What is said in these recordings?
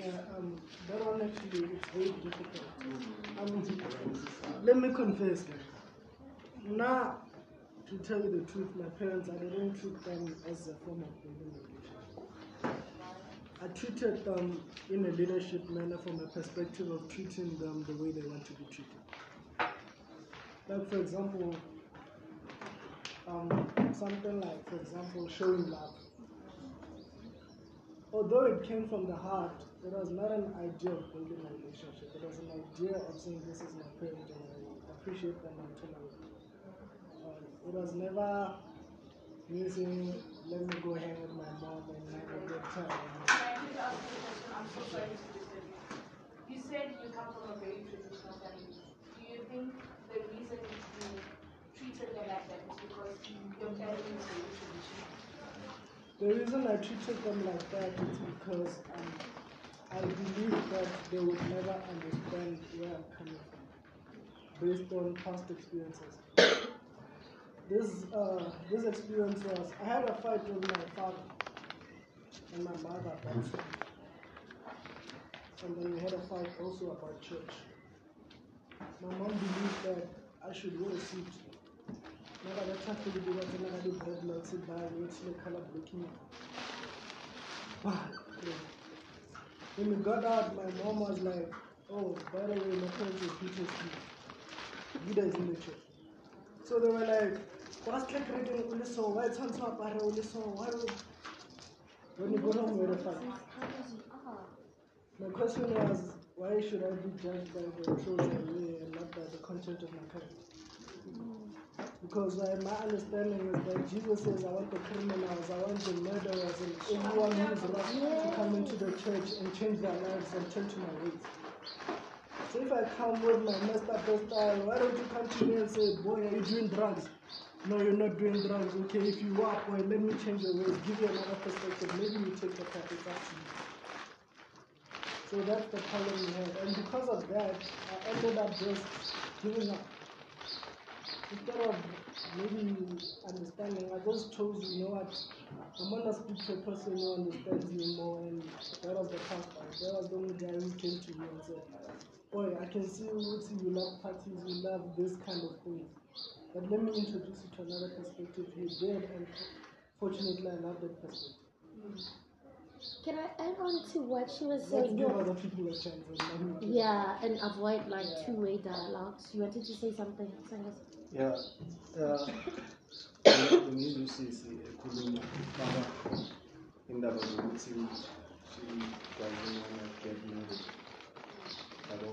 Yeah, um, that one actually is very difficult. Let me confess. Now, to tell you the truth, my parents, I didn't treat them as a form of relationship. I treated them in a leadership manner from a perspective of treating them the way they want to be treated. Like, for example, um, something like, for example, showing love. Although it came from the heart, it was not an idea of building a relationship. It was an idea of saying, This is my parent and I appreciate them and tolerate them. Um, it was never me saying, Let me go hang with my mom and have a good time. Can I just ask you a question? I'm so sorry to disturb you. You said you come from a very traditional family. Do you think the reason you treated them like that is because your family is very traditional? The reason I treated them like that is because um, I believe that they would never understand where I'm coming from based on past experiences. this, uh, this experience was I had a fight with my father and my mother home. And then we had a fight also about church. My mom believed that I should wear a suit nakadathafika ukuthi nakade-dreadlocks ibhayi ukuthi le-color blocking when we got out my mom was like oh by the way my parents were PTSD is in the church so they were like what's track reading ule so why tshwanetse to apare ule so why would-" when you go home had a my question was why should I be judged by the clothes I wear and not by the content of my character mm. Because uh, my understanding is that Jesus says, I want the criminals, I want the murderers, and everyone who's rough to come into the church and change their lives and turn to my ways. So if I come with my messed up style, why don't you come to me and say, boy, are you doing drugs? No, you're not doing drugs. Okay, if you are, boy, let me change your ways, give you another perspective. Maybe you take the path, it's up. So that's the problem we had. And because of that, I ended up just giving up instead of maybe understanding, I just chose, you know what, I'm gonna speak to a person who understands me more, and that was the past part. That was the only guy who came to me and said, Boy, I can see Uti, you love parties, you love this kind of thing. But let me introduce you to another perspective. You did, and fortunately, I love that perspective. Can I add on to what she was saying? give other people a chance. And Yeah, and avoid like two-way dialogues. You wanted to say something, Yeah, uh, ngizwisisi ekhuluma baba indaba zokuthi she get married. Yabo,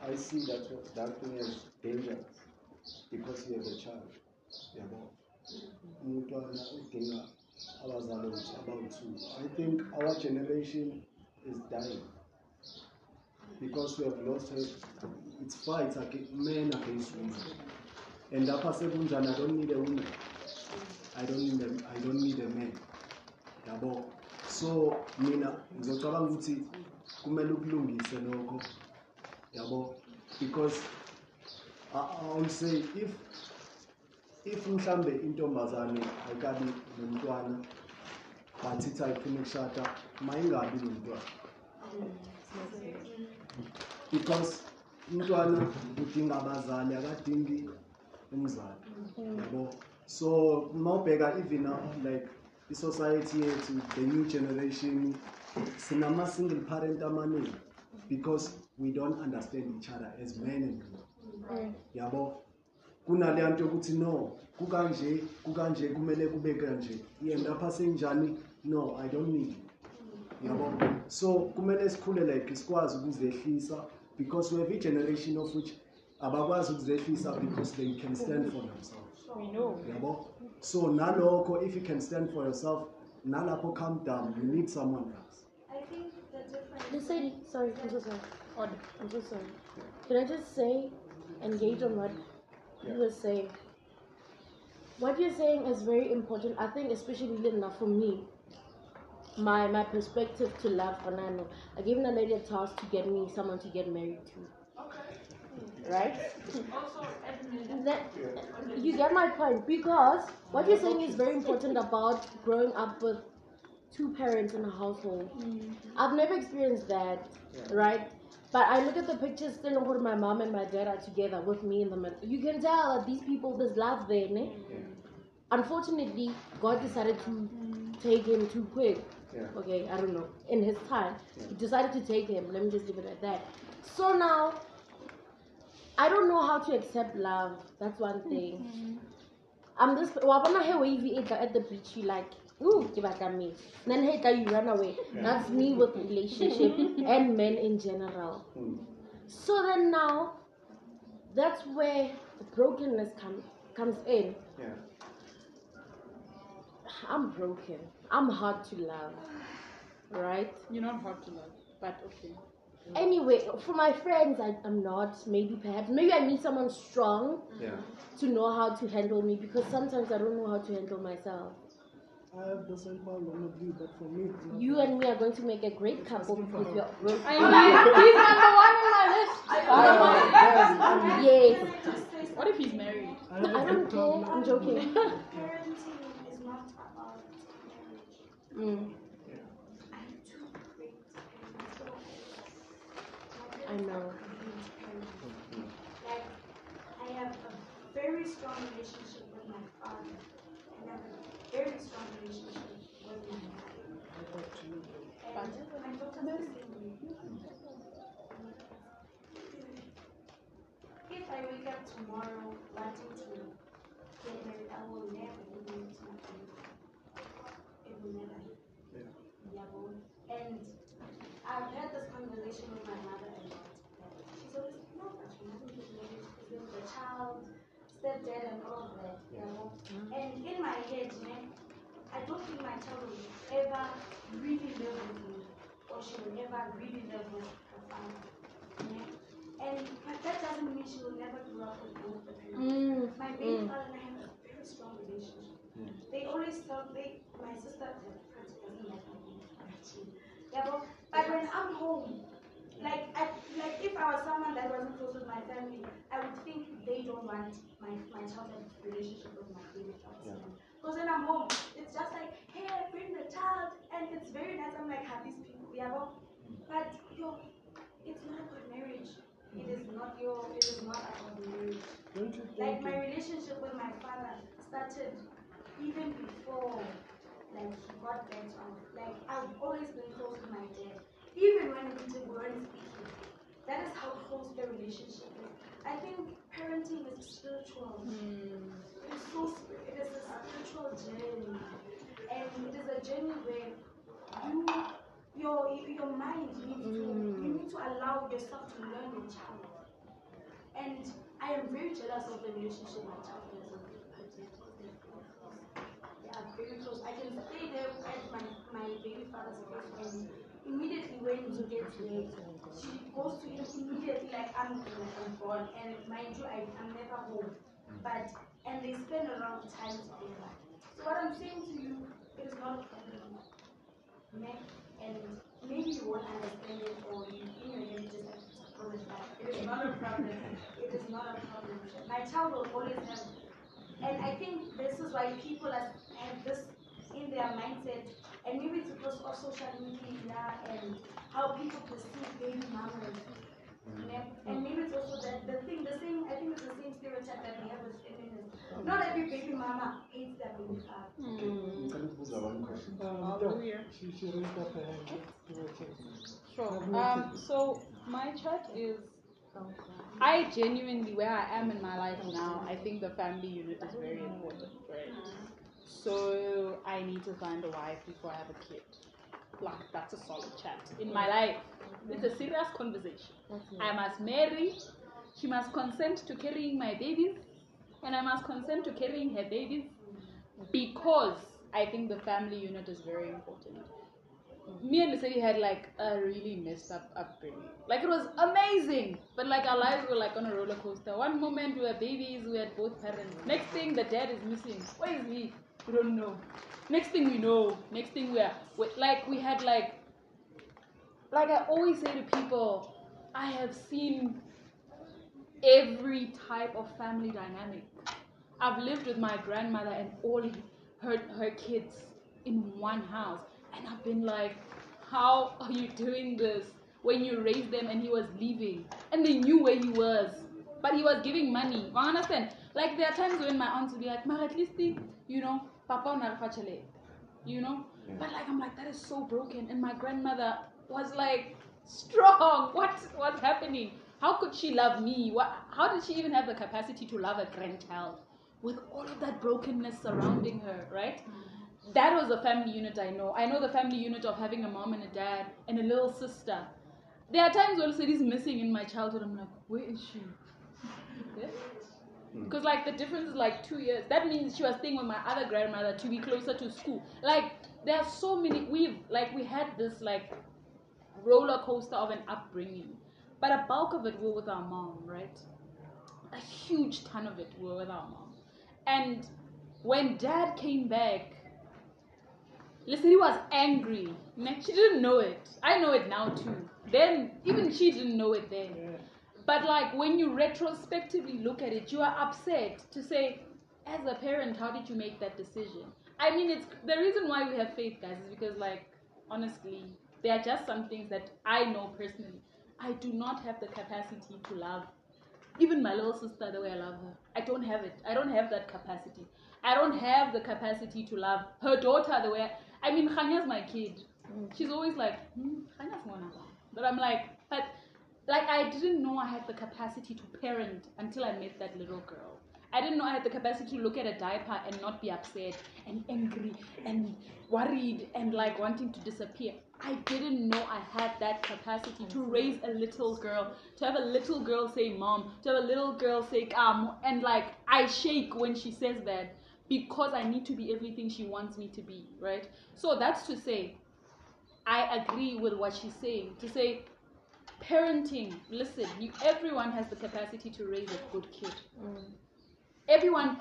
I see that uh, that thing as dangerous because you have a child. Yabo, umntwana udinga abazali abawu-two. I think our generation is dying because we have lost her. It's fights against men against women. And lapha sekunjani I don't need a woman. I don't need a, I don't need a man. Yabo. So mina ngizocabanga ukuthi kumele ukulungise lokho. Yabo. Because I, I will say if if mhlambe intombazane ayikabi nomntwana but ithi ayifuna ukushada mayingabi nomntwana because umntwana udinga abazali akadingi umzali. Yabo. So mawubheka even now like i-society yethu the new generation sinama-single parent amaningi because we don't understand each other as men and women. Yabo. Kunaleya nto yokuthi no kukanje kukanje kumele kube kanje. Yena lapha senjani? No i don't need you yabo. So kumele sikhule like sikwazi ukuzehlisa because we have a generation of which abakwazi ukuzehlisa because they can stand for themselves We know. yabo so nalokho if you can stand for yourself nalapho calm down you need someone else I think the difference. Just say, sorry, I'm so sorry. Odd, I'm so sorry. Can I just say, engage on what you were saying? What you're saying is very important. I think, especially enough for me, my my perspective to love Onano. I gave a lady a task to get me someone to get married to. Right? That, you get my point because what you're saying is very important about growing up with two parents in a household. Mm. I've never experienced that, Yeah. right? But I look at the pictures still where my mom and my dad are together with me in the middle. You can tell that these people, there's love there, ne? Yeah. Unfortunately, God decided to take him too quick. Yeah. Okay, I don't know. In his time, Yeah. he decided to take him. Let me just leave it at that. So now, I don't know how to accept love. That's one thing. I'm just. Wabona he wavy at the- at the beach. You like, ooh, give back me. Then hey, you run away. That's me with relationship and men in general. Mm. So then now, that's where the brokenness comes comes in. Yeah. I'm broken. I'm hard to love. Right? You're not hard to love, but okay. Anyway, for my friends, I, I'm not. Maybe perhaps. Maybe I need someone strong Yeah. to know how to handle me because sometimes I don't know how to handle myself. I have the same problem with you, but for me, it's You and me are going to make a great couple because we are. I mean, he's number one on my list. I'm- Yes. Can I What if he's married? I have a I big don't care. problem. I'm joking. Parenting is not about marriage. Mm, I have two great parents. So, parents. Like, I have a very strong relationship with my father. And I have a very strong relationship with my mother. And my same way. If I wake up tomorrow wanting to get married, I will never get married to my family. It will never. Yeah. Yeah. And I've had this conversation with my mother child, stepdad, and all of that. You know? And in my head, man, I don't think my child will ever really live with me, or she will ever really live with her father. Yeah? And but that doesn't mean she will never grow up with both the parents. Mm, My baby mm. father and I have a very strong relationship. Mm. They always tell they my sister doesn't like my baby actually. Yeah, but, but when I'm home, like I, like if I was someone that wasn't close with my family, I would think they don't want my my child to have a relationship with my baby. Yeah. Because when I'm home, it's just like, hey, I bring the child, and it's very nice. I'm like, have these people, yeah, but, but yo, it's not about marriage. It is not your. It is not about marriage. Don't you Like my relationship with my father started even before like he got better. Like I've always been close to my dad. Even when did- we weren't speaking. That is how close the relationship is. I think parenting is spiritual. It is so it is a spiritual journey. And it is a journey where you your your mind needs to you need to allow yourself to learn your child. And I am very jealous of the relationship my child has with with They are very close. I can stay there at my, my baby father's place and immediately when you get there, she goes to him immediately like I'm I'm born and mind you I, I'm never home. Mm. But and they spend a lot of time together. So what I'm saying to you, it is not a problem. Ne- And maybe you won't understand it or you in your head just have to support it, but it is not a problem. It is not a problem. My child will always have and I think this is why people are, have this in their mindset and maybe it's because of social media and how people perceive baby mamas. Ne- And maybe it's also that the thing, the same, I think it's the same stereotype that we have as feminists. Not every baby mama hates their baby father. Ngicela ukubuza one question. Um, yeah, she, she raised up her hand. Give her a chance. Sure. Um, so my chat is I genuinely, where I am in my life now, I think the family unit is very important, right? So I need to find a wife before I have a kid. Like that's a solid chat in my life. It's a serious conversation. I must marry. She must consent to carrying my babies, and I must consent to carrying her babies because I think the family unit is very important. Me and Lesedi had like a really messed up upbringing. Like it was amazing, but like our lives were like on a roller coaster. One moment we were babies, we had both parents. Next thing, the dad is missing. Where is he? We don't know. Next thing we know, next thing we're, we like we had like like I always say to people, I have seen every type of family dynamic. I've lived with my grandmother and all her her kids in one house. And I've been like, how are you doing this when you raised them and he was leaving? And they knew where he was. But he was giving money. You understand? Like there are times when my aunt will be like, Mar, at least you know, Papa unarifachele. You know? But like I'm like, that is so broken. And my grandmother was like, strong. What what's happening? How could she love me? What how did she even have the capacity to love a grandchild? With all of that brokenness surrounding her, right? That was a family unit I know. I know the family unit of having a mom and a dad and a little sister. There are times when Sadie's missing in my childhood. I'm like, where is she? Hmm. Because like the difference is like two years. That means she was staying with my other grandmother to be closer to school. Like there are so many. We've like we had this like roller coaster of an upbringing, but a bulk of it were with our mom, right? A huge ton of it were with our mom. And when dad came back, listen, he was angry. Ne- She didn't know it. I know it now too. Then even she didn't know it then. But like when you retrospectively look at it, you are upset to say, as a parent, how did you make that decision? I mean, it's the reason why we have faith, guys, is because like honestly, there are just some things that I know personally. I do not have the capacity to love even my little sister the way I love her. I don't have it. I don't have that capacity. I don't have the capacity to love her daughter the way I, I mean, Khanya's my kid. She's always like, hmm, Khanya's. But I'm like, but like I didn't know I had the capacity to parent until I met that little girl. I didn't know I had the capacity to look at a diaper and not be upset and angry and worried and like wanting to disappear. I didn't know I had that capacity to raise a little girl, to have a little girl say mom, to have a little girl say um, and like I shake when she says that because I need to be everything she wants me to be, right? So that's to say, I agree with what she's saying. To say, parenting, listen, you, everyone has the capacity to raise a good kid. Mm. Everyone,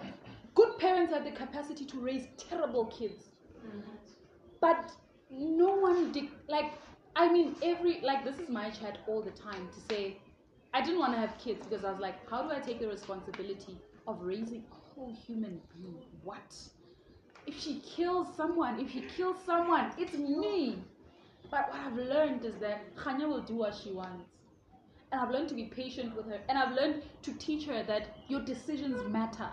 good parents have the capacity to raise terrible kids. Mm. But no one, like, I mean, every, like, this is my chat all the time to say, I didn't want to have kids because I was like, how do I take the responsibility of raising a whole human being? What? If she kills someone, if she kills someone, it's me. But what I've learned is that Khanya will do what she wants. And I've learned to be patient with her. And I've learned to teach her that your decisions matter.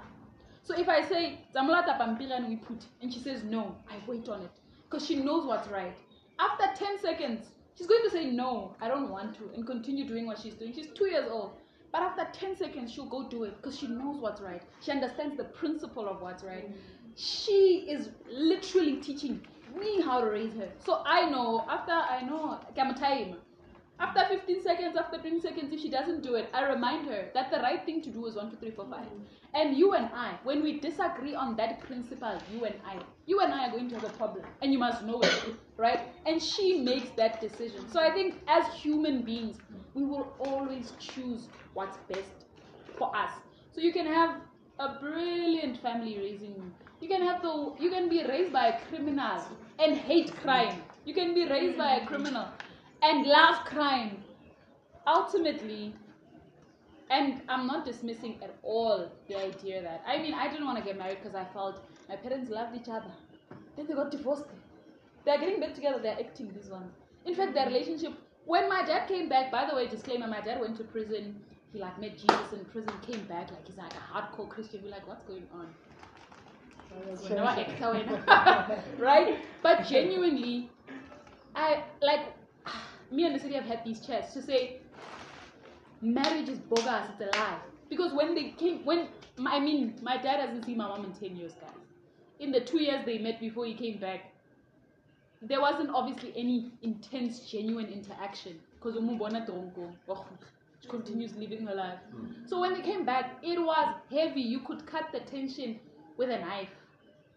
So if I say, Zamulata Pampira and we put, and she says no, I wait on it. Because she knows what's right. After 10 seconds, she's going to say no, I don't want to, and continue doing what she's doing. She's two years old. But after 10 seconds, she'll go do it because she knows what's right. She understands the principle of what's right. Mm. She is literally teaching me how to raise her. So I know, after I know, come time. After 15 seconds, after 20 seconds, if she doesn't do it, I remind her that the right thing to do is 1, 2, 3, 4, 5. Mm. And you and I, when we disagree on that principle, you and I, you and I are going to have a problem. And you must know it, right? And she makes that decision. So I think as human beings, we will always choose what's best for us. So you can have a brilliant family raising you. Can have the you can be raised by a criminal and hate crime. You can be raised by a criminal and love crime. Ultimately, and I'm not dismissing at all the idea that I mean I didn't want to get married because I felt my parents loved each other. Then they got divorced. They're getting back together. They're acting these ones. In fact, their relationship. When my dad came back, by the way, disclaimer: my dad went to prison. He like met Jesus in prison, came back like he's like a hardcore Christian. We're like, what's going on? Whenever I excel in- right? But genuinely, I like me and the city have had these chats to say marriage is bogus, it's a lie. Because when they came, when I mean, my dad hasn't seen my mom in ten years, guys. In the two years they met before he came back, there wasn't obviously any intense, genuine interaction. Because she mm-hmm. continues living her life. Mm. So when they came back, it was heavy. You could cut the tension with a knife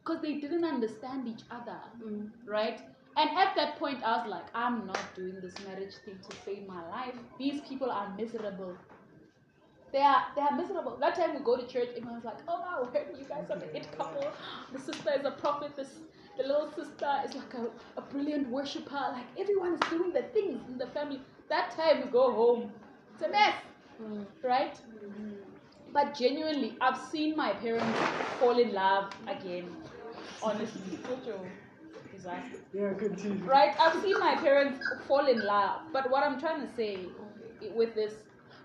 because they didn't understand each other, mm. right? And at that point, I was like, I'm not doing this marriage thing to save my life. These people are miserable. They are they are miserable. That time we go to church, everyone's like, oh my word, you guys are the it couple. The sister is a prophet. This the little sister is like a, a brilliant worshiper. Like everyone is doing the things in the family. That time we go home. It's a mess, mm. right? Mm-hmm. But genuinely, I've seen my parents fall in love again. Honestly, disaster. Yeah, continue. Right? I've seen my parents fall in love, but what I'm trying to say with this,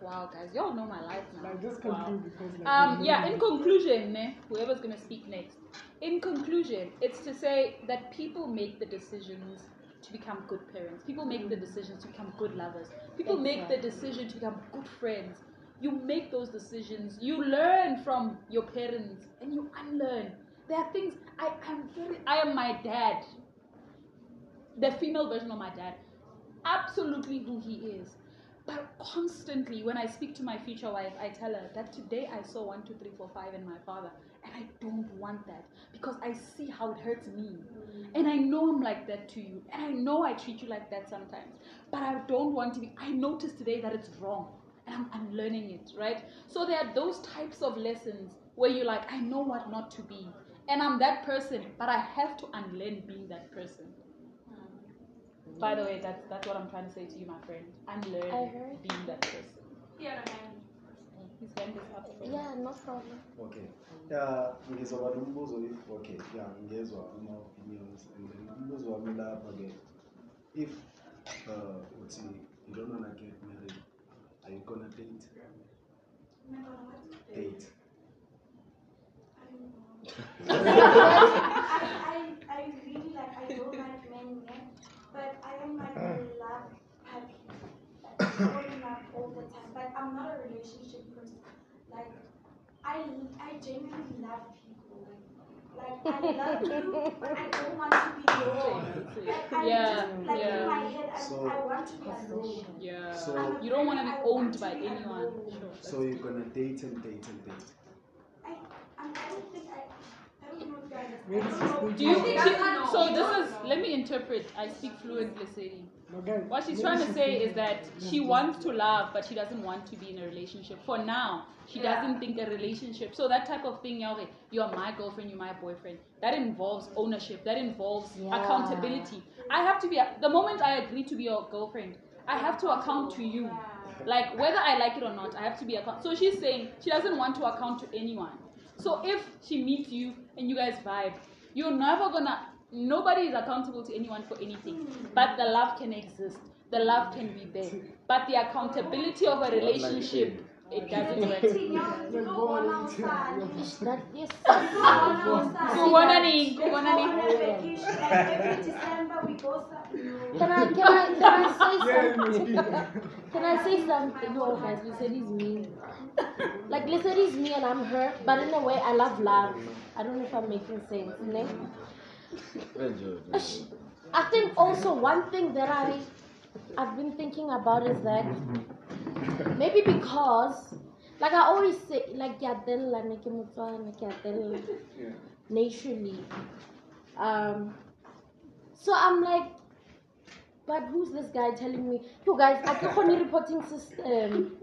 wow, guys, y'all know my life now. Like, just Wow. conclude because, like, Um, yeah, in conclusion, ne, whoever's going to speak next. In conclusion, it's to say that people make the decisions to become good parents. People make the decisions to become good lovers. People make the decision to become good friends. You make those decisions. You learn from your parents and you unlearn. There are things I am very I am my dad. The female version of my dad. Absolutely who he is. But constantly, when I speak to my future wife, I tell her that today I saw one, two, three, four, five in my father, and I don't want that because I see how it hurts me, mm. and I know I'm like that to you, and I know I treat you like that sometimes, but I don't want to be. I noticed today that it's wrong, and I'm, I'm learning it, right? So there are those types of lessons where you're like, I know what not to be, and I'm that person, but I have to unlearn being that person. By the way, that's that's what I'm trying to say to you, my friend. Unlearn being that person. Here I am. His hand is up. Yeah, no problem. Okay. Yeah, ngizoba nombuzo if okay, yeah, ngezwa ama opinions and then umbuzo wami lapha ke if uh uthi you don't wanna get married, are you gonna date? Date. I don't. I, I, I really like, I don't like men yet, but I am like a love puppy. Like, falling love all the time, but I'm not a relationship person. Like, I, I genuinely love people. Like, like I love you, but I don't want to be yours. Like, I Yeah, just, like yeah. in my head, I, So- I want to be alone. Yeah. So- you don't want to be owned by anyone. Sure. So you're gonna date and date and date. Do you, thinking- I see, think I so this is let me interpret. I speak fluent Lesedi. What she's trying to say is that she wants to love, but she doesn't want to be in a relationship. For now, she doesn't think a relationship. So that type of thing, okay, you're my girlfriend, you're my boyfriend. That involves ownership. That involves Yeah. accountability. I have to be the moment I agree to be your girlfriend, I have to account to you. Like whether I like it or not, I have to be account. So she's saying she doesn't want to account to anyone. So if she meets you and you guys vibe, you're never gonna. Nobody is accountable to anyone for anything. But the love can exist. The love can be there. But the accountability of a relationship, it doesn't work. Dating, you know, you know, one outside. Ish, That yes. Kubona nini? Kubona nini? Every December we go somewhere. Can I can I can I say something? Can I say something? No, guys, Lesedi's me. Like Lesedi's me and I'm her, but in a way I love love. I don't know if I'm making sense. Ne? Ish, I think also one thing that I I've been thinking about is that maybe because like I always say like yadella ne ke Motswana, ke yadella naturally. Um, so I'm like, but who's this guy telling me? You guys, I the reporting system.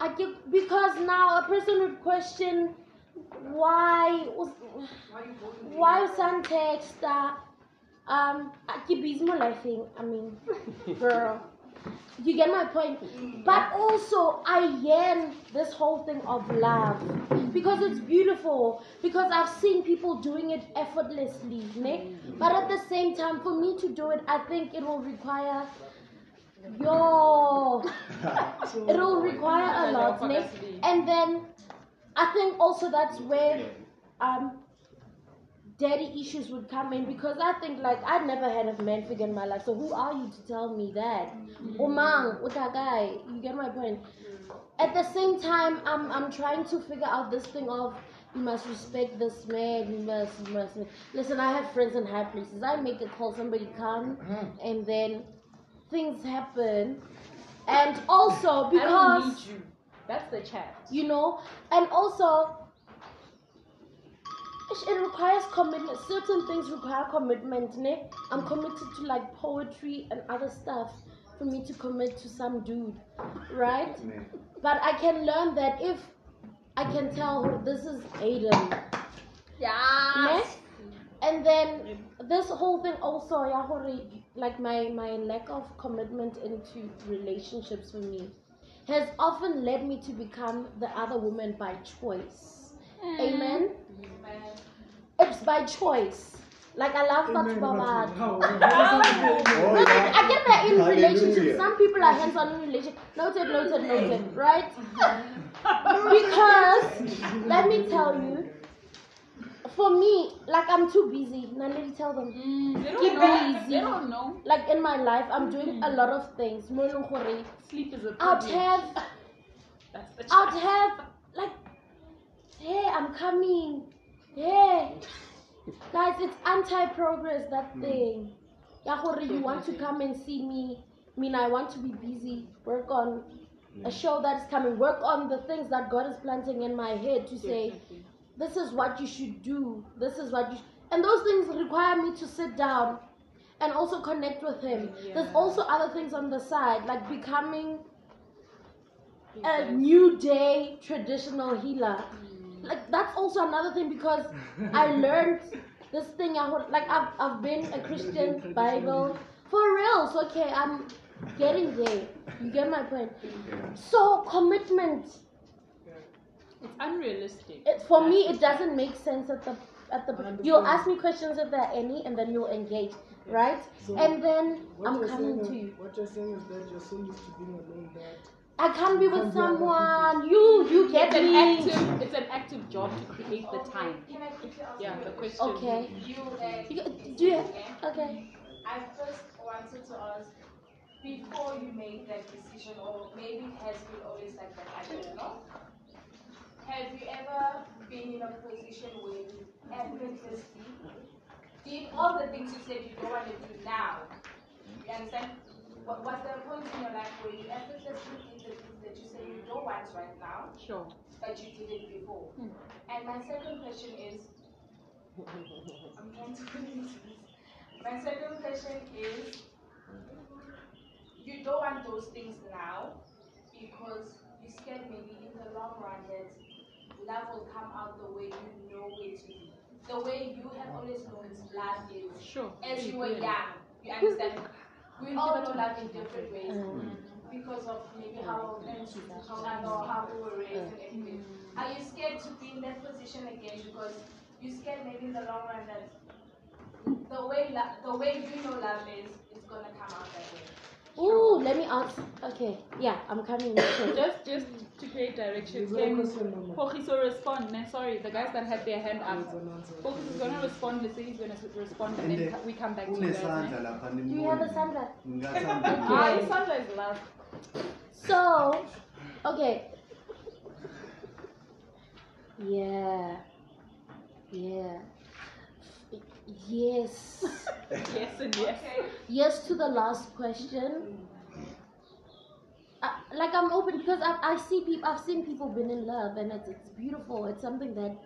I keep, because now a person would question why why some text uh, um I keep busy my life thing. I mean, girl. You get my point? But also, I yearn this whole thing of love because it's beautiful. Because I've seen people doing it effortlessly, ne? But at the same time, for me to do it, I think it will require yo. It will require a lot, ne? And then I think also that's where um daddy issues would come in because I think like I'd never had a man figure in my life. So who are you to tell me that? What that guy? You get my point. At the same time, I'm I'm trying to figure out this thing of you must respect this man. You must you must listen. I have friends in high places. I make a call, somebody come, mm-hmm. and then things happen. And also I because need you. That's the chat. you know and also it requires commitment. Certain things require commitment ne? i'm committed to like poetry and other stuff for me to commit to some dude right? Yeah. but i can learn that if i can tell her this is aiden. Ne? and then this whole thing also yeah, like my my lack of commitment into relationships for me has often led me to become the other woman by choice. Mm. Amen it's by choice Like I love Amen, Batho ba Batho. batsho. How- how- Oh, No. I, I get that in Hallelujah. relationships. Some people are hands-on in relationship. Noted, noted, noted. Right? because let me tell you, for me, like I'm too busy. Now let me tell them. Mm, they Keep don't know. busy. They don't know. Like in my life, I'm doing a lot of things. Mo leng gore Sleep is a I'd have, That's the I'd have, like, hey, I'm coming. Hey, guys, it's anti-progress that thing. Ya gore you want to come and see me. I mean, I want to be busy. Work on a show that is coming. Work on the things that God is planting in my head to say, this is what you should do. This is what you. Sh-. And those things require me to sit down and also connect with Him. There's also other things on the side, like becoming a new day traditional healer. Like that's also another thing because I learned this thing. I like I've I've been a Christian Bible for real. So okay, I'm getting there. You get my point. So commitment. It's unrealistic. It, for me, it doesn't make sense at the at the. I understand. You'll ask me questions if there are any, and then you'll engage, right? So, and then I'm coming saying to you. What you're saying is that you're so used to being alone that I can't be with can't be other people. someone. You you get It's an me. active. It's an active job to create the time. Can I quickly ask Yeah, the question. Okay. You and You, do you? Okay. I first wanted to ask, before you made that decision, or maybe it has been always like that, I don't know. Have you ever been in a position where you effortlessly did all the things you said you don't want to do now? You understand? What was there a point in your life where you effortlessly did the things that you say you don't want right now, Sure. but you did it before? Hmm. And my second question is, I'm trying to put it into this. My second question is, you don't want those things now because you're scared maybe in the long run that love will come out the way you know it to be. The way you have always known love is Sure. as you were young. You understand? We all know love in different ways Um, because of maybe how our parents how or how we were raised and everything. Are you scared to be in that position again because you're scared maybe in the long run that the way the way you know love is is gonna come out that way? Ooh, let me answer. Okay, yeah, I'm coming. Sure. Just, just to create direction. There's no Can question, Mama. Pogiso respond? No, sorry, the guys that had their hand there's up. an answer. Pogis is gonna respond. Let's say he's gonna respond, and And then we come back to you guys. Unesandla ne? lapha Do you have a nimboni. Sandra? Ngingasandla. Ah, Isandla is last. So, okay. Yeah. Yeah. Yes. Yes and yes. Okay. yes to the last question. Uh, like I'm open because I, I see people I've seen people been in love and it's it's beautiful. It's something that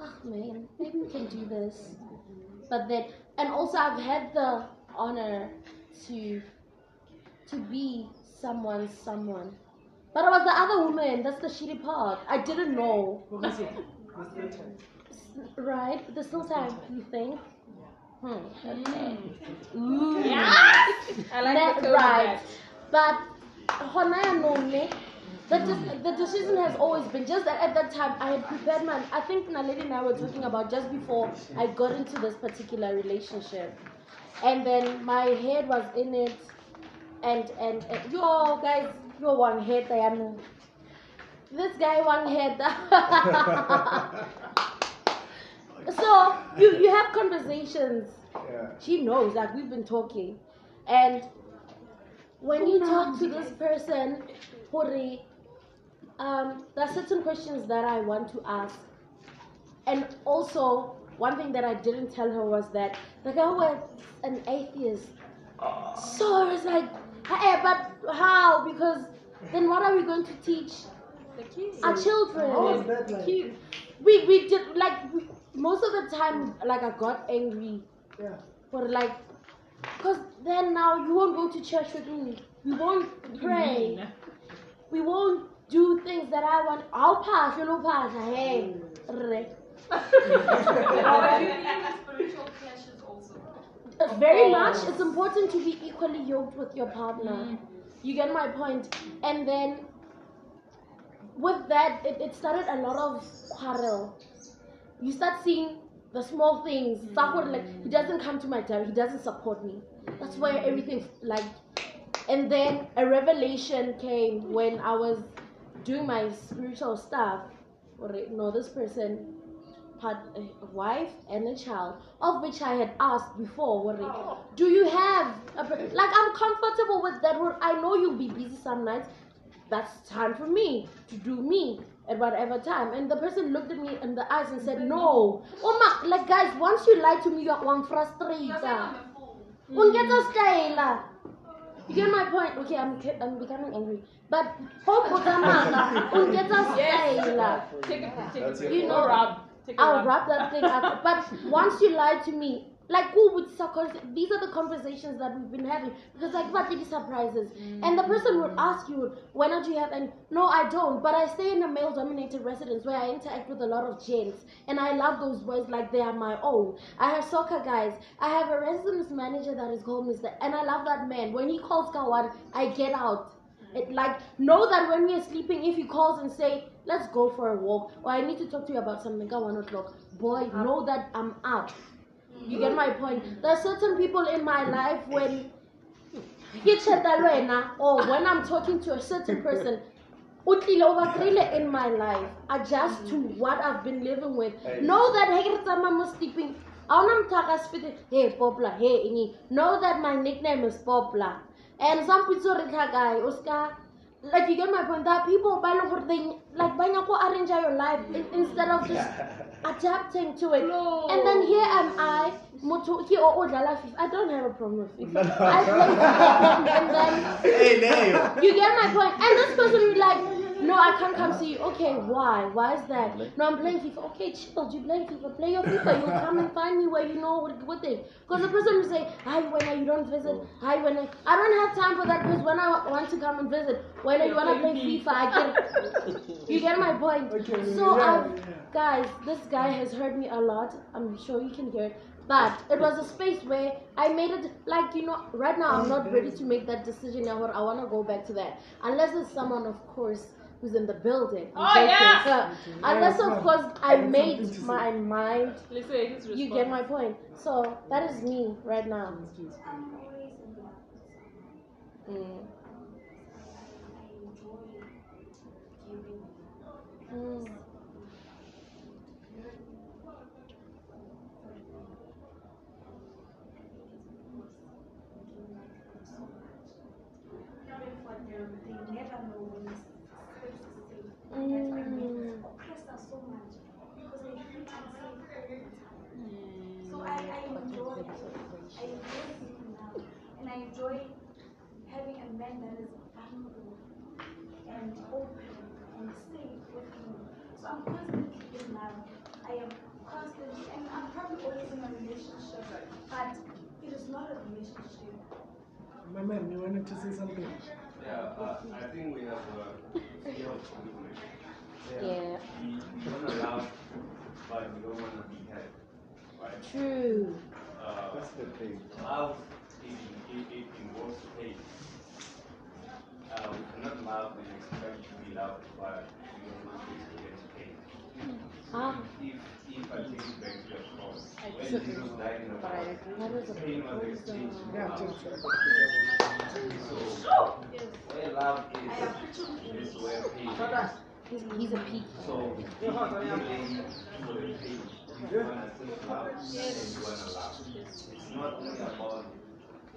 oh man, maybe we can do this. But then and also I've had the honor to to be someone's someone. But I was the other woman, that's the shitty part. I didn't know. Professor, there's still time. Right? There's still time, you think? Hmm. Okay. Mm. Ooh. I like That- the right. But hona yaanong ne, the, de- the decision has always been just that at that time I had prepared my. I think Naledi and I were talking about just before I got into this particular relationship, and then my head was in it, and and, and yo guys, yo one head I know. This guy one head. so you you have conversations Yeah. she knows like we've been talking and when you talk to this person Hori, um, there are certain questions that i want to ask and also one thing that i didn't tell her was that the guy was an atheist so i was like hey but how because then what are we going to teach The kids. our children How was like? Kids. we we did like we, most of the time like i got angry Yeah. for like because then now you won't go to church with me we won't pray we won't do things that i want i'll pass you'll pass hey re. Are you in spiritual clashes also? Very much it's important to be equally yoked with your partner Mm. you get my point and then with that it, it started a lot of quarrel you start seeing the small things. Mm. Sakura, like he doesn't come to my diary, he doesn't support me. That's where everything like. And then a revelation came when I was doing my spiritual stuff. Or no, this person had a wife and a child, of which I had asked before. Worry, oh. do you have a, like I'm comfortable with that? Where I know you'll be busy some nights. That's time for me to do me at whatever time. And the person looked at me in the eyes and said, mm-hmm. No. Oh my, like guys, once you lie to me, you're one frustrated. Ungeta style. You get my point? Okay, I'm I'm becoming angry. But hope ungeta style. Take a take That's a your You you know- know rub. Take a I'll rub. wrap that thing up. But once you lie to me, like who would sucker? These are the conversations that we've been having because like what are surprises? And the mm. person would ask you, "Why don't you have?" And no, I don't. But I stay in a male-dominated residence where I interact with a lot of gents, and I love those boys like they are my own. I have soccer guys. I have a residence manager that is called Mister, and I love that man. When he calls Kawan, I get out. It like know that when we are sleeping, if he calls and say, "Let's go for a walk," or "I need to talk to you about something," at one o'clock, boy, know that I'm up. You get my point. There are certain people in my life when ke tsheta le wena, or when I'm talking to a certain person, utlile in my life, adjust to what I've been living with. Know that hey mo sleeping. Awuna mthaka sifite, hey Popla, hey Ingi. Know that my nickname is Popla. And some people re tlhakai, o ska like you get my point. That are people ba leng gore they like ba nyaka go arrange your life instead of just adapting to it. No. And then here am I, motho ke o o FIFA. I don't have a problem with FIFA. I play FIFA and then Hey, you get my point. And this person will be like, no, I can't come see you. Okay, why? Why is that? No, I'm playing FIFA. Okay, chill. You playing FIFA? Play your FIFA. You'll come and find me where you know what, what thing. Because the person will say, hi, when you don't visit. Hi, when I, I don't have time for that because when I want to come and visit, when you want to play FIFA, I get. You get my point. Okay, So, yeah, um, yeah. guys, this guy has hurt me a lot. I'm sure you can hear it. But it was a space where I made it like you know. Right now, I'm not ready to make that decision. Now, I want to go back to that unless it's someone, of course, who's in the building. I'm Oh, joking. yeah. Unless, of course, I I made something to say. my mind. Listen, his You get my point. So that is me right now. I'm always in love with someone. Mm. I enjoy giving. Mm. Even for them, they never know when it's space is safe. That's why Mm. they oppress us so much because they feel unsafe all the time. So I, I enjoy I enjoy giving love and I enjoy having a man that is vulnerable and open and safe with me. So I'm constantly in love. I am constantly and I'm probably always in a relationship, but it is not a relationship. My man, you wanted to say something? Yeah, uh, I think we have a fear of commitment. Yeah. We, we want to love, but we don't want to be held. Right? True. Uh, That's the thing. love, it, it, it involves pain. Uh, we cannot love and expect to be loved, but we don't want to pain. Ah, If, if I take back to the when Jesus died in the cross, agree. that is a pain was exchanged for love. chill, chill. So, where love is, is where pain is. he's, he's a peak. So, if you really do the thing, you wanna take love and you wanna love. It's not only about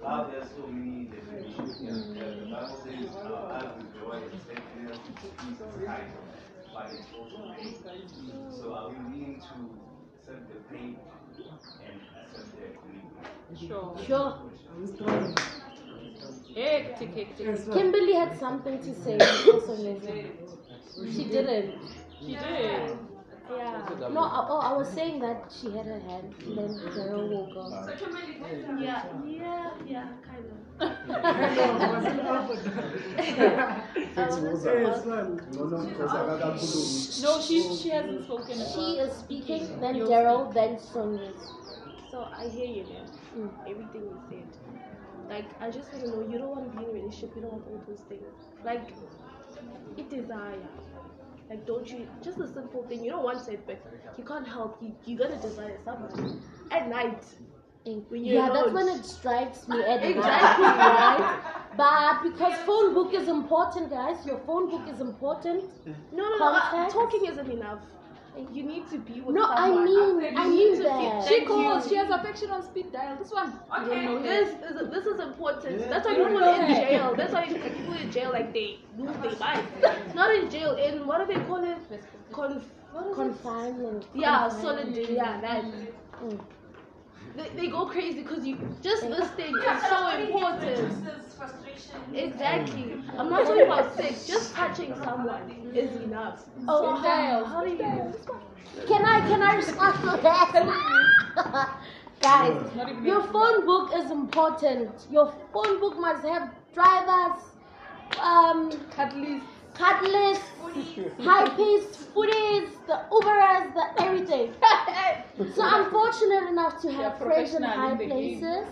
love, there's so many definitions. The Bible says love is joy, it's happiness, peace, it's kind, but it's also pain. So, are we willing to accept the pain and accept the commitment? Sure. Sure. I'm. Hectic, hectic. Kimberly had something to say. Also. She didn't. She did. Yeah. No, I, oh, I was saying that she had her hand, and then Daryl woke up. Yeah, yeah, yeah, kind of. I wasn't up with that. Yes, son. No, no, because I got that No, she she hasn't spoken. She is speaking, then Daryl, then Sonia. So I hear you now. Mm. Everything you said. Like I just want to know you don't want to be in a relationship, you don't want all those things. Like it desire. Like, don't you? Just a simple thing. You don't want it, but you can't help. You you gotta desire someone at night. When you're yeah, that's when it strikes me at night, Exactly. right? But because phone book is important, guys. Your phone book is important. No, no, no. uh, talking isn't enough. You need to be with No, I mean, I mean that. She calls. She has affection on speed dial. This one. You don't This this. is this is important. Yeah. That's why people in jail. That's why like, people in jail like they lose their mind. Not in jail. In what do they call it? Conf. What is? Confinement. Yeah, Confinement. solid. Yeah, that. Mm. They, they go crazy because you just this thing is so important. Exactly. I'm not talking about sex. Just touching someone is enough. Oh, So how- how do you? Can I can I respond to that? Guys, your phone book is important. Your phone book must have drivers, um, At least. Cut lists, high paced footies, the Uberers, the everything. So I'm fortunate enough to have friends in high in places.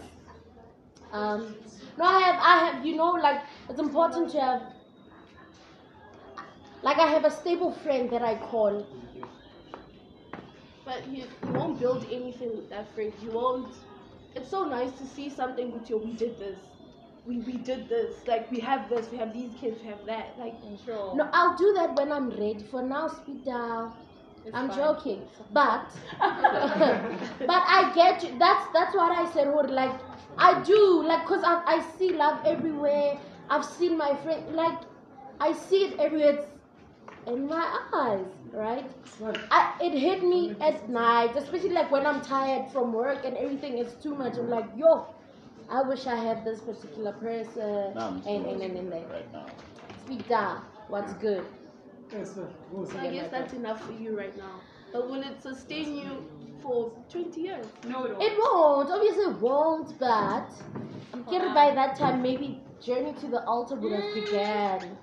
Um, no, I have, I have, you know, like it's important to have, like I have a stable friend that I call. But you, you won't build anything with that friend. You won't. It's so nice to see something with you. We did this. We, we did this. Like we have this. We have these kids. We have that. Like Sure. No, I'll do that when I'm ready. For now, speed down. It's I'm fine. joking, but but I get you. That's that's what I said. What like I do like cause I I see love everywhere. I've seen my friend like I see it everywhere. It's in my eyes, right? I, it hit me at night, especially like when I'm tired from work and everything is too much. I'm like, yo, I wish I had this particular person. Nah, I'm and, still and, and, and, and. right now. Speak down. What's good? Yes, sir. Go so I guess that's enough for you right now. But will it sustain you for 20 years? No, it It won't, obviously it won't, but I'm kidding by that time maybe journey to the altar would have began.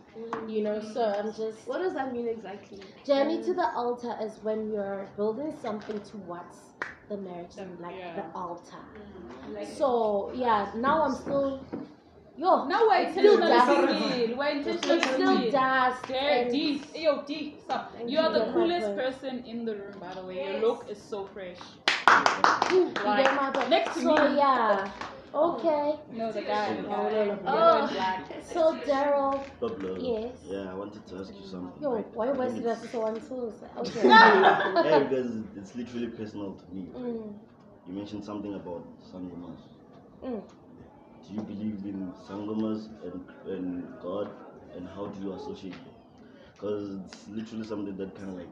You know, so I'm just What does that mean exactly? journey to the altar is when you're building something towards the marriage and like Yeah. the altar. Mm-hmm. So yeah, now I'm still yo Now we're it's still intentionally dust. We're intentionally It's still single. dust. There, and- D, Ayo, D, stop. You are the coolest person in the room, by the way. Your look is so fresh. Ooh, Like, get my point. next to so me. yeah, okay. No, the guy. Oh, guy. no, no, Oh, black. so Daryl, Pablo. Yes. Yeah, I wanted to ask you something. yo, right? why I was think it it's- so on Tuesday? Okay. yeah, because it's literally personal to me. Mm, You mentioned something about sangomas. mm. Do you believe in sangomas and, and God, and how do you associate them? Because it's literally something that kind of like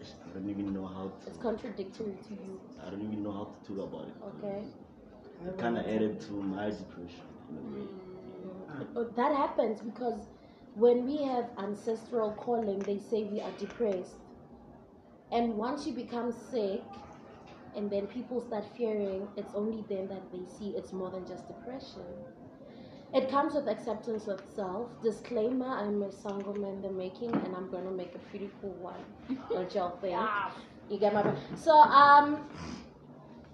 I don't even know how to. It's contradictory to you. I don't even know how to talk about it. Okay. It kind of added to my depression in a. Uh, That happens because when we have ancestral calling, they say we are depressed. And once you become sick, and then people start fearing, it's only then that they see it's more than just depression. It comes with acceptance of self. Disclaimer: I'm a single man in the making, and I'm gonna make a pretty cool one. Don't y'all think? You get my point? So um,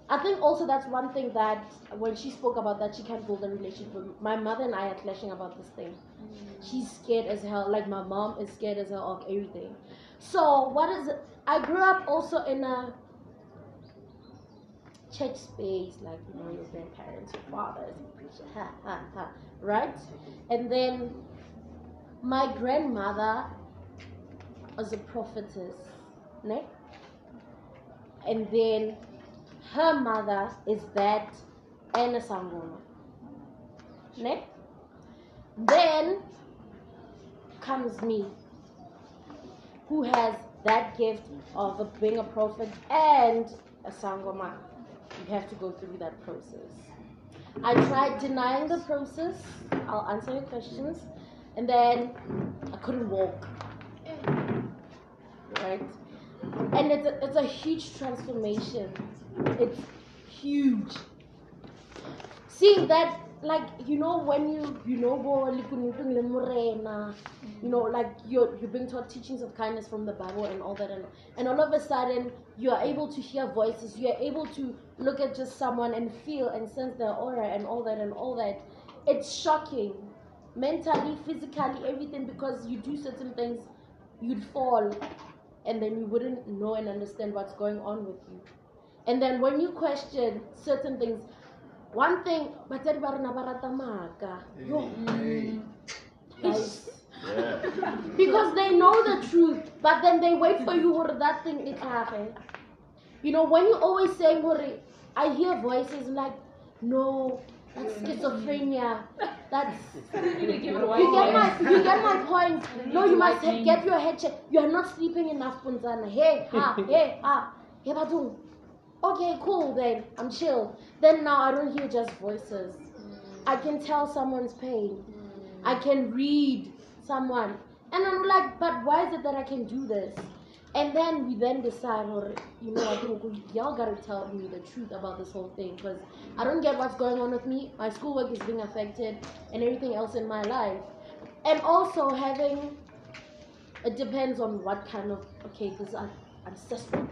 I think also that's one thing that when she spoke about that she can't build a relationship. My mother and I are clashing about this thing. Mm. She's scared as hell. Like my mom is scared as hell of everything. So what is it? I grew up also in a church space, like you know your grandparents, your fathers, ha ha ha, right? And then my grandmother was a prophetess, ne? And then her mother is that and a sangoma. Ne? Then comes me, who has that gift of being a prophet and a sangoma. You have to go through that process. I tried denying the process. I'll answer your questions. And then I couldn't walk. Right? And it's a, it's a huge transformation. It's huge. Seeing that, like, you know, when you, you know, you know, like you're, you're being taught teachings of kindness from the Bible and all that. And, and all of a sudden, you are able to hear voices. You are able to look at just someone and feel and sense their aura and all that and all that. It's shocking. Mentally, physically, everything, because you do certain things you'd fall and then you wouldn't know and understand what's going on with you. And then when you question certain things, one thing, batsadi ba rona ba rata maaka. Yo. Mm, yeah. because they know the truth, but then they wait for you for that thing it happen. You know, when you always say, I hear voices like, "No, that's schizophrenia. That's They give it away. you get my you get my point. No, you must ha- get your head checked. You are not sleeping enough, Punzana. Hey, ha, hey, ha, hey, badung. Okay, cool. Then I'm chill. Then now I don't hear just voices. I can tell someone's pain. I can read someone, and I'm like, but why is it that I can do this? And then we then decide, or you know, I think y'all gotta tell me the truth about this whole thing because I don't get what's going on with me. My schoolwork is being affected, and everything else in my life, and also having. It depends on what kind of okay, these are ancestral.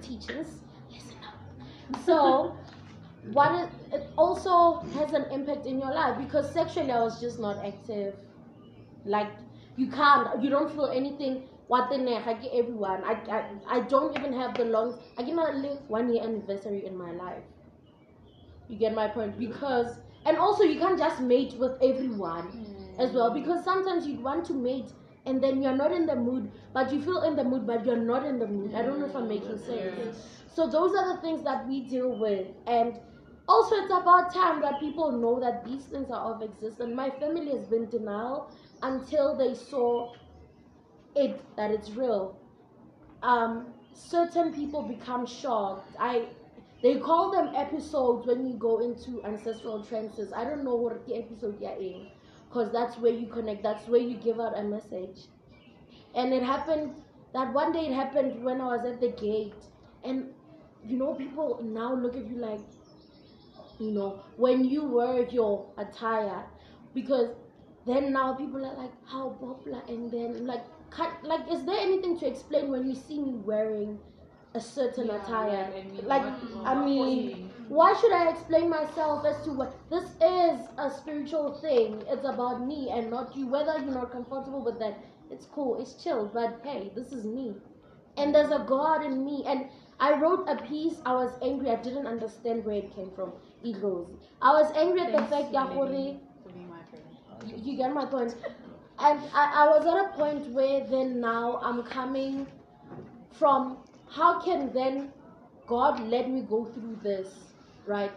Listen up. So, what it, it also has an impact in your life because sexually I was just not active. Like you can't, you don't feel anything. What the neck? I get everyone. I, I I don't even have the long. I cannot live one year anniversary in my life. You get my point because and also you can't just mate with everyone hmm. as well because sometimes you'd want to mate and then you're not in the mood but you feel in the mood but you're not in the mood. I don't know if I'm making hmm. sense. So those are the things that we deal with and also it's about time that people know that these things are of existence. My family has been denial until they saw it that it's real. Um, certain people become shocked. I they call them episodes when you go into ancestral trances. I don't know what the episode you're in, because that's where you connect. That's where you give out a message. And it happened that one day. It happened when I was at the gate, and you know people now look at you like, you know, when you wear your attire, because then now people are like, how popular, and then like, cut, like, is there anything to explain when you see me wearing a certain Yeah, attire? like, I mean, like, what- I mean, why should I explain myself as to what this is a spiritual thing? It's about me and not you. Whether you're not comfortable with that, it's cool, it's chill. But hey, this is me, and there's a God in me. And I wrote a piece. I was angry. I didn't understand where it came from. It goes. I was angry at the fact that lady, for being my friend. you, you get my point. And I, I was at a point where then now I'm coming from how can then God let me go through this, right?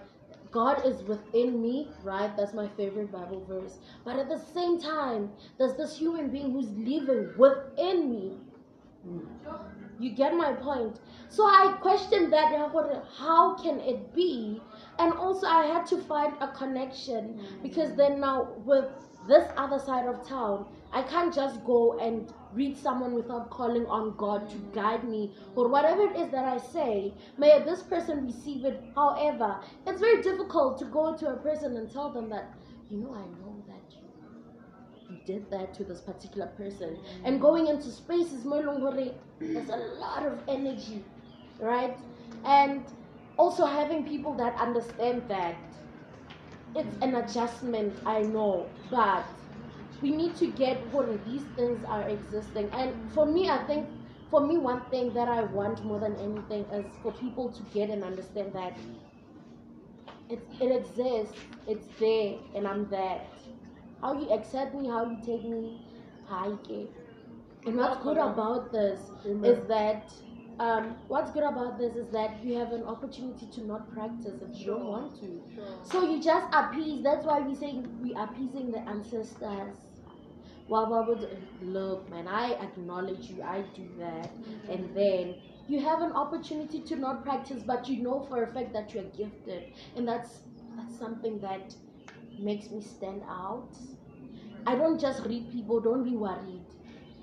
God is within me, right? That's my favorite Bible verse. But at the same time, there's this human being who's living within me. You get my point. So I questioned that. and I thought, How can it be? And also, I had to find a connection mm. because then now with this other side of town, I can't just go and read someone without calling on God to guide me or whatever it is that I say. May this person receive it. However, it's very difficult to go to a person and tell them that, you know, I know that you you did that to this particular person. And going into spaces, there's a lot of energy, right? And also having people that understand that it's an adjustment, I know, but we need to get what these things are existing. And for me, I think, for me, one thing that I want more than anything is for people to get and understand that it, it exists, it's there, and I'm that. How you accept me, how you take me, hi, ke. And what's good about this is that um, what's good about this is that you have an opportunity to not practice if you don't want to. So you just appease. That's why we say we appeasing the ancestors. Well, well, well, look, man, I acknowledge you. I do that, and then you have an opportunity to not practice, but you know for a fact that you're gifted, and that's that's something that makes me stand out. I don't just read people. Don't be worried.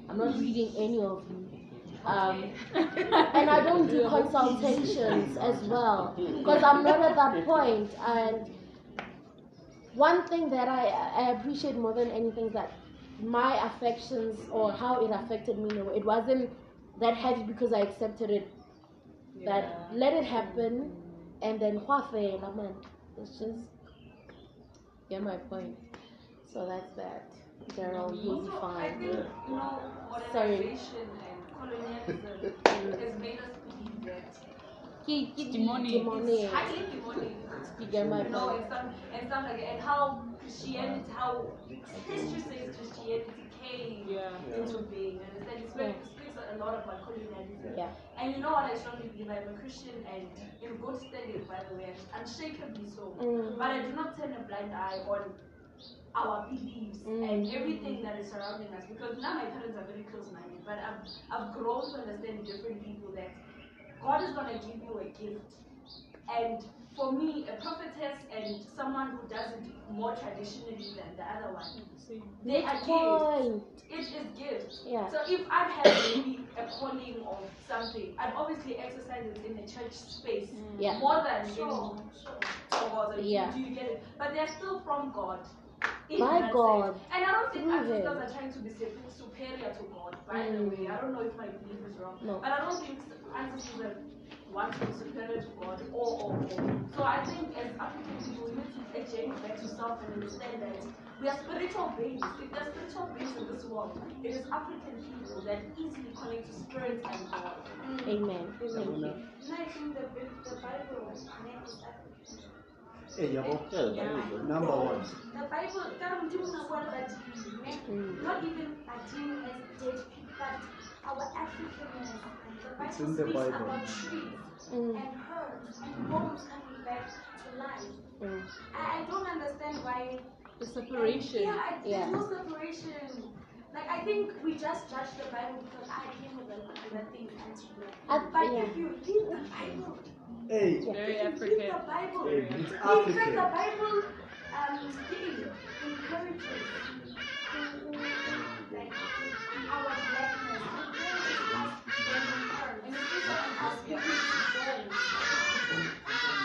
I'm not reading any of you. Um, and I don't do consultations as well because I'm not at that point. And one thing that I, I appreciate more than anything is that my affections or how it affected me, no, it wasn't that heavy because I accepted it. That let it happen, and then huafe, man, it's just get my point. So that's that. Daryl, you'll be I fine. think, you know, Sorry. Modernization and colonialism has made us believe that Ki- ki- Demonic. demonic. it's highly demonic. You get my you know, and stuff, and stuff like that, and how Christianity, how history says Christianity came Yeah. into being, understand? It's very, it speaks a lot about colonialism. Yeah. And you know what I strongly believe? I'm a Christian and in good standing, by the way, and unshakably so. Mm. But I do not turn a blind eye on our beliefs Mm. and everything that is surrounding us because now my parents are very close minded, but I've, I've grown to understand different people that God is going to give you a gift. And for me, a prophetess and someone who does it more traditionally than the other one, they are gifts. It is gifts. Yeah. So if I have maybe a calling of something, I'd obviously exercise it in a church space Yeah. more than Sure, in sure. or Yeah. Do you get it? But they're still from God. My God. And I don't think our are trying to be superior to God, by the Mm. way. I don't know if my belief is wrong. No. But I don't think ancestors want to be superior to God or, or, or. So I think as African people, we need to change back to self and understand that we are spiritual beings. If there are spiritual beings in this world, it is African people that easily connect to spirit and God. Amen. Thank you. And I think the, Bible makes African. Hey. Yeah, that is good. Number one. The Bible, God didn't know what that not even Latin as dead but our Africanness. The Bible It's in the speaks Bible. about trees Mm. and herbs and bones coming back to life. Mm. I, I don't understand why. The separation. Yeah, I- there's Yeah. no separation. Like I think we just judge the Bible because I came with the, with the things anti I- But yeah. if you read the Bible, Hey, Very African. read the Bible, Hey, it's in fact, African. the Bible um, still encourages who- who, like our blackness, encourages us when we are, and especially when us speaking to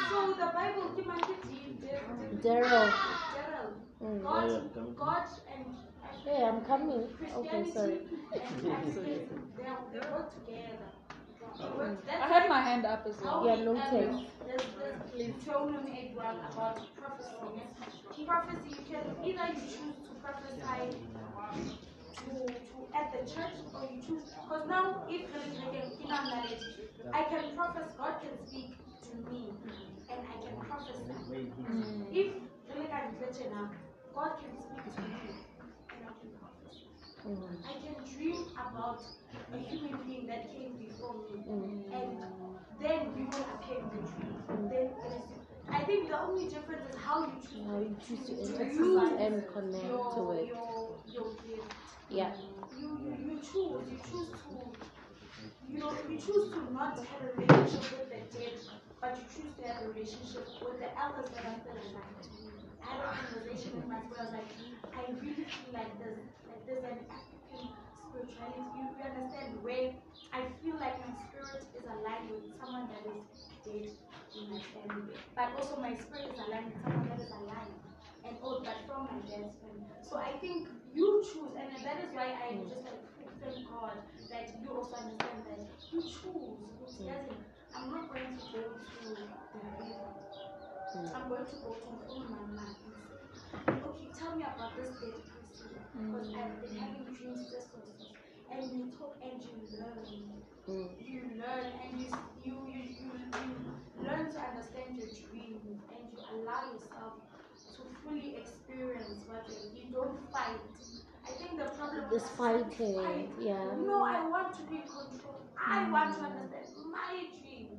So the Bible, give my Daryl. Daryl. Mm. God, Yeah, I'm coming. God and Hey, I'm coming. Okay, Christianity sorry. and Africanism, they, are- they work together. They I had my hand up as well. Yeah, no um, text. There's this Deuteronomy 8 1 about prophecy. Prophecy, you can either you choose to prophesy to, to at the church or you choose because now if there is like a inner knowledge, I can prophesy, God can speak to me and I can prophesy. If like I'm glitching now, God can speak to me and I can prophesy. Mm. I can dream about a human being that came before me, Mm. and then you will appear in the dream. Then it is. I think the only difference is how you choose. How you choose to interpret and connect your, to it. Your, your gift. Yeah. You, you, you choose. You choose to. You know, you choose to not have a relationship with the dead, but you choose to have a relationship with the elders that are still alive. I had a conversation with my friend. Like, I really feel like there's like there's an African spirituality. You, you understand where I feel like my spirit is aligned with someone that is dead in my family, but also my spirit is aligned with someone that is alive and old, but from my dad's family. So I think you choose, and that is why I just like thank God that you also understand that you choose. It doesn't. I'm not going to go to the river. I'm going to go to my mind and say, okay, tell me about this dead person because I've been having dreams this or this. And you talk and you learn. Mm. You learn and you you, you, you, you learn to understand your dreams and you allow yourself to fully experience what you you don't fight. I think the problem This is fighting, fight. yeah. No, I want to be controlled. control. I want to understand my dream.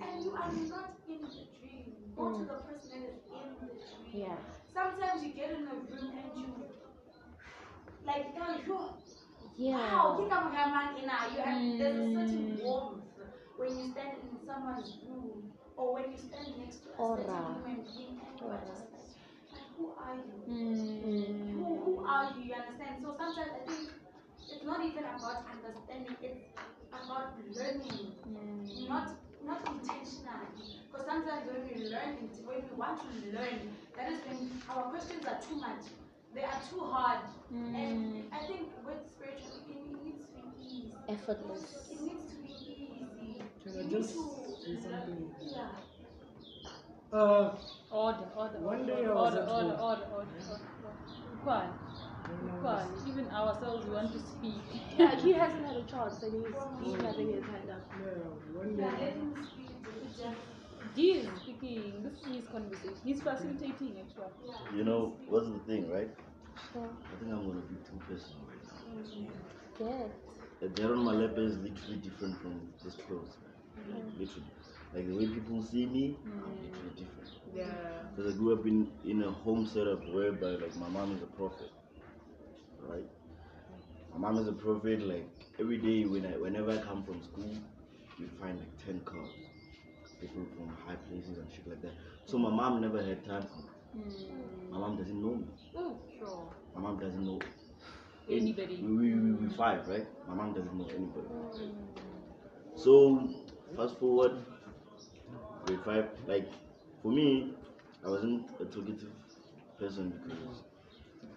And you are not in the dream. Go to Mm. the person that is in the dream. Yeah. Sometimes you get in a room and you like tell you wow, Yeah. think I'm man in a you have there's a certain warmth when you stand in someone's room or when you stand next to a Aura. certain human being and you are just like, like who are you? Mm. Who, who are you? You understand? So sometimes I think it's not even about understanding, it's about learning. Not not intentionally. Because sometimes when we learn when we want to learn, that is when our questions are too much. They are too hard. And I think with spirituality it needs to be easy. Effortless. It needs to be easy. Can You I need just to say something? Yeah. Uh, Order, order, One order, day I was order, at order, home. order, order, order, order. Quiet. God, even ourselves, we want to speak. Yeah, he hasn't had a chance and he's, he's having his hand up. Yeah, one Yeah, day. speak. He is speaking. This is his conversation. He's facilitating, actually. You know, what's the thing, right? Sure. I think I'm gonna be too personal right now. Good. The Darren Malepa is literally different from this close. Mm-hmm. Literally. Like the way people see me, I'm mm-hmm. literally different. Yeah. Because I grew up in, in a home setup whereby like my mom is a prophet. Right? My mom is a prophet, like every day when I whenever I come from school, you find like ten cars. People from high places and shit like that. So my mom never had time for me. Hmm. My mom doesn't know me. Oh, Sure. My mom doesn't know Anybody. We, we, we, five, right? My mom doesn't know anybody. Hmm. So, fast forward, grade five, like, for me, I wasn't a talkative person because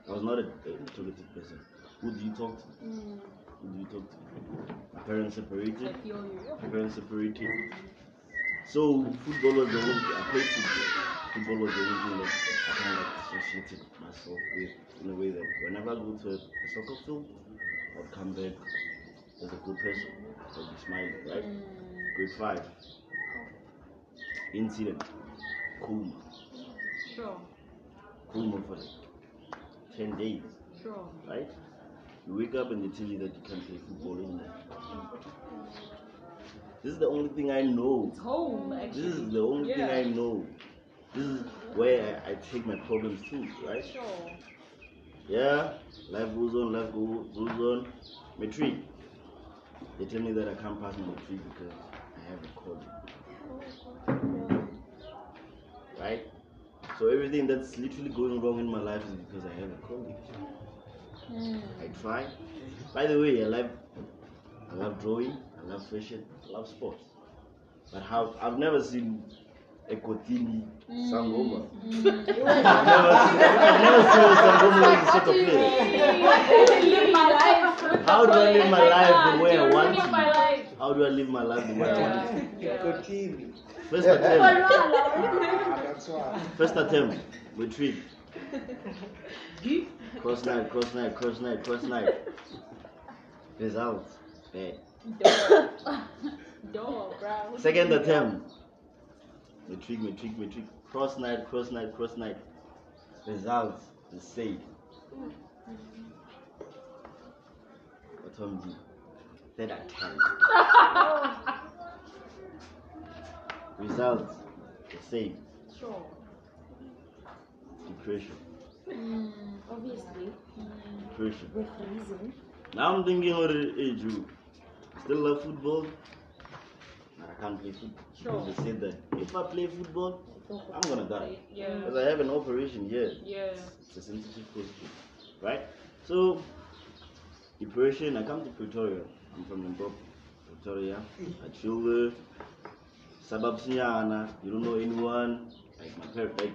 I was not a introverted person. Who do you talk to? Mm. Who do you talk to? My parents separated. My parents separated. So football was the only I played football. Football was the only thing that I kind of associated myself with in a way that whenever I go to a, soccer field, i would come back as a good person. i would be smiling, right? Mm. Grade five. Incident. Cool. Sure. Cool for it. 10 days. Sure. Right? You wake up and they tell you that you can't play football anymore. This is the only thing I know. It's home, actually. This is the only yeah. thing I know. This is where I, I take my problems to, right? Sure. Yeah, life goes on, life go, goes on. Matric. They tell me that I can't pass my matric because I have a cold, Right? So everything that's literally going wrong in my life is because I have a calling. I try. By the way, I love I love drawing, I love fashion, I love sports. But how I've never seen a Kotini Sangoma. I've never seen I've never seen a Sangoma who's a soccer player. live my life. How do I live my life the way I want living to? My life. How do I live my life the way I want to? Yeah. Continue. First attempt, that's why. first attempt, retreat. Cross night, cross night, cross night, cross night. Results, bad. Door, bro. Second attempt, retreat, retreat, retreat. Cross night, cross night, cross night. Results, the same. Autumn Third attempt. Results, the same. Sure. Depression, Obviously, depression. with reason. Now I'm thinking, what hey, Drew, still love football? But I can't play football. Sure. They said that if I play football, I'm gonna die. Yeah. Because I have an operation here. Yeah. It's a sensitive position. Right? So, depression, I come to Pretoria. I'm from Limpopo, Pretoria. I there. Sabab Sinyana, you don't know anyone. Like my parents, like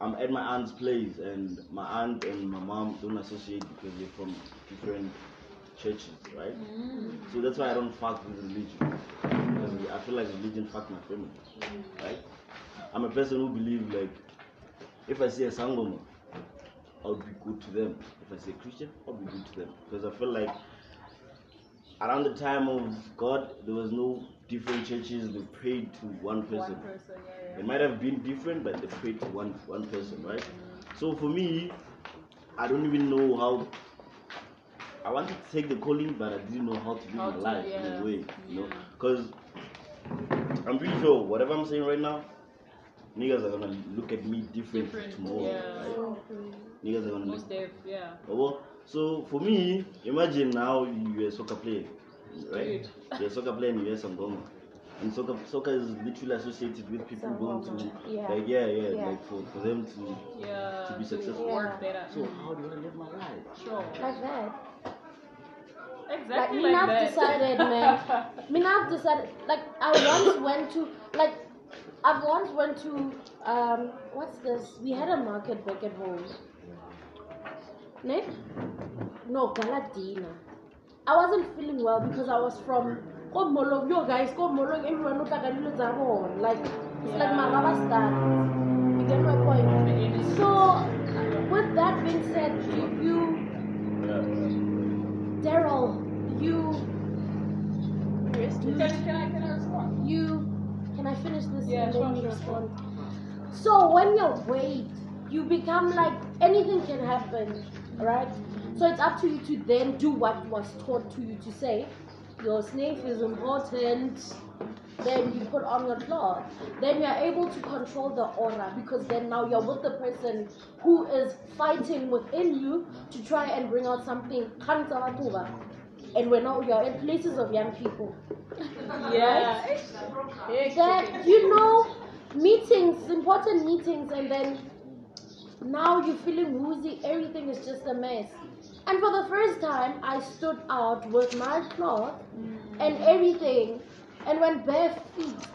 I'm at my aunt's place, and my aunt and my mom don't associate because they're from different churches, right? Mm. So that's why I don't fuck with religion. Because I feel like religion fucked my family, mm. right? I'm a person who believes like if I see a sangoma, I'll be good to them. If I see a Christian, I'll be good to them because I feel like around the time of God, there was no different churches. They prayed to one person. One person, yeah, It might have been different, but they prayed to one one person, right? So for me, I don't even know how. I wanted to take the calling, but I didn't know how to live How my to, life in a way, you know, because I'm pretty sure whatever I'm saying right now, niggas are gonna look at me different, Different, tomorrow, yeah. right? Oh, niggas are gonna look Most def, yeah. Oh, well, so for me, imagine now you're a soccer player, right? Dude. You're a soccer player and you're Sangoma. And soccer, soccer is literally associated with people going to, yeah. like, yeah, yeah, Yeah. like for, for them to. Yeah. To be successful. Work better. So, how do I live my life? Sure. Like that. Like, Exactly me like, I've that. decided, man. me I've decided. Like, I once went to, like, I once went to, um, what's this? We had a market back at home. Ne? No, Galadina. I wasn't feeling well because I was from Ko Molong, yo guys, Molong, everyone knows Tagalilo Zabon. Like, it's like my rubber star. You get my point? So, with that being said, you, you Daryl, you, Can, can I can I respond? you, can I finish this Yeah, and then you respond? So when you're weighed, you become like anything can happen, right? So it's up to you to then do what was taught to you to say. Your sniff is important. Then you put on your cloth. Then you're able to control the aura because then now you're with the person who is fighting within you to try and bring out something. And we're now you're in places of young people Yeah. that you know meetings important meetings and then now you're feeling woozy everything is just a mess. And for the first time i stood out with my cloth and everything. And went bare feet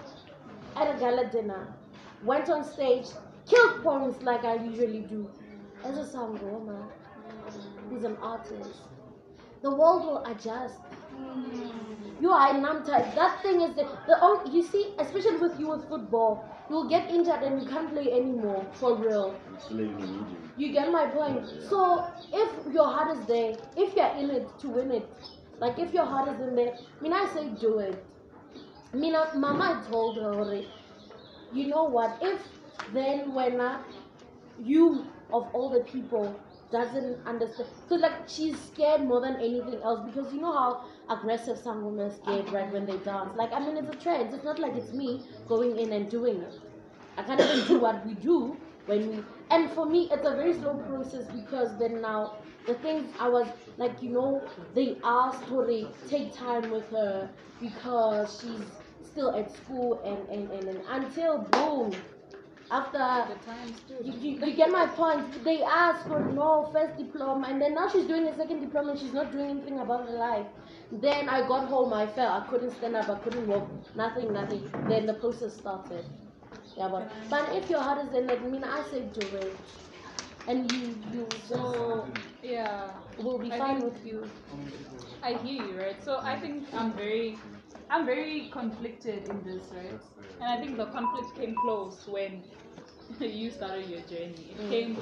at a gala dinner. Went on stage killed points like i usually do. As a sangoma who's an artist the world will adjust you are a. That thing is the, the on- you see, especially with you with football, you'll get injured and you can't play anymore for real. You get my point. So if your heart is there, if you're in it to win it, like if your heart is in there, I mean I say do it. I mean Mama told her. You know what? If then when you of all the people doesn't understand, because like she's scared more than anything else because you know how aggressive some women scared right when they dance. Like I mean it's a trend. It's not like it's me going in and doing it. I can't even do what we do when we and for me it's a very slow process because then now the things I was like you know they asked or they take time with her because she's still at school and and, and, and until boom after The times too. you, you, you get my point. They asked for no first diploma, and then now she's doing a second diploma. and She's not doing anything about her life. Then I got home. I fell. I couldn't stand up. I couldn't walk. Nothing. Nothing. Then the process started. Yeah, but but if your heart is in it, I mean, I say do it, and you you so Yeah. we'll be I fine with you. I hear you, right? So I think I'm very, I'm very conflicted in this, right? And I think the conflict came close when you started your journey. It came,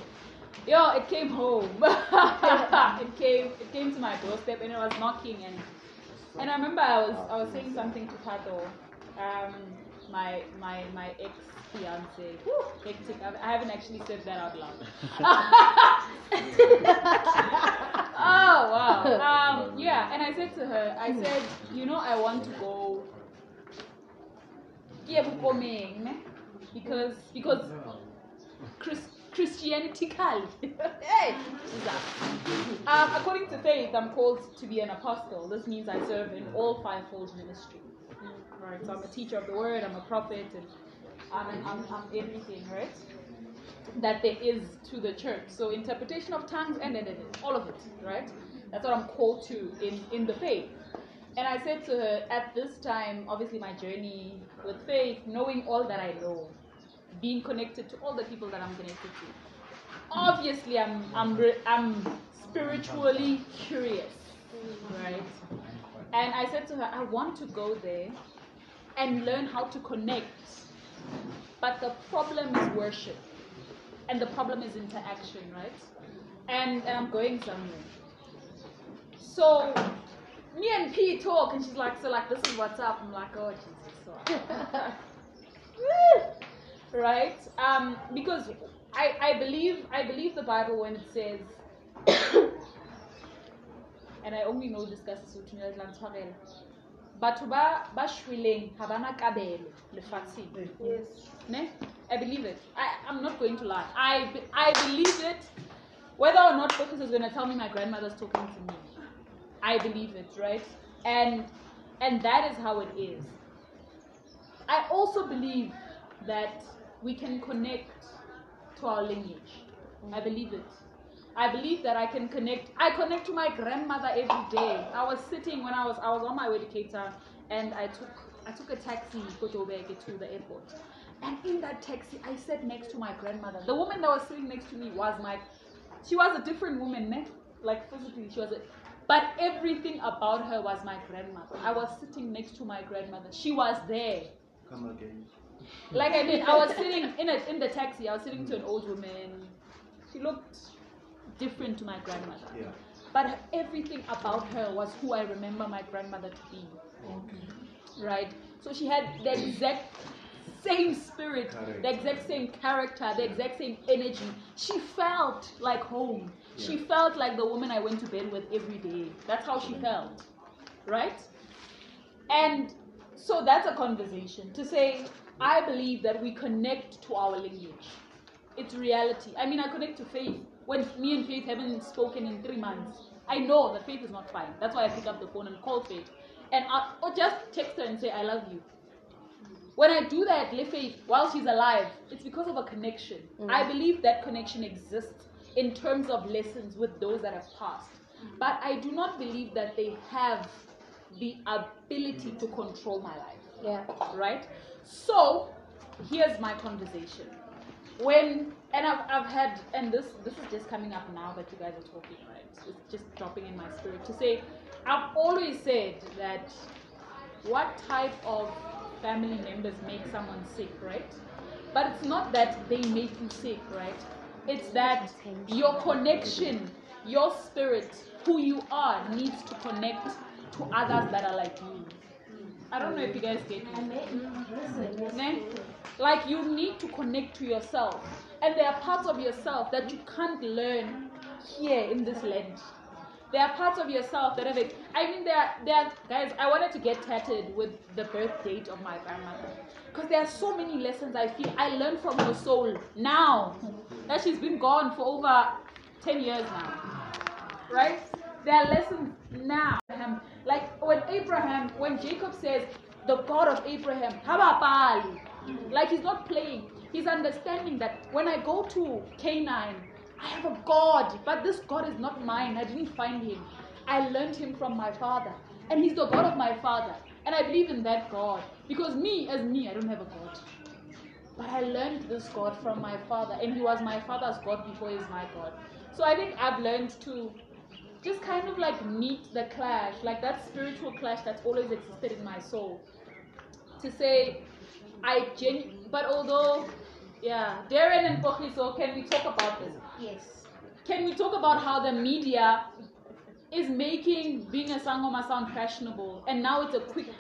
yo, it came home. it came, it came to my doorstep, and it was knocking. And and I remember I was, I was saying something to Pato, um, my my my ex fiance. Hectic. I I haven't actually said that out loud. oh wow. Um, yeah, and I said to her, I said, you know, I want to go. Yeah, bukomeng, ne? because because Chris, Christianity kali. hey, um, according to faith, I'm called to be an apostle. This means I serve in all fivefold ministry. Right, so I'm a teacher of the word, I'm a prophet, and I'm, everything, right? That there is to the church. So interpretation of tongues and, and, and all of it, right? That's what I'm called to in, in the faith. And I said to her, at this time, obviously my journey with faith, knowing all that I know, being connected to all the people that I'm connected to, obviously I'm I'm I'm spiritually curious, right? And I said to her, I want to go there and learn how to connect. But the problem is worship. And the problem is interaction, right? And, I'm going somewhere. So me and P talk and she's like, so like this is what's up. I'm like, oh Jesus. Right? Um, because I, I believe I believe the Bible when it says and I only know this tla ntshwarela. Batho ba ba shweleng ha bana kabelo lefatsheng. Ne? I believe it. I, I'm not going to lie. I, I believe it. Whether or not Focus is going to tell me my grandmother's talking to me, I believe it, right? And and that is how it is. I also believe that we can connect to our lineage. I believe it. I believe that I can connect. I connect to my grandmother every day. I was sitting when I was I was on my way to Cape Town, and I took I took a taxi to the airport. And in that taxi, I sat next to my grandmother. The woman that was sitting next to me was my, she was a different woman, ne? like physically, she was a, but everything about her was my grandmother. I was sitting next to my grandmother. She was there. Come again. Like I mean, I was sitting in a, in the taxi. I was sitting to an old woman. She looked different to my grandmother. Yeah. But everything about her was who I remember my grandmother to be. Right? So she had the exact same spirit, Correct. the exact same character, the exact same energy. She felt like home. She felt like the woman I went to bed with every day. That's how she felt. Right? And so that's a conversation to say, I believe that we connect to our lineage. It's reality. I mean, I connect to faith. When me and Faith haven't spoken in three months, I know that Faith is not fine. That's why I pick up the phone and call Faith. And I, or just text her and say, I love you. When I do that, Le Faith, while she's alive, it's because of a connection. Mm. I believe that connection exists in terms of lessons with those that have passed. But I do not believe that they have the ability to control my life Yeah. right? So here's my conversation. When and I've, I've had and this this is just coming up now that you guys are talking, right? It's just dropping in my spirit to say I've always said that what type of family members make someone sick, right? But it's not that they make you sick, right? It's that your connection, your spirit, who you are, needs to connect to others that are like you. I don't know if you guys get me. Mm-hmm. Ne? Like you need to connect to yourself. And there are parts of yourself that you can't learn here in this land. There are parts of yourself that have. I mean, there are, there are, guys, I wanted to get tatted with the birth date of my grandmother. Because there are so many lessons I feel I learned from her soul now that she's been gone for over 10 years now. Right? There are lessons now. Like when Abraham, when Jacob says, the God of Abraham, Habapali, like he's not playing. He's understanding that when I go to Canaan, I have a God, but this God is not mine. I didn't find him. I learned him from my father. And he's the God of my father. And I believe in that God. Because me, as me, I don't have a God. But I learned this God from my father. And he was my father's God before he's my God. So I think I've learned to just kind of like meet the clash, like that spiritual clash that's always existed in my soul. To say, I genu- but although, yeah, Darren and Pochiso, can we talk about this? Yes. Can we talk about how the media is making being a sangoma sound fashionable and now it's a quick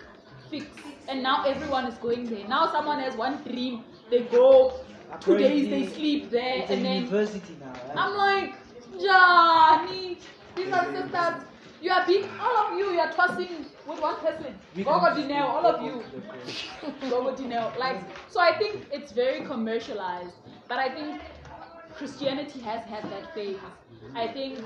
fix and now everyone is going there. Now someone has one dream, they go, two days they sleep there It's a and then university now. Right? I'm like, Johnny, these are sisters. You are being, all of you, you are tossing with one person. Gogo Dineo, all of you. Gogo Dineo. Like, so I think it's very commercialized. But I think Christianity has had that phase. I think,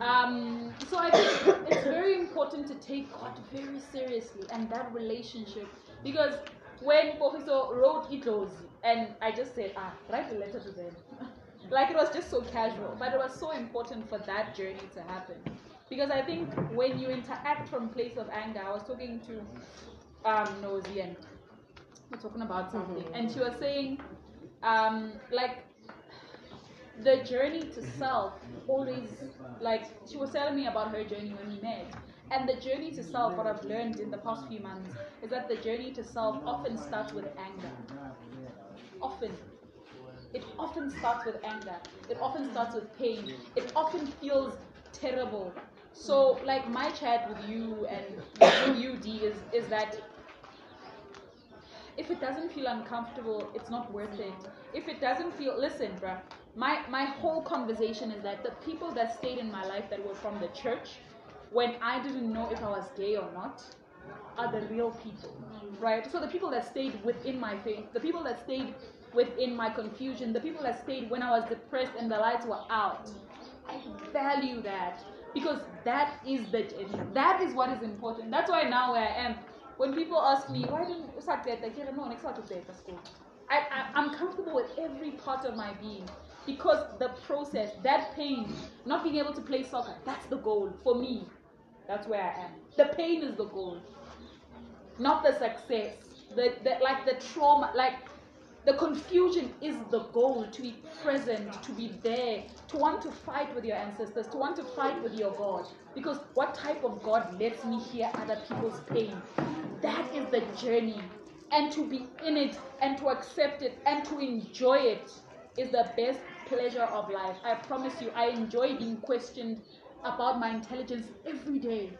um, so I think it's very important to take God very seriously and that relationship. Because when Professor wrote Itlos, and I just said, ah, write a letter to them. like it was just so casual, but it was so important for that journey to happen. Because I think when you interact from place of anger, I was talking to um, Nosy and we're talking about something, and she was saying, um, like the journey to self always like she was telling me about her journey when we met. And the journey to self what i've learned in the past few months is that the journey to self often starts with anger. Often. It often starts with anger. It often starts with pain. It often feels terrible so like my chat with you and with you d is is that if it doesn't feel uncomfortable, it's not worth it. If it doesn't feel, listen, bruh, my, my whole conversation is that the people that stayed in my life that were from the church, when I didn't know if I was gay or not, are the real people, right? So the people that stayed within my faith, the people that stayed within my confusion, the people that stayed when I was depressed and the lights were out, I value that because that is the journey. that is what is important. That's why now where I am, when people ask me why didn't you start like, no, next to school. I, I I'm comfortable with every part of my being because the process, that pain, not being able to play soccer, that's the goal for me. That's where I am. The pain is the goal, not the success. The, the like the trauma, like the confusion is the goal to be present, to be there, to want to fight with your ancestors, to want to fight with your God. Because what type of God lets me hear other people's pain? That is the journey. And to be in it and to accept it and to enjoy it is the best pleasure of life. I promise you, I enjoy being questioned about my intelligence every day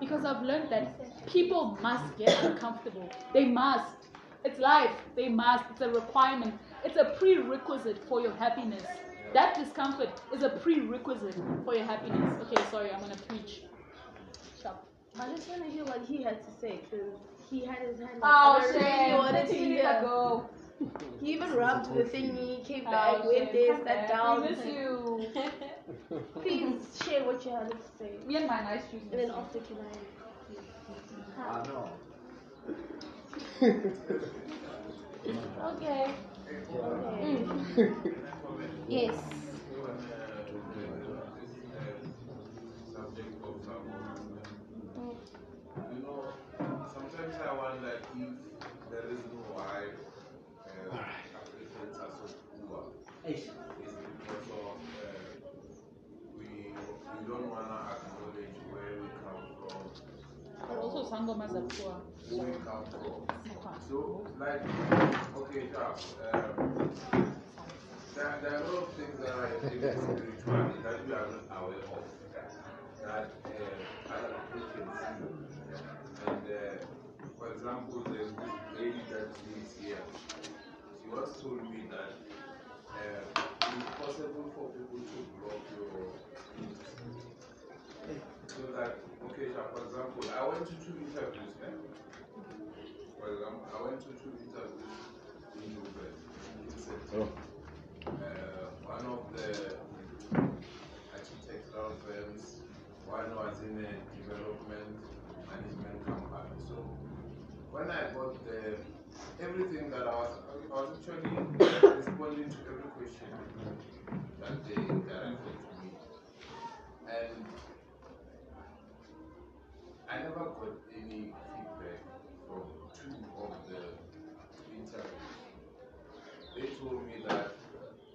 because I've learned that people must get uncomfortable. They must. It's life. They must. It's a requirement. It's a prerequisite for your happiness. That discomfort is a prerequisite for your happiness. Okay, sorry, I'm gonna preach. Sharp. I just want to hear what he had to say because he had his hand. Oh, up, and I really shame. wanted to Let hear. go. He even rubbed the thingy, came Oh, back, went shame. there, sat down. We miss you. Please share what you had to say. Me and my nice shoes. And then after can I? I know. Okay. Mm. Yes. You know, sometimes I wonder if there is no why uh, Africans are so poor is because of uh, we we don't want to acknowledge where we come from, But also sangomas are poor. Come from. So, like, okay, um, there, there are a lot of things that are in spirituality that we are not aware of that other people can see. And uh, for example, there's this lady that lives here. She once told me that uh, it's possible for people to block your so that okay, for example, I went to two interviews. Eh? For example, I went to two interviews in. Oh. Uh, one of the architectural firms, one was in a development management company. So when I got there, everything that I was, I was actually responding to every question that they directed to me. And I never got any feedback of the interviews. They told me that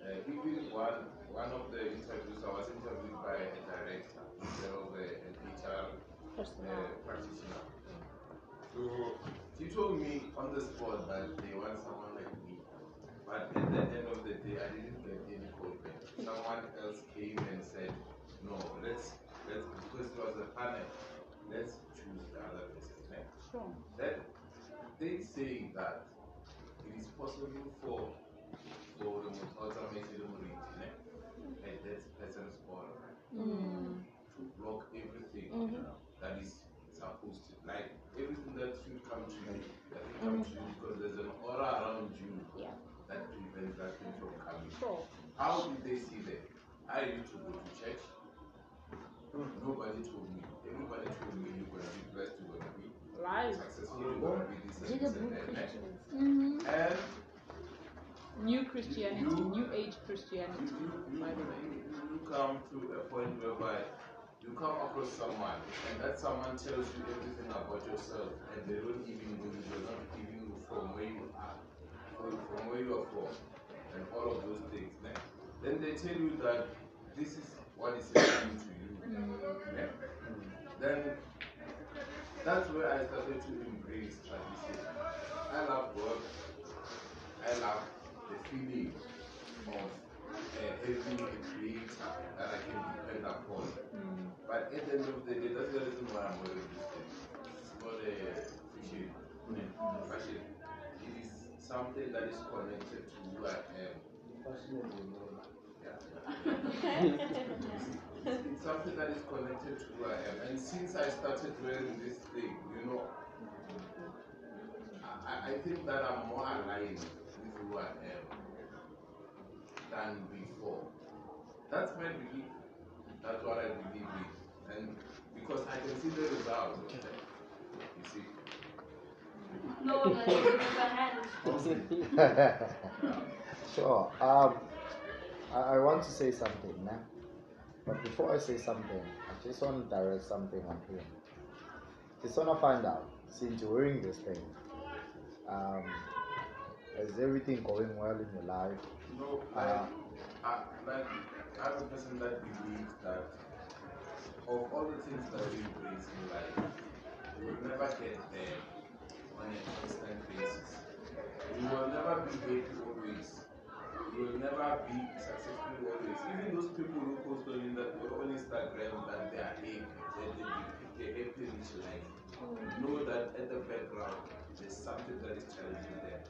uh, even one one of the interviews I was interviewed by a director instead of a, an HR uh, practitioner. So he told me on the spot that they want someone like me. But at the end of the day, I didn't get any callback. Someone else came and said, no, let's let's because it was a panel, let's choose the other person. Sure. That they say that it is possible for for the automated region at that person's order to block everything mm-hmm. Mm-hmm. that is supposed to like everything that should come to you that will come mm-hmm. to you because there's an aura around you Yeah. that prevents that thing from coming. Sure. How did they see that? I used to go to church. Mm. Nobody told me. Everybody told me Mm-hmm. And New Christianity, You- New Age Christianity. you, you, By the way. you, you come to a point whereby you come across someone and that someone tells you everything about yourself and they don't even know you, they're not even from where you are, from, where you are from, and all of those things. né? Then they tell you that this is what is happening to you. né? Then that's where I started to embrace tradition. I love work. I love the feeling of uh, having a creator that I can depend upon. Mm. But at the end of the day, that's the reason why I'm wearing this thing. It's not a fashion. Mm. Fashion. It is something that is connected to who I am. Yeah. it's something that is connected to who I am. And since I started wearing this thing, you know, I, I think that I'm more aligned with who I am than before. That's my belief. That's what I believe in. And because I can see the result of that. You see? No, no, it's a hand. sure. Um, I, I want to say something, nah? But before I say something, I just want to direct something on him. Just want to find out, since you're wearing this thing, um, is everything going well in your life? No, like, I, like, I'm a person that believes that of all the things that we embrace in life, we will never get there on a constant basis. We will never be happy always. you will never be successful always. Even those people who post on, in the, on Instagram that they are happy, that they depict a happy rich life, know that at the background there's something that is challenging there.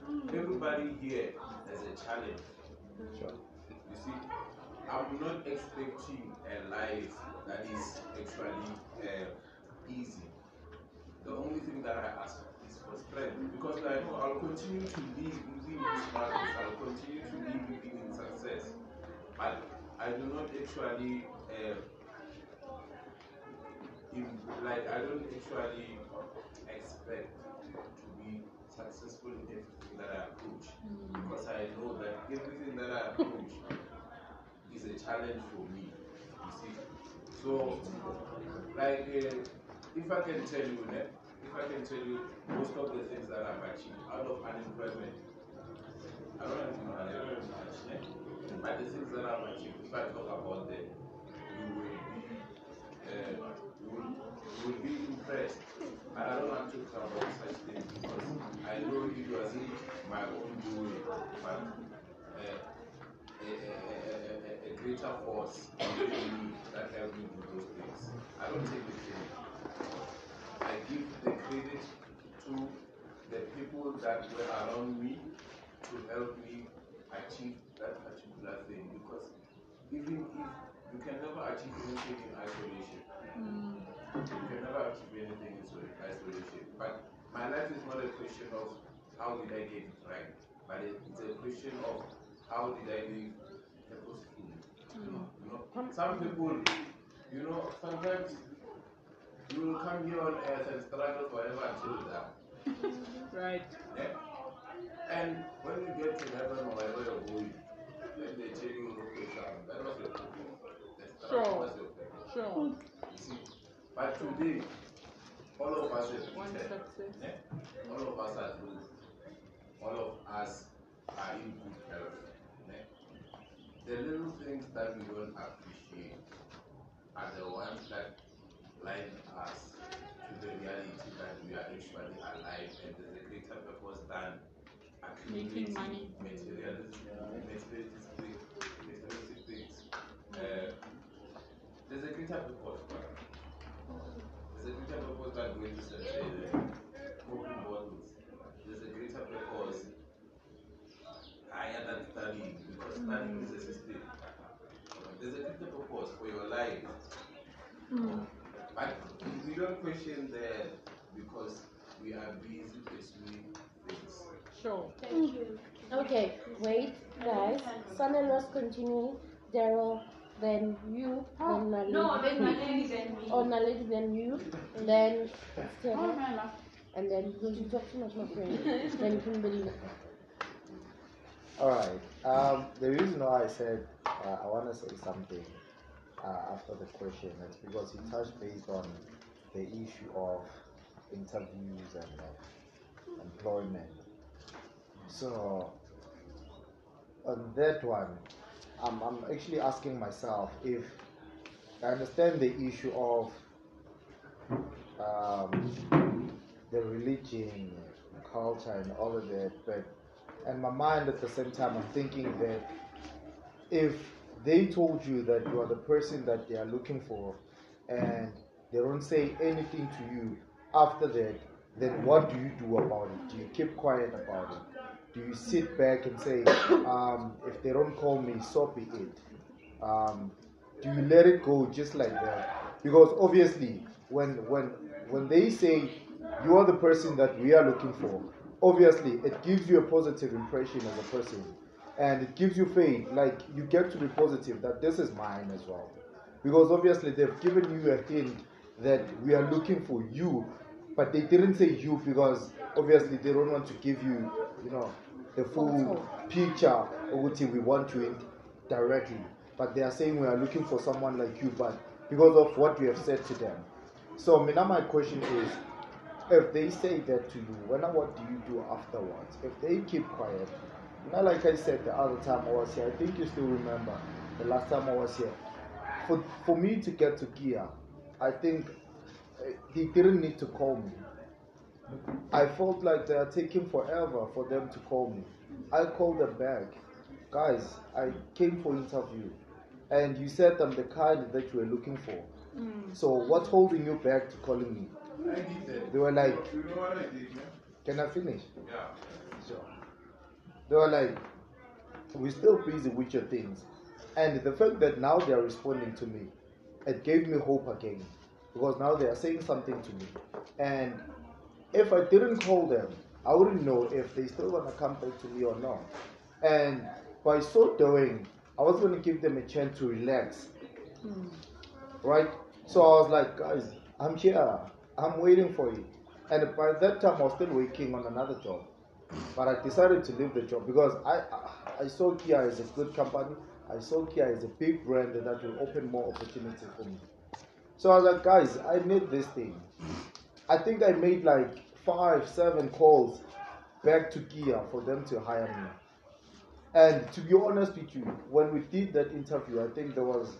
Everybody here has a challenge. Sure. You see, I'm not expecting a life that is actually uh, easy. The only thing that I ask is for strength because I know I'll continue to live within this market, I'll continue to live within in success. But I do not actually, uh, in, like, I don't actually expect to be successful in everything that I approach because I know that everything that I approach is a challenge for me. You see, so like uh, if I can tell you, that. if I can tell you most of the things that I've achieved out of unemployment, I don't have much, I don't have much, but the things that achieved, if I talk about them, you will be, uh, will, will be impressed. And I don't want to talk about such things because I know it wasn't my own doing, but uh, a, a, a, a, greater force that helped me do those things. I don't take the credit. I give the credit to the people that were around me to help me achieve that particular thing because even if you can never achieve anything in isolation. Hmm. You can never achieve anything in isolation. But my life is not a question of how did I get it right, but it's a question of how did I live purposefully. You know, you know, hmm. some people, you know, sometimes you will come here on earth and struggle forever until you die. Right. Yeah? And when you get to heaven or wherever you're going, Sure. Sure. But today, all of us eh? All of us are good. All of us are in good health. eh? The little things that we don't appreciate are the ones that blind us to the reality that we are actually alive and there's a greater purpose than accumulating money. materialistic, materialistic, materialistic things. Uh, there's a greater purpose. There's a greater purpose than going to a open bottles. There's a greater purpose higher than studying because studying is a system. There's a greater purpose for your life. But we don't question that because we are busy pursuing things. Sure. Thank you. Okay, wait, guys. Son-in-law's continuing. Daryl, then you, then Naledi. No, then Naledi, then me. Oh, Naledi, then you, And then Stella, and then because you talk too much, my friend. then Kimberly. All right. Um, the reason why I said uh, I want to say something uh, after the question is because he touched based on the issue of interviews and uh, employment. So on that one, I'm, I'm actually asking myself if I understand the issue of um, the religion, culture, and all of that, but and my mind at the same time, I'm thinking that if they told you that you are the person that they are looking for, and they don't say anything to you after that, then what do you do about it? Do you keep quiet about it? Do you sit back and say, um, if they don't call me, so be it? Um, do you let it go just like that? Because obviously, when when when they say you are the person that we are looking for, obviously it gives you a positive impression as a person, and it gives you faith. Like you get to be positive that this is mine as well, because obviously they've given you a hint that we are looking for you, but they didn't say you because obviously they don't want to give you, you know, the full picture of what we want to in directly. But they are saying we are looking for someone like you, but because of what you have said to them. So, Mina, my question is if they say that to you, when what do you do afterwards? If they keep quiet, not like I said the other time I was here, I think you still remember the last time I was here. For, for me to get to Kia, I think uh, he didn't need to call me. I felt like they are taking forever for them to call me. I called them back. guys, I came for interview, and you said I'm the kind that you were looking for. Mm. So what's holding you back to calling me? I did that. They were like, You know what I did, man? can I finish? Yeah. Sure. They were like, we're still busy with your things. And the fact that now they are responding to me, it gave me hope again. Because now they are saying something to me. And if I didn't call them, I wouldn't know if they still want to come back to me or not. And by so doing, I was going to give them a chance to relax. Hmm. Right? So I was like, guys, I'm here. I'm waiting for you. And by that time, I was still working on another job. But I decided to leave the job because I, I, I saw Kia as a good company. I saw Kia as a big brand that will open more opportunity for me. So I was like, guys, I need this thing. I think I made like five, seven calls back to Kia for them to hire me. And to be honest with you, when we did that interview, I think there was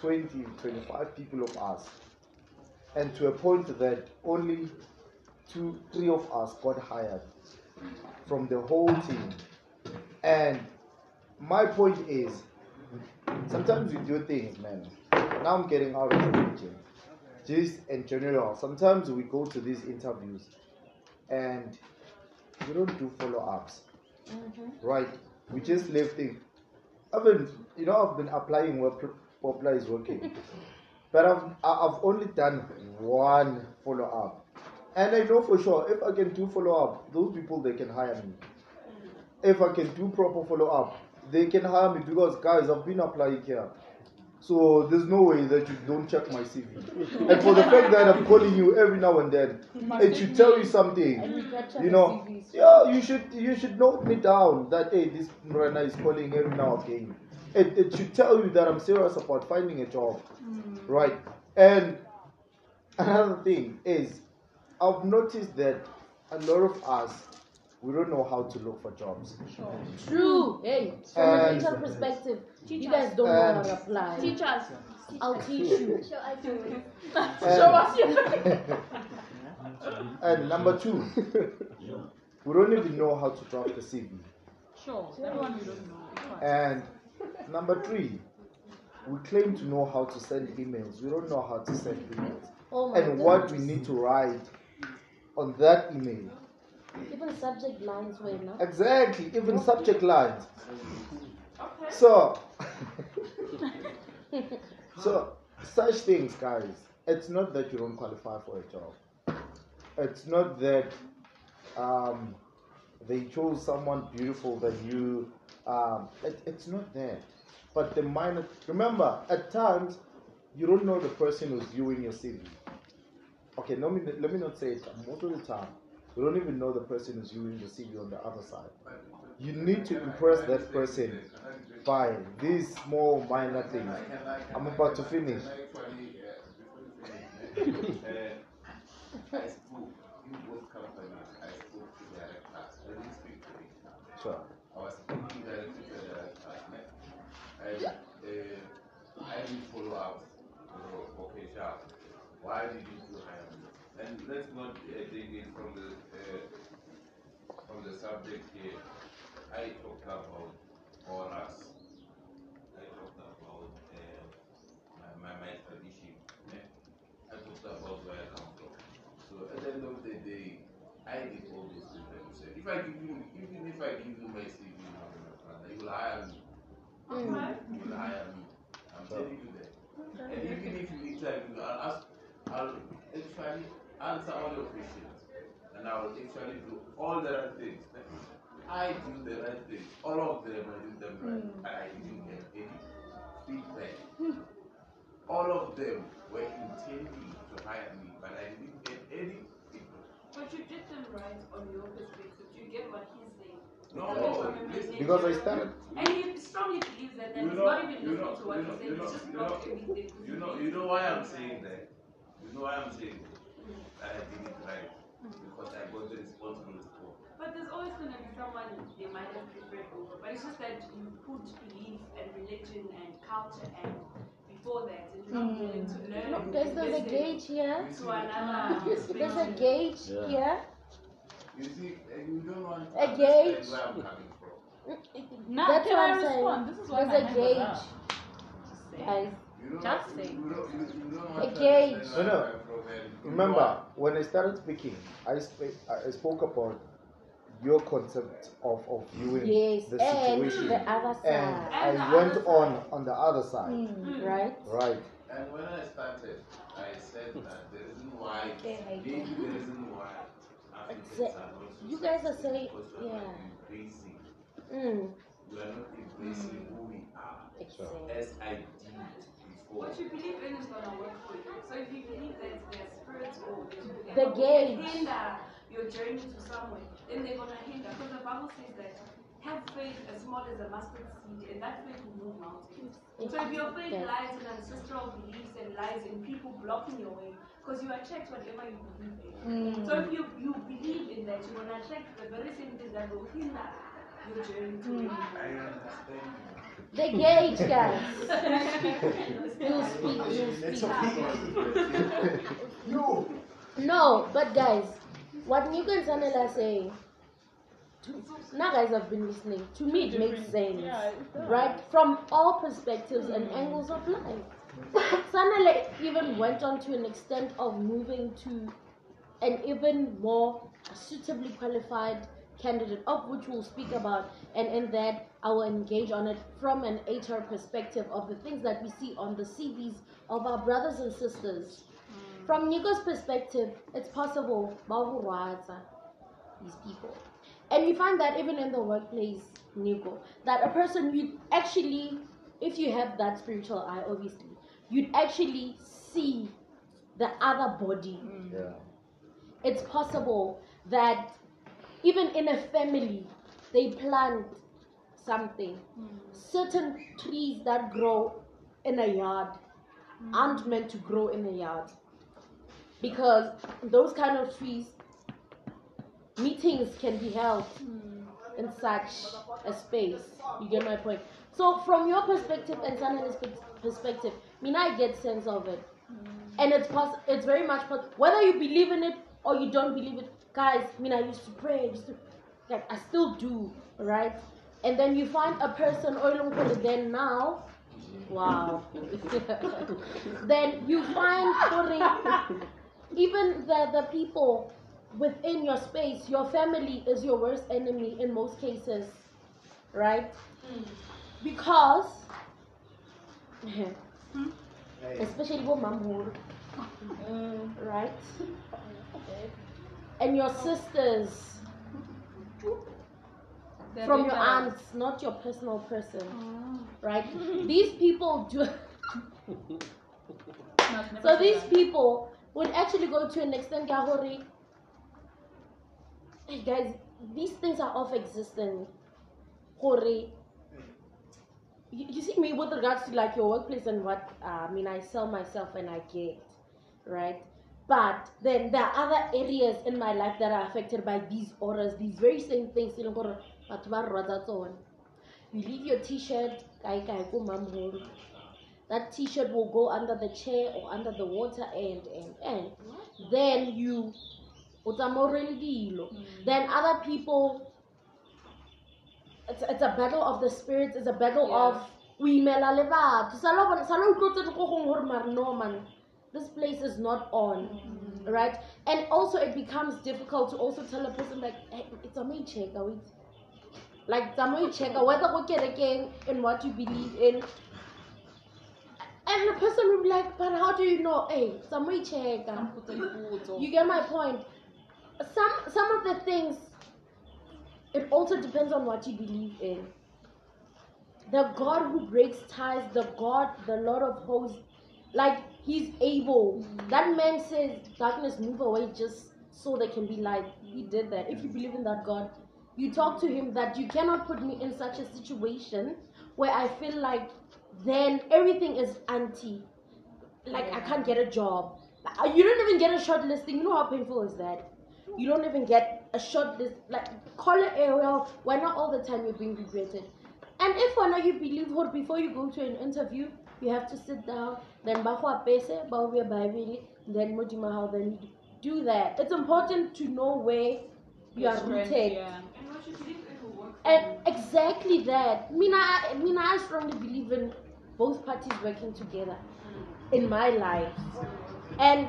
20, 25 people of us. And to a point that only two, three of us got hired from the whole team. And my point is, sometimes we do things, man. Now I'm getting out of the region. Just in general, sometimes we go to these interviews and we don't do follow ups. Mm-hmm. Right? We just leave things. I've been, you know, I've been applying where Poplar is working. but I've, I've only done one follow up. And I know for sure if I can do follow up, those people they can hire me. Mm-hmm. If I can do proper follow up, they can hire me because guys, I've been applying here. So there's no way that you don't check my CV. and for the fact that I'm calling you every now and then, it should tell you something. And we got check You know, yeah, you should you should note me down that hey, this Mrena is calling every now and again. It, it should tell you that I'm serious about finding a job, right? And another thing is, I've noticed that a lot of us we don't know how to look for jobs. True. Hey, from an And- HR perspective, Teach you guys don't know how to um, apply. Teach us. I'll teach you. Show us your way. Um, Show us your And number two, we don't even know how to draft a CV. Sure, that one we don't know. And number three, we claim to know how to send emails. We don't know how to send emails. Oh my And what we goodness. need to write on that email. Even subject lines were enough. Exactly, even subject lines. So, so such things, guys. It's not that you don't qualify for a job. It's not that um, they chose someone beautiful that you. Um, it, it's not that. But the minor. Remember, at times you don't know the person who's viewing your CV. Okay, let me let me not say it. Most of the time, you don't even know the person who's viewing the CV on the other side. You need to impress that person by these small minor things. I'm about to finish. Uh, I spoke in both companies. I spoke to directors. I didn't speak to HR. Sure. I was speaking directly to the directors. And uh, I did follow up. Okay, sharp. Why did you two hire me? And let's not uh, dig in from the from the subject here. I talked about Horace. I talked about uh, my, my, my tradition. yeah. I talked about where I come from. So at the end of the day, I did all those things that you said. If I give you, even if I give you my CV now, my you will hire me. You will hire me. I'm telling you that. And even if you need time, I'll ask, I'll actually answer all your questions. And I will actually do all the right things. I do the right things. All of them, I do them right. And I didn't get any feedback. All of them were intending to hire me, but I didn't get any feedback. But you did them right on your perspective. Do you get what he's saying. No, Coming from a listen. message Because I you- started. And he strongly believes that, that he's know- not even listening know- to what you he's saying. you He's just you blocked know- everything. You know, you know why I'm saying that? You know why I'm saying that? That I did it right. Because I got the responsible response. But there's always going to be someone they might have preferred over. But it's just that you put belief and religion and culture and before that, and you're not willing to hmm. learn. No, there's, there's a gauge here. To another. There's a gauge Yeah. here. You see, you don't want to A gauge. where I'm coming from. Now, That's can what I I'm saying. respond? This is why There's my a hand was gauge. up. Guys, You don't Just say. you don't- you- you don't A gauge. understand No, no. Where I'm from and you Remember, when I started speaking, I, sp- I spoke about your concept of, of viewing yes, the and situation. the other And side, And the I went other on on the other side. Mm, right? Right. And when I started, I said that the reason why, maybe the reason why Africans are not so you guys are successful saying- because we are not yeah. embracing, Mm, we are not embracing who we are, exactly. as I did. What you believe in is gonna work for you. So if you believe that there's spirits or there's The whatever gauge. hinder your journey to somewhere, then they're gonna hinder. Because the Bible says that have faith as small as a mustard seed, and that faith will move mountains. So if your faith Yes. lies in ancestral beliefs and lies in people blocking your way, because you attract whatever you believe in. So if you, you believe in that, you're gonna attract the very same things that will hinder your journey to where I you understand. The gauge, guys. you speak, you It's speak. okay. you. No, but guys, what Nico and Sanel are saying, now guys have been listening. To me, it makes sense, Yeah, it right? From all perspectives and angles of life. Sanele even went on to an extent of moving to an even more suitably qualified candidate, of which we'll speak about, and in that I will engage on it from an HR perspective of the things that we see on the CVs of our brothers and sisters. Hmm. From Nico's perspective, it's possible, Bawurwaza, these people. And you find that even in the workplace, Nico, that a person you actually, if you have that spiritual eye, obviously, you'd actually see the other body. Hmm. Yeah. It's possible that even in a family, they plant something. Hmm. Certain trees that grow in a yard hmm. aren't meant to grow in a yard. Because those kind of trees meetings can be held hmm. in such a space. You get my point? So from your perspective and Sanani's perspective I mean I get sense of it. And it's pos- it's very much pos- whether you believe in it or you don't believe it guys I mean I used to pray I used to like I still do right and then you find a person oh, or then now. Wow. Then you find even the, the people within your space, your family is your worst enemy in most cases, right? Because, hmm? especially with Mamur, hmm. right? And your sisters They're from your aunts, not your personal person, right? These people do. No, it's never So these people would actually go to an extent ya hore, hey guys, these things are off existent. Hore, you, you see me with regards to like your workplace and what uh, I mean, I sell myself and I get, right? But then there are other areas in my life that are affected by these auras, these very same things. You know, batho ba rata tsone. You leave your t-shirt, kai kai ko mamholo that t-shirt will go under the chair or under the water and and and. Then you utamorele dilo. Then other people it's, it's a battle of the spirits it's a battle Yeah. of o imela le batho. Sa lo bona- sa lo utlwetse gongwe gore mare no man this place is not on mm-hmm. right? And also it becomes difficult to also tell a person like hey, it's a checker wait like tsamaya check whether go again and what you believe in and the person will be like, but how do you know? Hey, somebody check. You get my point. Some some of the things it also depends on what you believe in. The God who breaks ties, the God, the Lord of hosts, like he's able. That man says darkness move away just so there can be light. He did that. If you believe in that God, you talk to him that you cannot put me in such a situation where I feel like then everything is anti. Like I can't get a job. You don't even get a short listing. You know how painful is that? You don't even get a short list. Like call it eh, area. Why not all the time you're being regretted? And if one you believe her before you go to an interview, you have to sit down, then bahwa pese, bahwa Bible, then modima how then you do that. It's important to know where you are rooted. yeah. And what you believe in will work And exactly that. Mina, I- Mina, I strongly believe in both parties working together in my life. And,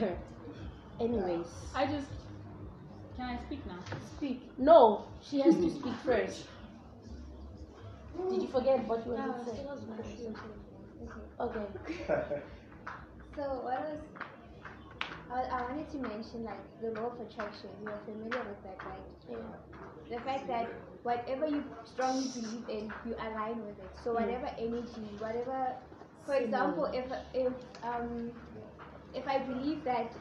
anyways, I just. Can I speak now? speak. No, she has to speak first. Did you forget what you wanted to say? Okay. So what was I, I wanted to mention like the law of attraction. You are familiar with that, right? The fact that whatever you strongly believe in, you align with it. So whatever energy, whatever, for example, if if um if I believe that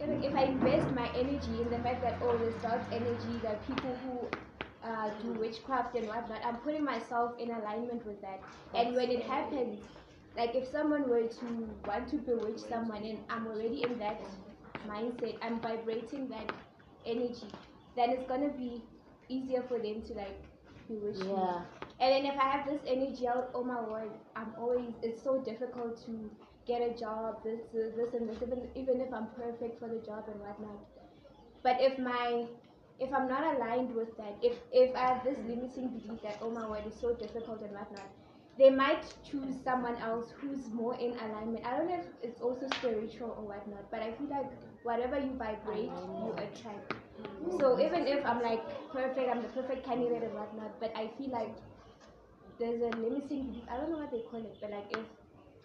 if, if I invest my energy in the fact that oh there's dark energy, there are people who uh, do witchcraft and whatnot, I'm putting myself in alignment with that. And when it happens, like if someone were to want to bewitch someone and I'm already in that mindset, I'm vibrating that energy, then it's gonna be easier for them to like bewitch me. Yeah. And then if I have this energy out, oh my word, I'm always it's so difficult to get a job, this this, this and this, even even if I'm perfect for the job and whatnot. But if my if I'm not aligned with that, if if I have this limiting belief that oh my word it's so difficult and whatnot, they might choose someone else who's more in alignment. I don't know if it's also spiritual or whatnot, but I feel like whatever you vibrate, you attract. So even if I'm like perfect, I'm the perfect candidate and whatnot, but I feel like there's a limiting belief. I don't know what they call it, but like if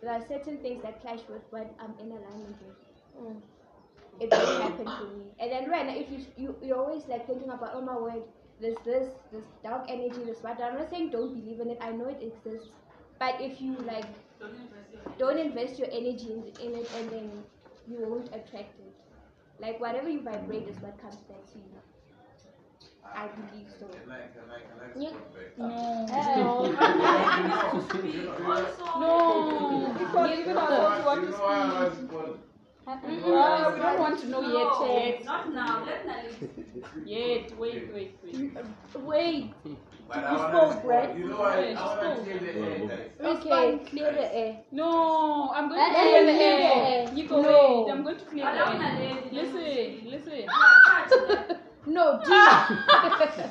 there are certain things that clash with what I'm in alignment with. Mm. It will happen to me. And then when if you you you're always like thinking about oh my word, there's this this dark energy, this what I'm not saying don't believe in it. I know it exists. But if you like don't invest your energy in, in it and then you won't attract it. Like whatever you vibrate is what comes back to you. I believe so. I, I, I Yeah. back? No. Because even I also want to know why am I speak. Spotted? Uh, we don't want to know yet. Not now. Let Nali Yet. Yet. Wait, wait, wait. Wait. But You spoke, right? You know why? Yeah, I want to clear the air. Okay, clear the air. No, I'm going to clear the air. air. Nico, No. wait. I'm going to clear the air. Listen, listen. No, D.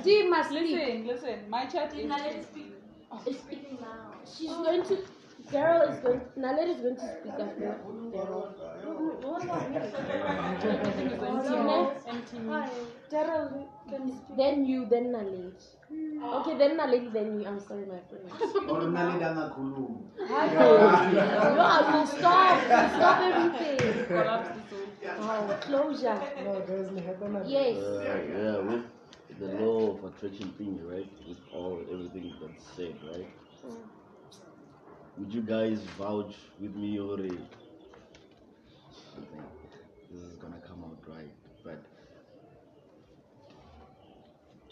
D must speak. Listen, listen. My chat is. Nali. Is speaking now. She's going to. Daryl is going. Nalet is going to speak after Daryl. Then you, then Nalet. Okay, then Nalet, then you. I'm sorry, my friend. Orunalidanga No, I will stop. Stop everything. Collapse Oh, closure. No, guys, we have an Yes. Uh, yeah, with the law of attraction thing, right? With all everything that's said, right? Would you guys vouch with me or I think this is gonna come out right, but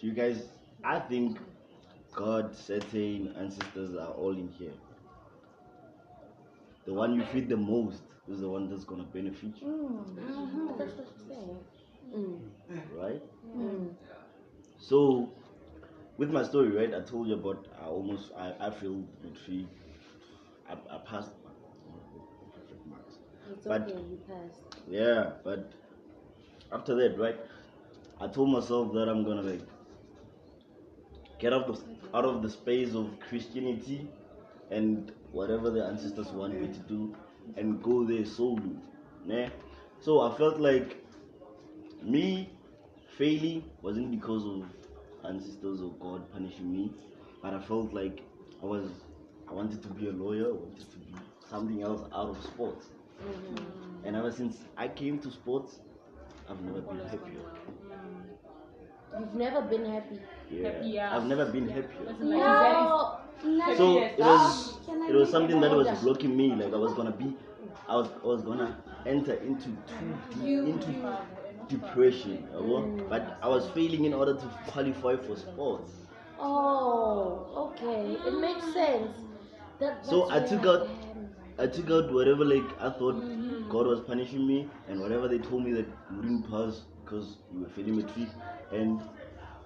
do you guys? I think God, Satan, ancestors are all in here. The one you feed the most is the one that's gonna benefit you, Mm-hmm. That's what I'm saying. Mm. right? Mm. So, with my story, right, I told you about I almost I, I failed the tree. I, I passed my perfect marks. It's But- okay, you passed. Yeah, but after that, right, I told myself that I'm gonna like get out of out of the space of Christianity and whatever the ancestors want me to do and go there solo. Né? So I felt like me failing wasn't because of ancestors or God punishing me, but I felt like I was I wanted to be a lawyer, I wanted to be something else out of sports. Mm-hmm. And ever since I came to sports, I've never been happier. Mm. You've never been happy. Yeah. Happier. I've never been happier. No. So it was it was something that was blocking me. Like I was gonna be, I was I was gonna enter into too deep into depression. yabo? Mm. But I was failing in order to qualify for sports. Oh, okay. It makes sense. That, So I took out- am. I took out whatever like I thought God was punishing me, and whatever they told me that you didn't pass because you were failing matric, and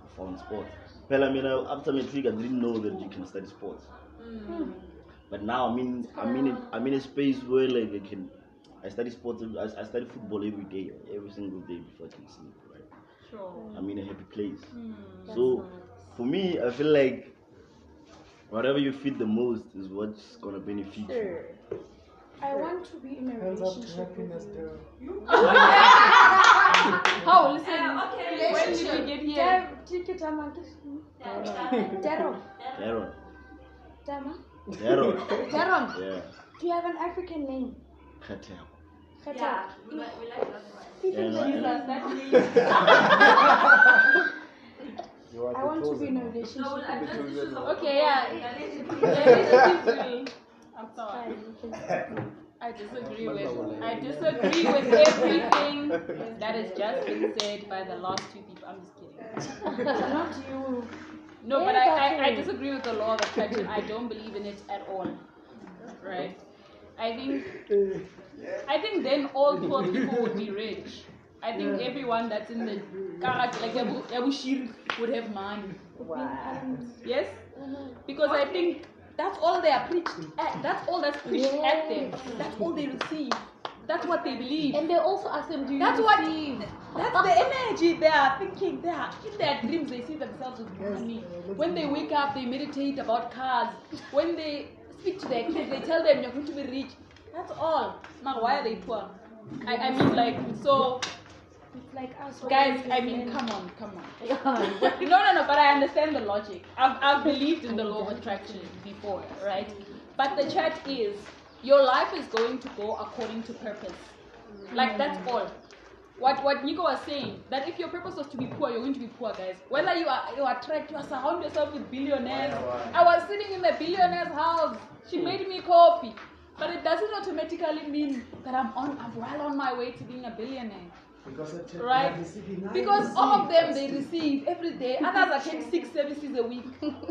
I found sports. Well, I mean, I- after matric, I didn't know that you can study sports. But now I mean, I'm in a, I'm in a space where like I can I study sports. I, I study football every day, every single day before I can sleep. Right. Sure. I'm in a happy place. Hmm. So for me, I feel like whatever you feed the most is what's gonna benefit you. I want to be in a Hands relationship with happiness you. How? Listen. Uh, okay, when did we get here? Dar- Ticket Tama. Yeah. Daron. Daron. Tama. Daron. Daron. Yeah. Do you have an African name? Khatem. Khata. Yeah, we like, we like that one. People Yeah, no, like that. That means You are I want to be in a relationship No, with like, you. let's choose a Okay, yeah. Yeah, let's choose Yeah, let's I'm sorry. Fine, you can- I disagree with I disagree with everything that has just been said by the last two people. I'm just kidding. Not you. No, but I, I, I disagree with the law of attraction. I don't believe in it at all. Right? I think I think then all poor people would be rich. I think everyone that's in the karat like Yabu Yabu Shir would have money. Wow. Yes? Uh-huh. Because I think that's all they are preached at. That's all that's preached at them. That's all they receive. That's what they believe. And they also ask them, do you That's what receive? that's the energy they are thinking. They are in their dreams they see themselves with money. When they wake up they meditate about cars. When they speak to their kids, they tell them you're going to be rich. That's all. Now why are they poor? I, I mean like so It's like us. guys, I mean come on, come on. no no no, but I understand the logic. I've I've believed in the law of attraction before, right? But the chat is your life is going to go according to purpose. Like that's all. What what Nico was saying, that if your purpose was to be poor, you're going to be poor, guys. Whether you are you attract, you are surround yourself with billionaires. I was sitting in the billionaire's house. She hmm. made me coffee. But it doesn't automatically mean that I'm on I'm well on my way to being a billionaire. Because Right? they are receiving, I Because all of them they receive every day. Others attend six services a week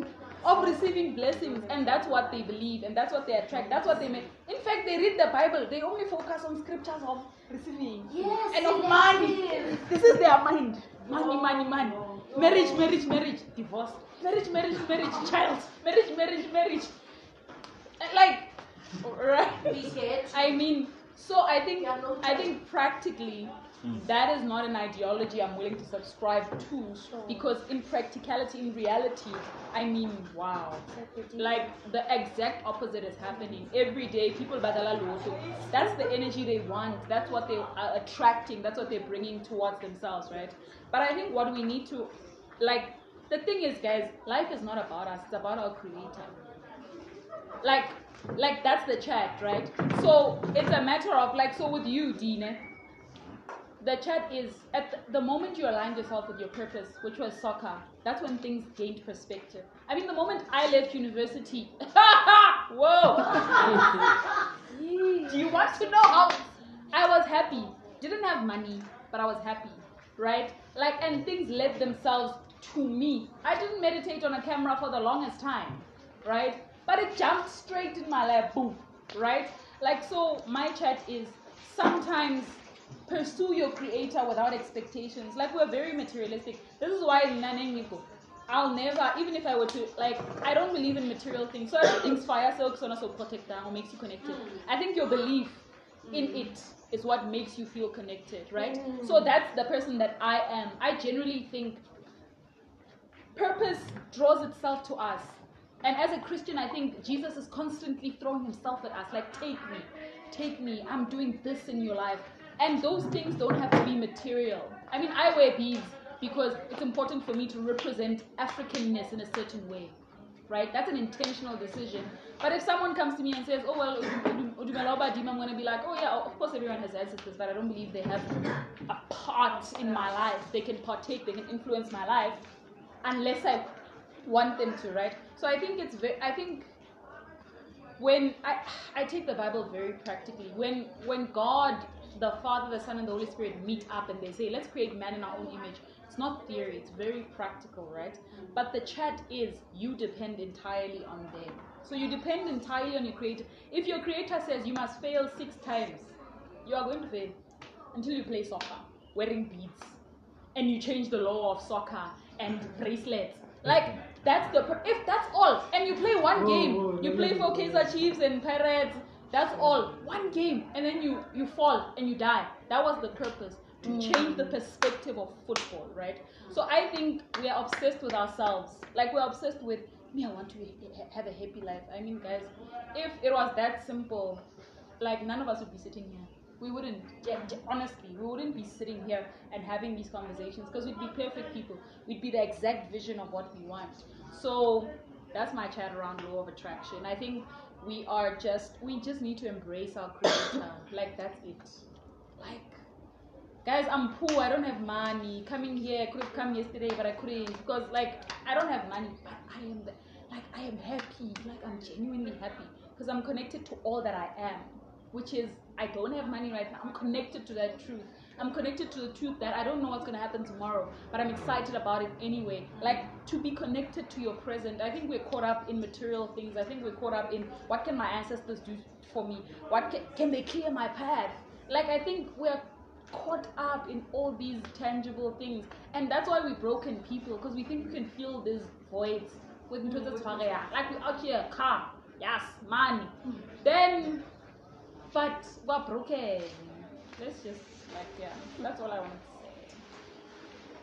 of receiving blessings, and that's what they believe, and that's what they attract. That's what they make. In fact, they read the Bible. They only focus on scriptures of receiving Yes, and of money. yes. This is their mind. Money, money, money. Marriage, marriage, marriage. Divorce. Marriage, marriage, marriage. Child. Marriage, marriage, marriage. Uh, like, right? I mean, so I think I think practically that is not an ideology I'm willing to subscribe to because in practicality, in reality, I mean, wow, like the exact opposite is happening every day. People badala loto. That's the energy they want. That's what they are attracting. That's what they're bringing towards themselves, right? But I think what we need to, like, the thing is, guys, life is not about us. It's about our creator like like that's the chat right so it's a matter of like so with you Dina the chat is at the, moment you aligned yourself with your purpose which was soccer that's when things gained perspective. I mean the moment i left university whoa. Do you want to know how i was happy? Didn't have money but i was happy right? Like and things led themselves to me. I didn't meditate on a camera for the longest time right? But it jumped straight in my lap boom right? Like so my chat is sometimes pursue your creator without expectations like we're very materialistic this is why I'll never, even if I were to, like, I don't believe in material things. So I don't think fire silk so so protect or makes you connected. Hmm. I think your belief in hmm. it is what makes you feel connected, right? Hmm. So that's the person that I am. I generally think purpose draws itself to us. And as a Christian, I think Jesus is constantly throwing himself at us, like, take me, take me, I'm doing this in your life. And those things don't have to be material. I mean, I wear beads because it's important for me to represent Africanness in a certain way, right? That's an intentional decision. But if someone comes to me and says, oh, well, I'm going to be like, oh, yeah, of course everyone has ancestors, but I don't believe they have a part in my life. They can partake, they can influence my life unless I want them to, right? So I think it's very, I think when I, I take the Bible very practically, when when God, the Father, the Son, and the Holy Spirit meet up and they say, let's create man in our own image, it's not theory, it's very practical, right? But the chat is you depend entirely on them. So you depend entirely on your creator. If your creator says you must fail six times, you are going to fail until you play soccer, wearing beads, and you change the law of soccer and bracelets. Like that's the if that's all, and you play one game, you play for Kaizer Chiefs and Pirates. That's all, one game, and then you you fall and you die. That was the purpose. to mm. change the perspective of football, right? So I think we are obsessed with ourselves. Like we're obsessed with me. I want to have a happy life. I mean, guys, if it was that simple, like none of us would be sitting here. We wouldn't. Yeah, honestly, we wouldn't be sitting here and having these conversations because we'd be perfect people. We'd be the exact vision of what we want. So that's my chat around law of attraction. I think we are just we just need to embrace our creator. like that's it. Like guys, I'm poor, I don't have money. Coming here, I could have come yesterday, but I couldn't because like I don't have money, but I am the, like I am happy. Like I'm genuinely happy because I'm connected to all that I am, which is I don't have money right now. I'm connected to that truth. I'm connected to the truth that I don't know what's gonna happen tomorrow, but I'm excited about it anyway. Like to be connected to your present. I think we're caught up in material things. I think we're caught up in what can my ancestors do for me? What can, can they clear my path? Like I think we're caught up in all these tangible things, and that's why we're broken people because we think we can fill these voids with mm-hmm. tshwarehang. Like we're out here, car, yes, money. Then, but we're broken. Let's just like yeah, that's all I want to say.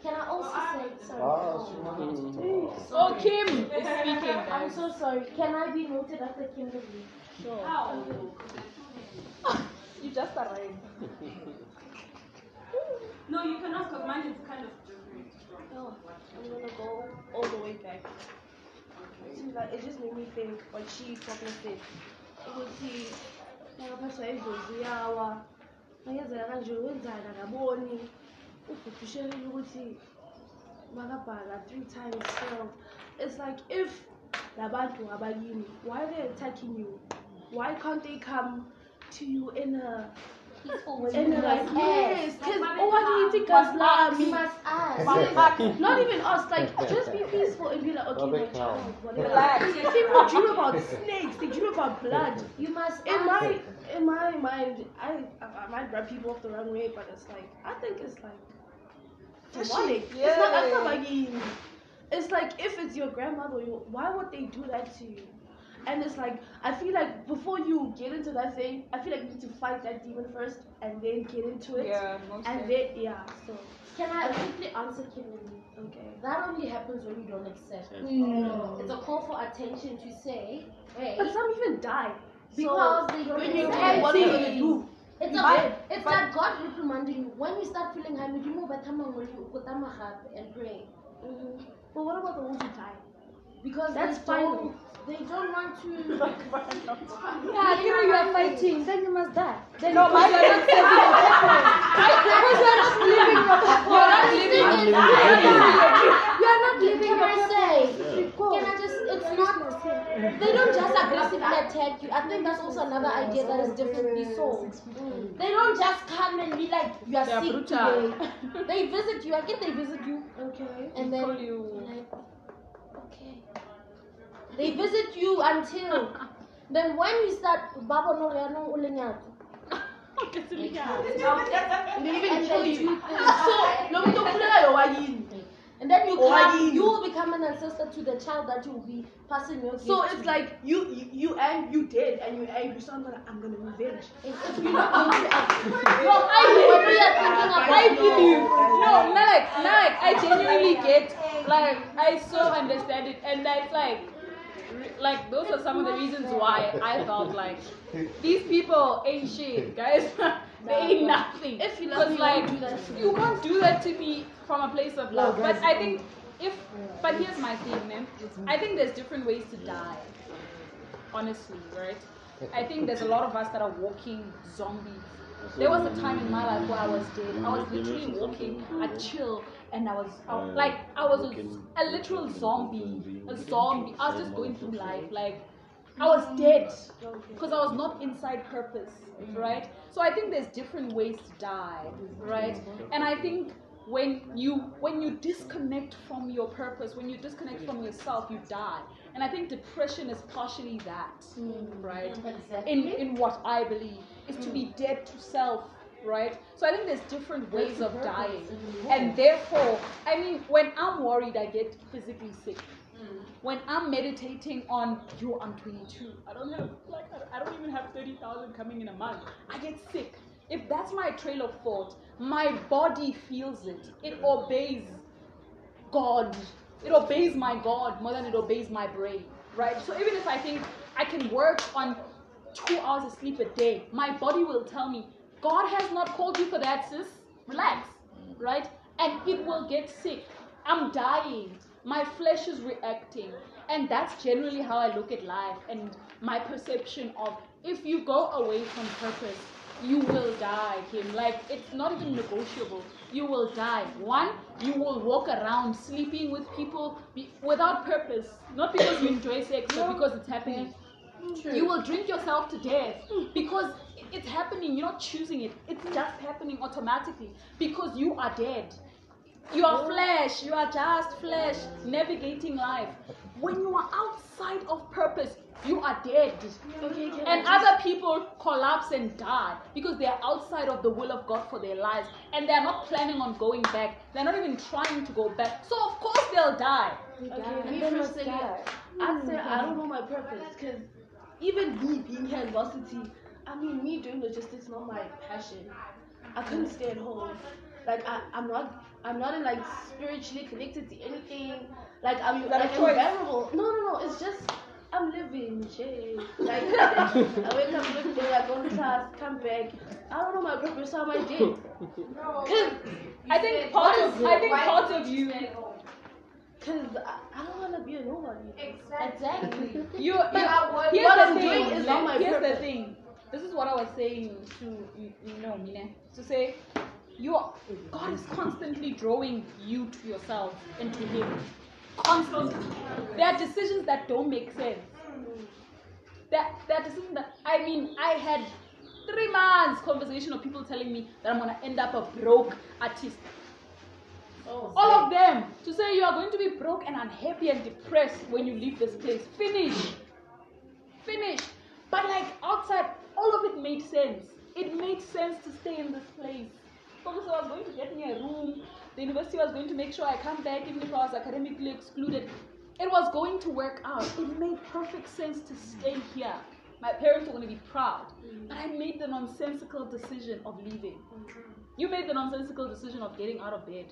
Can I also say sorry? She wanted to talk. Oh, Kim is speaking. I'm so sorry. Can I be noted after Kimberly? Sure. You just arrived. No, you cannot because mine is kind of different. Oh, I'm gonna go all the way back. See, like, it just made me think what she talking said. ukuthi nakaphathwa ingozi yawa mayenzeka kanje wenzani akaboni ubhuti ushelile ukuthi makabhala three times failed it's like if labantu abakini why are they attacking you? Why can't they come to you in a in a like yes because oh what do you think us lami not even us like just be peaceful and be like okay my Public child whatever. Relax. people dream about snakes? They dream about blood. You must in ask. my in my mind, I, I I might rub people off the wrong way, but it's like I think it's like demonic. It's not that's not like It's like if it's your grandmother, why would they do that to you? And it's like I feel like before you get into that thing, I feel like you need to fight that demon first and then get into it. Yeah, most And then yeah, so Can I quickly answer Kimberly? okay. That only happens when you don't accept. Mm. It's a call for attention to say, hey, But some even die because they don't when you accept. die, what are you gonna do? It's You a, it's But- like God reprimanding you. When you start feeling high, you move at and pray. Mhm. But what about the ones who die? Because That's final. Don't, they don't want to. Yeah, you know you are fighting, then you must die. Then No, you my- are not serving your purpose. Because you are not living your purpose. You're not living it. You are not living your I purpose. say? Can I just? It's not. They don't just aggressively attack you. I think that's also another idea that is differently sold. They don't just come and be like, "You are sick today." they visit you. I get they visit you, Okay. and then Call you. like, okay. They visit you until then when you start baba no no ulenyatso. And they even And kill you. So, no, we don't play your. And then you come, you- you will become an ancestor to the child that you will be passing your So to. it's like you, you, you and you dead and you angry. So I'm gonna, I'm gonna revenge. If if you're not going to. No, I what we thinking about. I believe. No, not like, like I genuinely get, like, I so understand it, and that's like, like those are some of the reasons why I felt like these people ain't shit, guys. they ain't nothing. If you love Because me, like won't do that to me. you can't do that to me from a place of love. But I think if, but here's my thing, man. I think there's different ways to die. Honestly, right? I think there's a lot of us that are walking zombies. There was a time in my life where I was dead. I was literally walking, I chill, and I was I, was- like I was a, a literal zombie, a zombie. I was just going through life, like I was dead because I was not inside purpose, right? So I think there's different ways to die, right? And I think when you when you disconnect from your purpose, when you disconnect from yourself, you die. And I think depression is partially that, mm. right? Mm, in in what I believe is to be mm. dead to self, right? So I think there's different ways of dying, and therefore, I mean, when I'm worried, I get physically sick. When I'm meditating on, yo, I'm 22. I don't have like I don't- I don't even have 30,000 coming in a month. I get sick if that's my trail of thought, my body feels it. It obeys God. It obeys my God more than it obeys my brain, right? So even if I think I can work on two hours of sleep a day, my body will tell me, God has not called you for that, sis. Relax, right? And it will get sick. I'm dying. My flesh is reacting. And that's generally how I look at life and my perception of if you go away from purpose, you will die, Kim. Like, it's not even negotiable. You will die. One, you will walk around sleeping with people be, without purpose. Not because you enjoy sex, but because it's happening. You will drink yourself to death because it's happening. You're not choosing it. It's just happening automatically because you are dead. You are flesh. You are just flesh navigating life. When you are outside of purpose, you are dead. Okay, And other people collapse and die because they are outside of the will of God for their lives and they're not planning on going back. They're not even trying to go back. So, of course, they'll die. And Okay, me they die. I'd say I don't know my purpose because even me being here in varsity, I mean, me doing logistics is not my passion. I couldn't stay at home. Like I, I'm not, I'm not like spiritually connected to anything. Like I'm Is that a like unbearable. No, no, no. It's just I'm living. Shit. Like I wake up every day, I go to class, come back. I don't know my purpose. How am I dead? Cause I think part of is I think part of you you Cause I, I don't wanna be a nobody. Exactly. you, But you I- here's what the I'm thing, doing is not my here's the thing. This is what I was saying to you, you know Mine. To say you are, God is constantly drawing you to yourself and to Him. Constantly. There are decisions that don't make sense. That there are decisions that I mean I had three months conversation of people telling me that I'm gonna end up a broke artist. Oh, All of them to say you are going to be broke and unhappy and depressed when you leave this place. Finish. Finish. But like outside, all of it made sense. It made sense to stay in this place. Because I was going to get me a room. The university was going to make sure I come back even if I was academically excluded. It was going to work out. It made perfect sense to stay here. My parents were going to be proud. But I made the nonsensical decision of leaving. You made the nonsensical decision of getting out of bed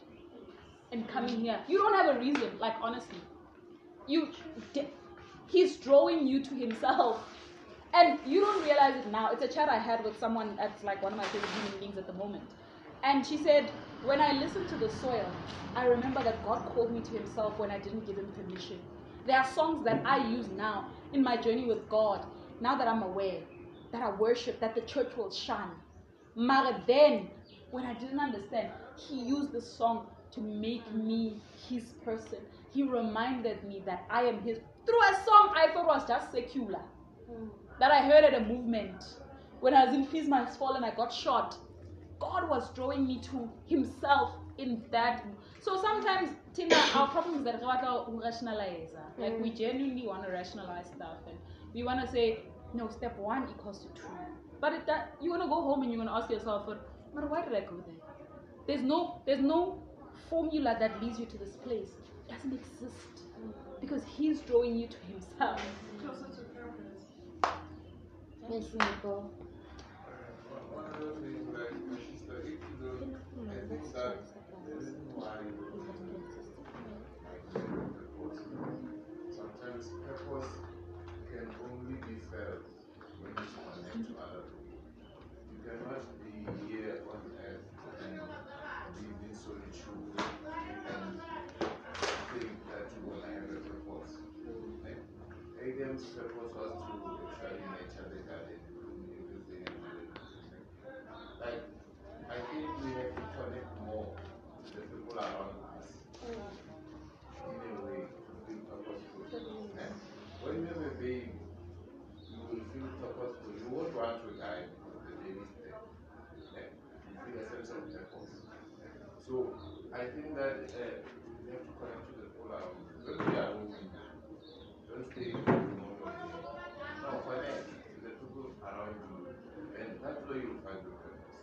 and coming here. You don't have a reason, like honestly. You, de- he's drawing you to himself, and you don't realize it now. It's a chat I had with someone that's like one of my favorite human beings at the moment, and she said, when I listen to the soil, I remember that God called me to Himself when I didn't give Him permission. There are songs that I use now in my journey with God. Now that I'm aware that I worship, that the church will shine. But then, when I didn't understand, he used the song to make me his person. He reminded me that I am his. Through a song I thought was just secular, hmm. That I heard at a movement. When I was in Fees Must Fall and I got shot, God was drawing me to himself in that. So sometimes, Tina, our problem is that we want to rationalize. Uh, like, we mm. genuinely want to rationalize stuff. And we want to say, no, step one equals to two. But it, that, you want to go home and you're going to ask yourself, but why did I go there? There's no, there's no formula that leads you to this place. It doesn't exist. Because he's drawing you to himself. Yes, Nico. Purpose, sometimes purpose can only be felt when you connect to other people. You cannot be here on earth and live in solitude and think that you will have a purpose. Like, Adam's purpose was to actually nurture the garden, prune everything and do everything. Like, I think we have to connect more to the people around us in a way to feel purposeful. And when you have a baby, you will feel purposeful. You won't want to die because the baby is there. Like, you feel a sense of purpose. So, I think that uh, we have to connect to the people around us. Don't be alone. Don't stay monotonous. No, connect to the people around you. And that's where you'll find your purpose.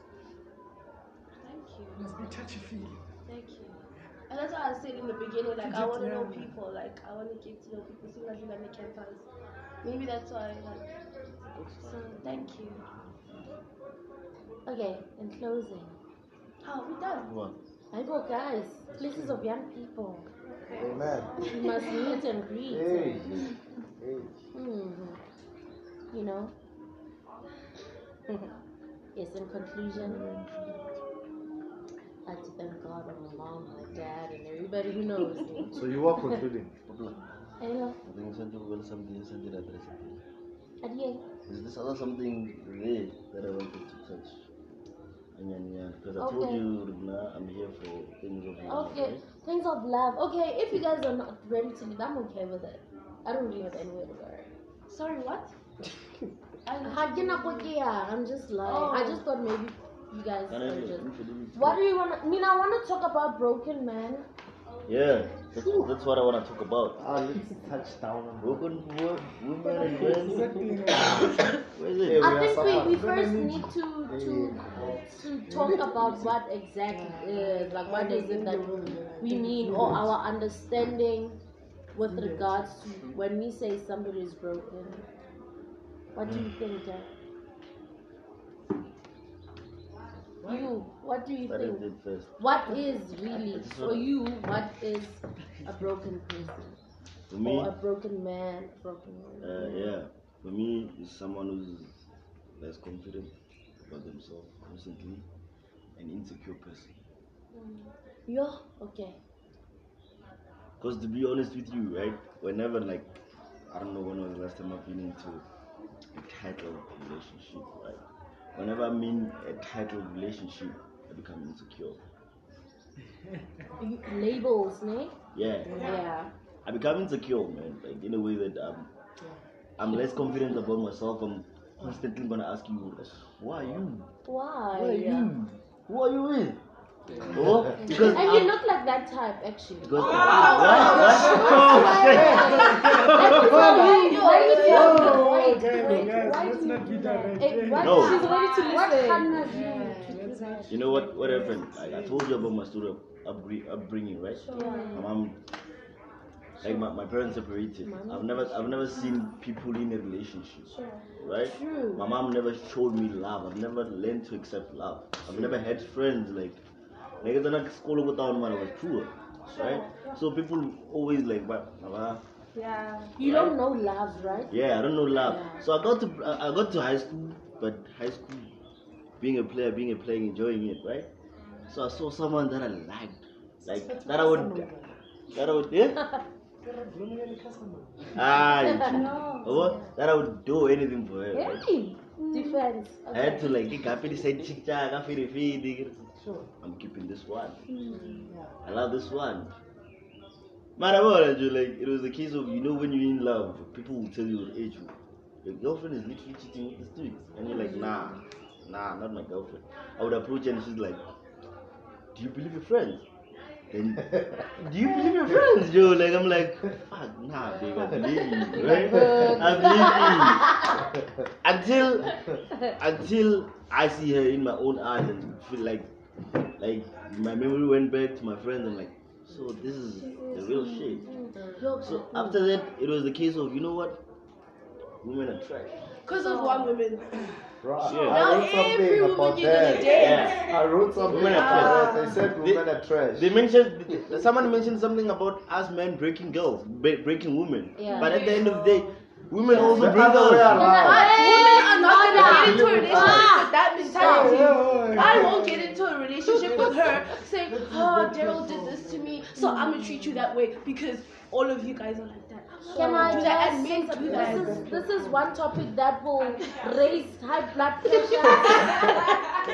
Thank you. Must be touchy feely. Thank you. And that's why I said in the beginning, like I want to know people, like I want to get to know people, see like on the campus. Maybe that's why, like. So thank you. Okay, in closing. How Oh, we done. What? I go, guys. Places of young people. Amen. We must meet and greet. Hey. Hey. hmm You know? yes, in conclusion, I have to thank God and my mom, my dad, and everybody who knows me. So you are concluding. Hello, I think something well something something that is Adieu. Is this other something there that I wanted to touch? And then, because I told Okay. you, Rubna, I'm here for things of love. Okay, right? things of love. Okay, if you guys are not ready to leave, I'm okay with it. I don't really have anywhere to go. Sorry, what? Hagina Kokia, I'm just lying. I oh. just thought maybe you guys are just. we should do it. What do you want to? I mean, I want to talk about broken men. Yeah, that's, that's what I want to talk about. Ah, let's touch down on Broken wo- women and men. Where is it? I think we, we first need to to to talk about what exactly is like what is it that we mean or our understanding with regards to when we say somebody is broken. What do you think, Jack? You, what do you But think? What is really for you? What is a broken person For me, or a broken man? Broken woman? uh, yeah, for me, is someone who's less confident about themselves constantly, an insecure person. Yeah. Okay. Because to be honest with you, right, whenever like, I don't know when was the last time I've been into a title relationship, right? Whenever I'm in a title relationship, I become insecure. Labels, ne? Yeah. Yeah. I become insecure, man. Like in a way that um, I'm less confident about myself. I'm constantly gonna ask you, who are you? Why? Who are you? Who are you with? Oh, because and you look like that type, actually. Because Why Oh, guys, guys, let's not be direct. No. She's ready to What listen. you You know what? What happened? I, I told you about my story of upbring- upbringing, right? Sure. My mom, like my, my parents separated. I've never I've never seen people in a relationship, right? True. My mom never showed me love. I've never learned to accept love. I've never had friends like like it's not school without man. I was poor, right? So people always like, but Mama, Yeah. You don't know love, right? yeah, I don't know love. Yeah. So I got to I I got to high school, but high school, being a player, being a player, enjoying it, right? So I saw someone that I liked, like that I would, that I would, yeah. Ah, what? That I would do anything for her. Right? Hey, defense. I had to like, gapi said chick chick, gapi I'm keeping this one. Hmm, I love this one. Man, I like it was a case of you know when you're in love, people will tell you, "Hey, you, your girlfriend is literally cheating with this dude," and you're like, "Nah, nah, not my girlfriend." I would approach her and she's like, "Do you believe your friends?" Then, do you believe your friends, Joe? Like I'm like, fuck, nah, babe, I believe you, right? I believe you until until I see her in my own eyes and feel like like my memory went back to my friends and like, so this is the real shit. So after that, it was the case of you know what, women are trash. Because of one woman. Bro, Yeah. I Now wrote something every woman about you're gonna that. date. I wrote something Women about that. They said women are trash. They mentioned someone mentioned something about us men breaking girls, bre- breaking women. Yeah. But at the end of the day, women also break other girls. Women are not gonna get into a relationship with that mentality. I won't get into a relationship with her saying, "Oh, Daryl did this to me, so I'm gonna treat you that way because all of you guys are like that." Can I do that? just And say men do that. This is this is one topic that will raise high blood pressure,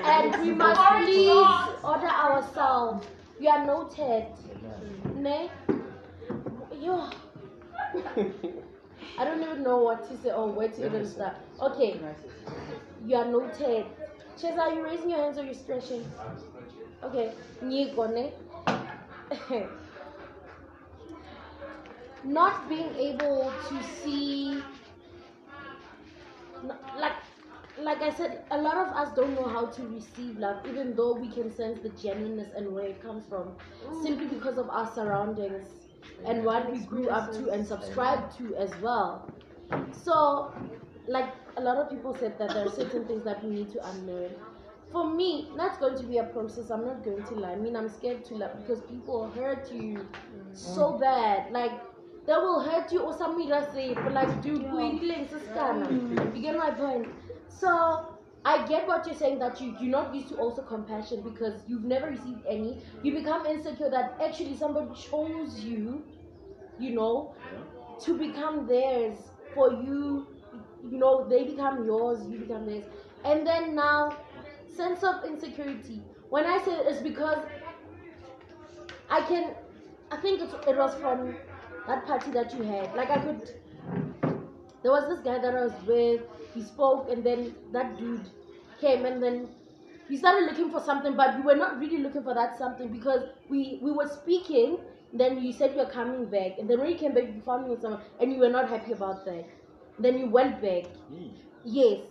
and we must please order ourselves. You are noted, ne? Yo, I don't even know what to say or where to even start. Okay, you are noted. Chesa, are you raising your hands or you stretching? Okay, Nyiko, ne? not being able to see like like I said, a lot of us don't know how to receive love, even though we can sense the genuineness and where it comes from, simply because of our surroundings and what we grew up to and subscribed to as well. So, like a lot of people said that there are certain things that we need to unlearn. for me, that's going to be a process. I'm not going to lie. I mean, I'm scared to lie because people hurt you so mm. bad. Like, they will hurt you or something just say, but like, dude, who are you like, sister? You get my point? So, I get what you're saying that you, you're not used to also compassion because you've never received any. You become insecure that actually somebody chose you, you know, to become theirs for you. You know, they become yours, you become theirs. And then now, sense of insecurity. When I say it's because I can, I think it, it was from that party that you had. Like I could, there was this guy that I was with. He spoke, and then that dude came, and then he started looking for something, but we were not really looking for that something because we we were speaking. Then you said you were coming back, and then when you came back, you found me with someone, and you were not happy about that. Then you went back. Yes.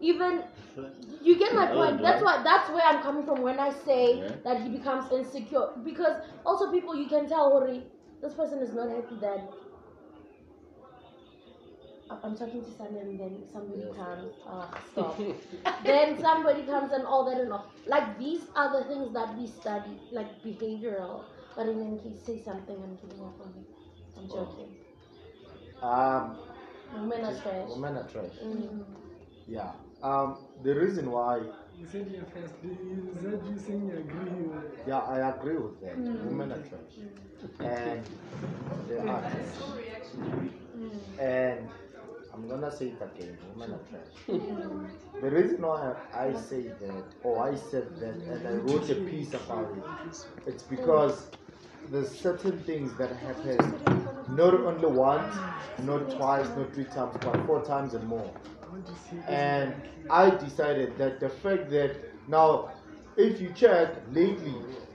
Even you get my Oh, point. That's why that's where I'm coming from when I say Yeah. that he becomes insecure. Because also people you can tell Hori, this person is not happy that I'm talking to Sunny and then somebody comes, uh, stop. then somebody comes and all that and all. Like these are the things that we study, like behavioral. But in any case, say something I'm giving up on it. I'm joking. Um, Women are trash. women are trash. Mm. Yeah. Um, the reason why, You said you first. You said you saying you agree with yeah, I agree with that. Mm. Women are trash, and they are trash. And I'm gonna say it again. Women are trash. The reason why I say that, or I said that, and I wrote a piece about it, it's because there's certain things that happen not only once, not twice, not three times, but four times and more. And I decided that the fact that now, if you check lately,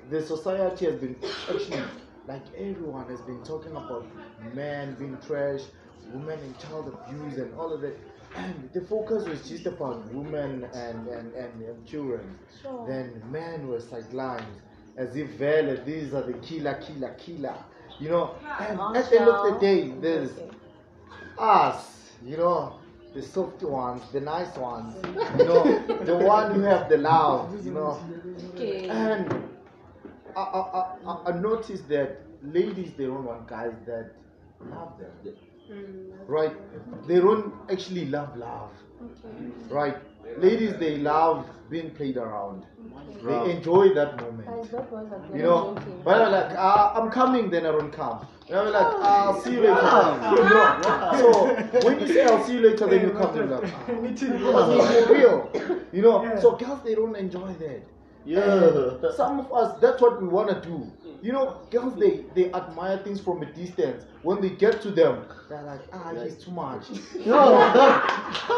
the society has been actually like everyone has been talking about men being trash, women and child abuse, and all of that. And the focus was just about women and, and, and, and children. Sure. Then men were sidelined as if Vele, these are the killer, killer, killer. You know, ah, and at the end of the day, there's us, you know, the soft ones, the nice ones, mm. you know, the one who have the love, you know. Okay. And I, I, I, I- noticed that ladies, they don't want guys that love them. Mm. Right? They don't actually love love. Right? Ladies, they love being played around. They enjoy that moment. That You know, joking. but I'm like, uh, I'm coming, then I don't come. And I'm like, uh, I'll see you later. You know? So when you say I'll see you later, then you come, then you're like, for real. You know, so girls they don't enjoy that. Yeah. And some of us, that's what we want to do. You know, girls they they admire things from a distance. When they get to them, they're like, ah, he's too much. No,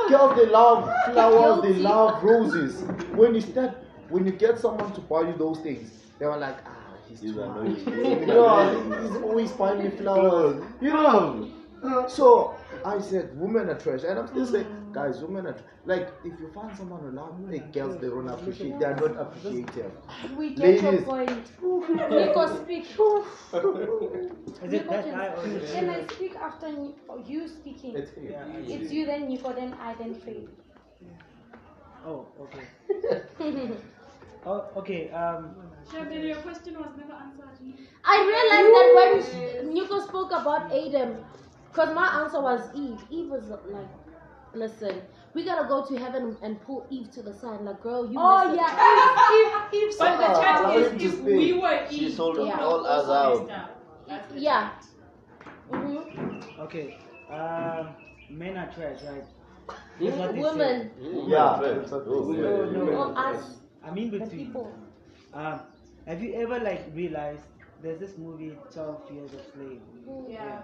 girls they love flowers, they love roses. When you start, when you get someone to buy you those things, they are like, ah, he's too much. you know, he's always buying me flowers. You know. So I said, women are trash, and I'm still saying, guys, women are tr- like if you find someone who love, like girls, they don't appreciate, they are not appreciative. We get your Ladies, point. Nico, speak. Is it that high or Can I speak after Ni- or you speaking? It's you. Yeah, it's It's you. you, then Nico, then I, then Faith. Oh, okay. oh, okay. Um, Shabir, your question was never answered. I realized that when Nico spoke about Adam, because my answer was Eve. Eve was like, listen, we gotta go to heaven and pull Eve to the side. Like, girl, you. Oh, messed yeah, up. Eve, Eve, Eve. But the chat allow is if speak. we were She Eve, sold we all us out. messed up. That's the Yeah. chat. Mm-hmm. okay. Um, men are trash, right? That's what they. Women. Yeah, Women. that's what they Oh. No, no. Or us. I mean The between. people. Um, have you ever like realized there's this movie 12 Years a Slave? Yeah.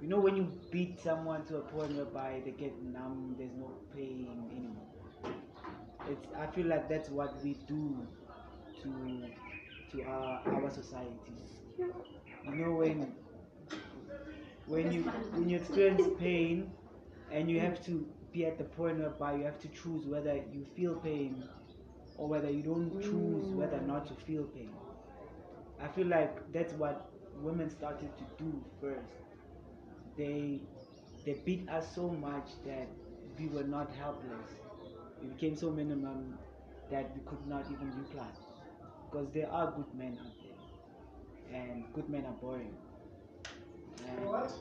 You know when you beat someone to a point whereby they get numb, there's no pain anymore. It's I feel like that's what we do to to our our society. You know when when you when you experience pain and you have to be at the point whereby you have to choose whether you feel pain or whether you don't choose whether or not to feel pain. I feel like that's what women started to do first. They they beat us so much that we were not helpless. We became so minimum that we could not even reply. Because there are good men out there, and good men are boring. And What?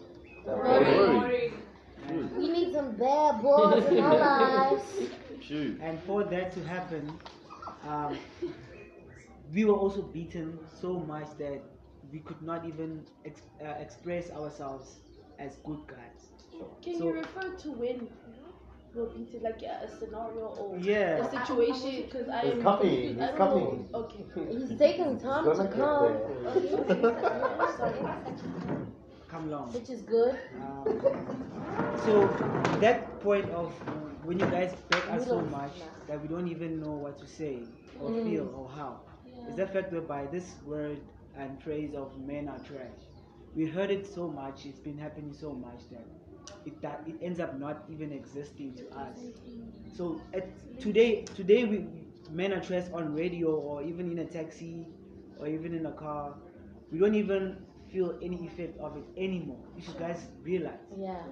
Boring. And- We need some bad boys in our lives. True. And for that to happen, um, we were also beaten so much that we could not even ex- uh, express ourselves as good guys. Can So- you refer to when you were beaten, like a, a scenario or Yeah. a situation? Because I am coming, he's coming. know. Okay. He's taking time He's to come, there. Come along. which is good. Um, so that point of when you guys beg us so Noodles. much that we don't even know what to say or Mm. feel or how is that fact whereby this word and phrase of men are trash. We heard it so much, it's been happening so much that it that it ends up not even existing to us. So at, today today we men are trash on radio or even in a taxi or even in a car. We don't even feel any effect of it anymore. If You guys realize. Yeah.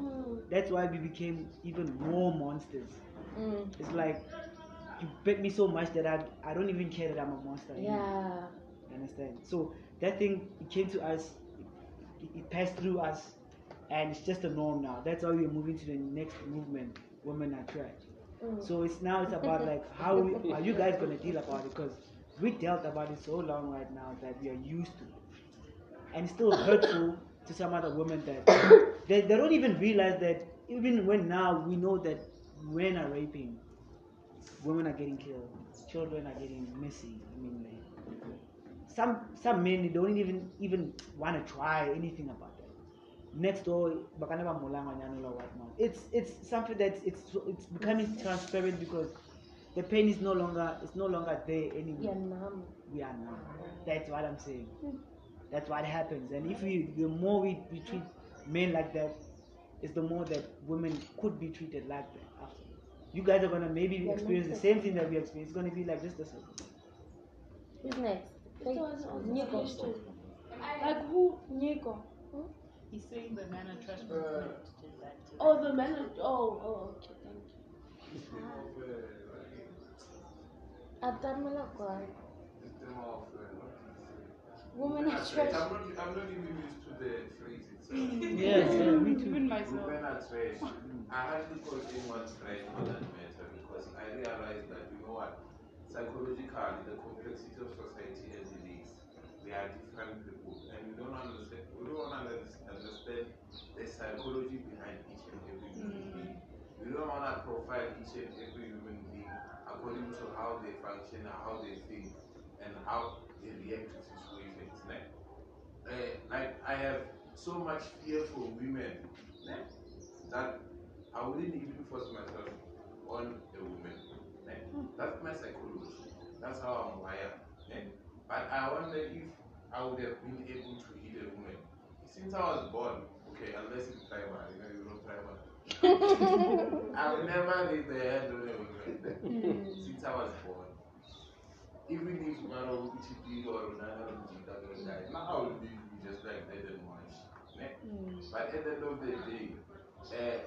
That's why we became even more monsters. Mm. It's like you bet me so much that I, I don't even care that I'm a monster. anymore. Yeah. You understand? So that thing it came to us, it passed through us, and it's just a norm now. That's why we're moving to the next movement. Women are trash. Mm. So it's now it's about like how we, are you guys gonna deal about it? Because we dealt about it so long right now that we are used to it, and it's still hurtful to some other women that they, they don't even realize that even when now we know that men are raping, women are getting killed, children are getting missing. I mean, like, some some men they don't even even want to try anything about that. Next door, bakana ba molang wanyana or whatnot. It's it's something that it's it's becoming transparent because the pain is no longer it's no longer there anymore. We are numb. That's what I'm saying. Hmm. That's what happens. And if we the more we, we treat men like that, it's the more that women could be treated like that after. You guys are gonna maybe experience the same thing that we experienced. It's gonna be like just the same. Who's next? It was on the Nico. Like who? Nico. He's saying the man are trash. Uh, Oh, the man. Oh, oh, okay, thank you. Atamela kwa. System of, uh, what do you say? Women are trash. trash. I'm not, I'm not even used to the phrase itself. Yes, yeah, me too. Even myself. Women are trash. I hardly call anyone trash for that matter because I realized that, you know what, psychologically, the complexity of society as it is, we are different people and we don't understand, we don't understand the psychology behind each and every human being. We don't want to profile each and every human being according to how they function and how they think and how they react to situations. Like, uh, like I have so much fear for women that I wouldn't even force myself on a woman. Eh. That's my psychology. That's how I'm wired. eh. But I wonder if I would have been able to hit a woman since I was born. Okay, unless it's primal, you know, you know primal. I will never lay the hand on a woman since I was born. Even if Maro Uchipi or Nana Ujita don't die, now I will be just like that and watch. eh. But at the end of the day, uh,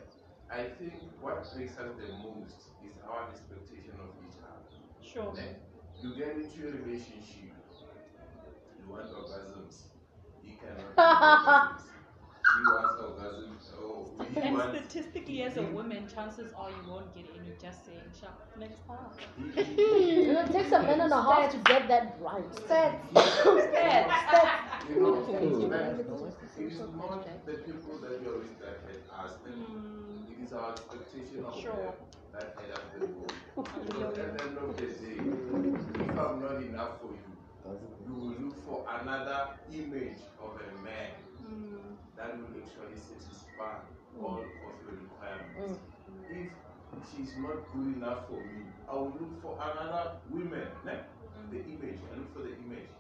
I think what breaks us the most is our expectation of each other. Sure. Eh, You get into a relationship, you want orgasms, he cannot. And statistically, as a woman, chances are you won't get any. Just saying, sharp. Next time. It takes a minute and a half to get that right. You know, like, it is not the people that you are with that had asked them. It is our expectation of Sure. them that head up the road. Because at the end of the day, if I'm not enough for you, you will look for another image of a man Mm. that will actually satisfy all of your requirements. Mm. If she's not good enough for me, I will look for another woman. ne? Mm. The image. I look for the image.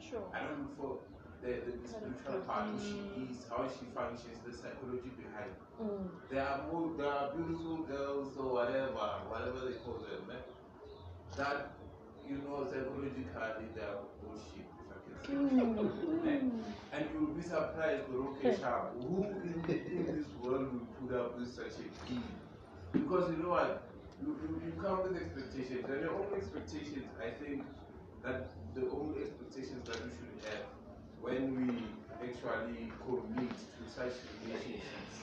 Sure. I don't look for the, the, the spiritual part, who she is, how she functions, the psychology behind. Mm. There are more, there are beautiful girls or whatever, whatever they call them, eh, that you know psychologically they are bullshit. If I can say. Eh? And you will be surprised, okay, sharp. Who in, in this world will put up with such a thing? Because you know what? you, you, you come with expectations, and your own expectations, I think that the only expectations that we should have when we actually commit to such relationships,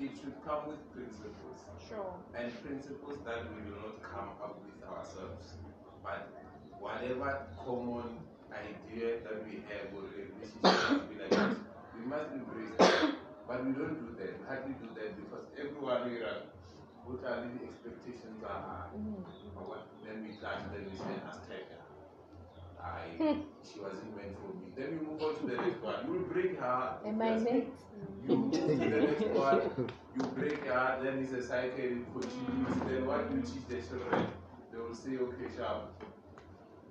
it should come with principles. Sure. And principles that we will not come up with ourselves. But whatever common idea that we have or a relationship be like this, we must embrace that. But we don't do that. We hardly do that because everyone we run, what are the expectations are, mm-hmm. what, then we clash, then we say, ah, hashtag, I, hmm. she wasn't meant for me. Then we move on to the next one. You will break her. Am I meant? You move to the next one. You break her then it's a cycle, it continues. Then what you teach the children, they will say, okay, sharp.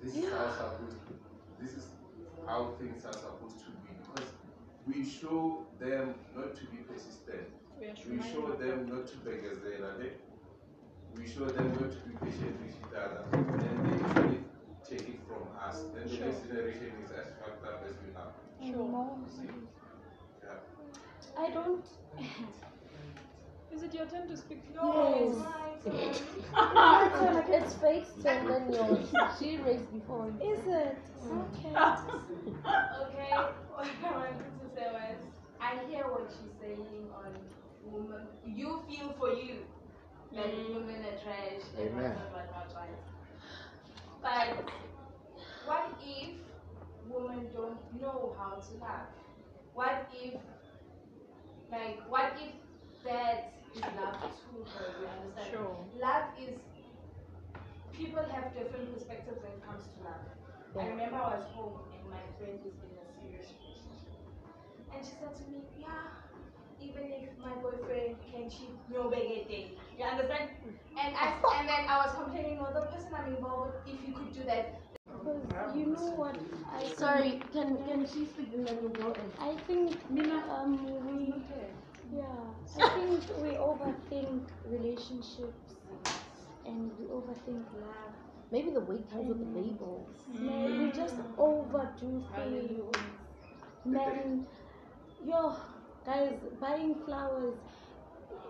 This is how supposed to, this is how things are supposed to be. Because we show them not to be persistent. Yes, We show them not to beg us there, We show them not to be patient with each other. And they usually take it from us. Then the Sure. next generation is as fucked up as we are. Sure. Yeah. I don't. Is it your turn to speak? Yes. Yes. it's Faith's turn, then yours. She raised before. Is it? Okay. okay, what I wanted to say was, I hear what she's saying on women. You feel for you that mm. women are trash and Amen. But what if women don't know how to love? What if, like, what if that is love to her? You understand? Sure. Love is people have different perspectives when it comes to love. I remember I was home and my friend is in a serious relationship. And she said to me, Yeah, even if my boyfriend can cheat, no big day. You understand? And I and then I was complaining, no, the person I'm involved with, if you could do that. Because you know what? I Sorry, can can she speak and then you go in? I think um we yeah I think we overthink relationships and we overthink love. Maybe the weight comes with the labels. Man, we just overdo things. Man, yo, guys, buying flowers,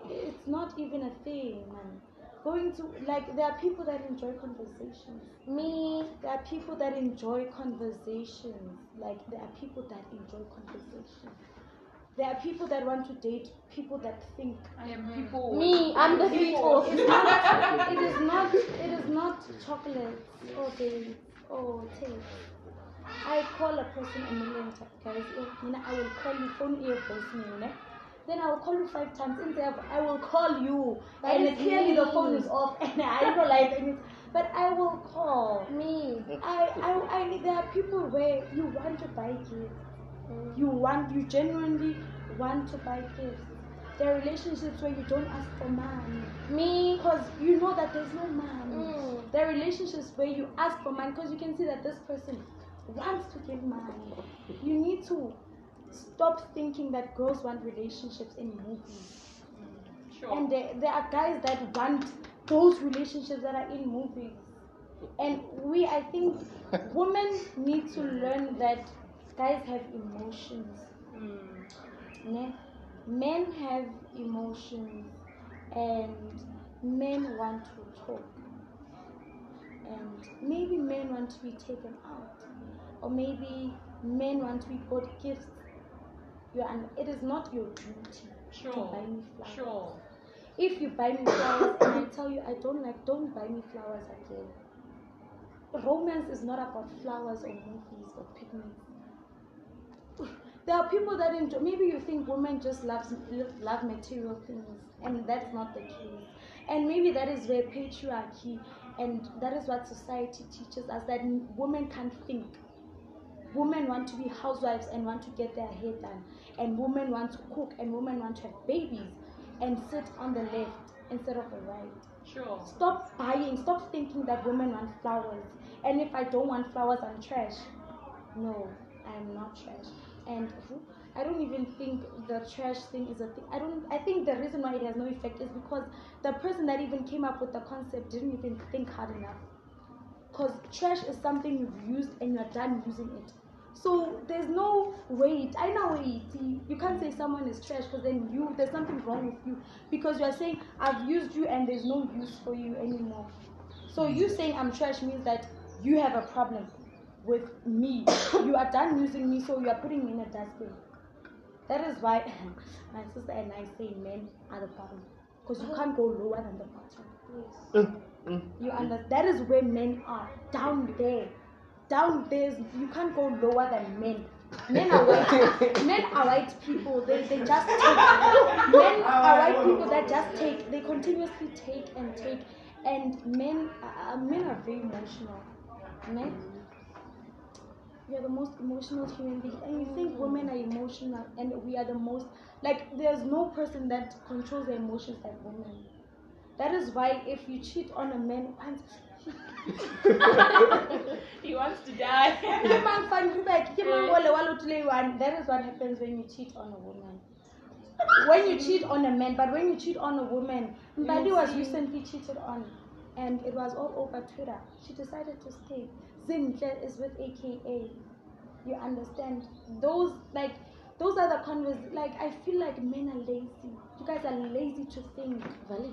it's not even a thing, man. Going to like there are people that enjoy conversations. Me, there are people that enjoy conversations. Like there are people that enjoy conversations. There are people that want to date people that think. I am people. Me, I'm the people. People. It's not. It is not. It is not chocolates or oh, dates or oh, taste. I call a person a million times, guys. Oh, you know, I will call you phone ear voicemail, ne? Then I will call you five times. Instead of I will call you, That and is clearly the phone is off, and I don't like it. But I will call. Me. I, I, I, there are people where you want to buy gifts. You want, you genuinely want to buy gifts. There are relationships where you don't ask for money. Me, because you know that there's no money. Mm. There are relationships where you ask for money because you can see that this person wants to give money. You need to stop thinking that girls want relationships in movies. And there, there are guys that want those relationships that are in movies. And we, I think, women need to learn that guys have emotions. Hmm. Ne? Men have emotions, and men want to talk. And maybe men want to be taken out, or maybe men want to be bought gifts. You and it is not your duty to Sure. buy me flowers. Sure. If you buy me flowers and I tell you I don't like, don't buy me flowers again. Romance is not about flowers or movies or picnics. There are people that enjoy. Maybe you think women just loves love material things, and that's not the case. And maybe that is where patriarchy, and that is what society teaches us that women can't think. Women want to be housewives and want to get their hair done, and women want to cook, and women want to have babies, and sit on the left instead of the right. Sure. Stop buying. Stop thinking that women want flowers. And if I don't want flowers, I'm trash. No, I'm not trash. And I don't even think the trash thing is a thing. I don't. I think the reason why it has no effect is because the person that even came up with the concept didn't even think hard enough. Because trash is something you've used and you're done using it. So there's no weight. I know weight. You can't say someone is trash because then you there's something wrong with you because you are saying I've used you and there's no use for you anymore. So you saying I'm trash means that you have a problem with me. you are done using me, so you are putting me in a dustbin. That is why my sister and I say men are the problem because you can't go lower than the bottom. Mm, mm. You understand? That is where men are down there. Down there, you can't go lower than men. Men are white. men are white people. They, they just take. Men are white people that just take. They continuously take and take. And men, uh, uh men are very emotional. Men, we are the most emotional human beings. And you think women are emotional, and we are the most. Like, there's no person that controls their emotions like women. That is why if you cheat on a man once, he wants to die. Ke mang fan back, ke mang ole wa lotule one. That is what happens when you cheat on a woman. When you cheat on a man, but when you cheat on a woman, Mbali was recently cheated on, and it was all over Twitter. She decided to stay. Zinhle is with AKA. You understand? Those like those are the convers like I feel like men are lazy. You guys are lazy to think.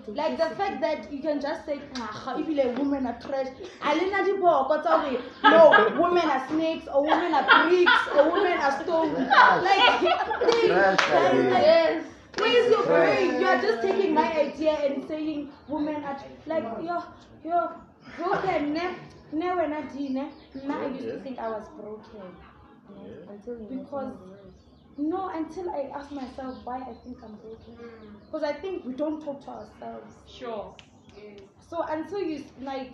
Like the fact that you can just say, "Ah, if you're a woman are trash. Alina diboko tsa hore, No, women are snakes, or women are bricks, or women are stones. Like, think, Trash, guys, baby. like, Yes. where's your brain? You are just taking my idea and saying women are like you're you're broken. Ne, ne when I did ne, now I used to think I was broken. Because no, until I ask myself why I think I'm broken. Mm. Because I think we don't talk to ourselves. Sure. So until you like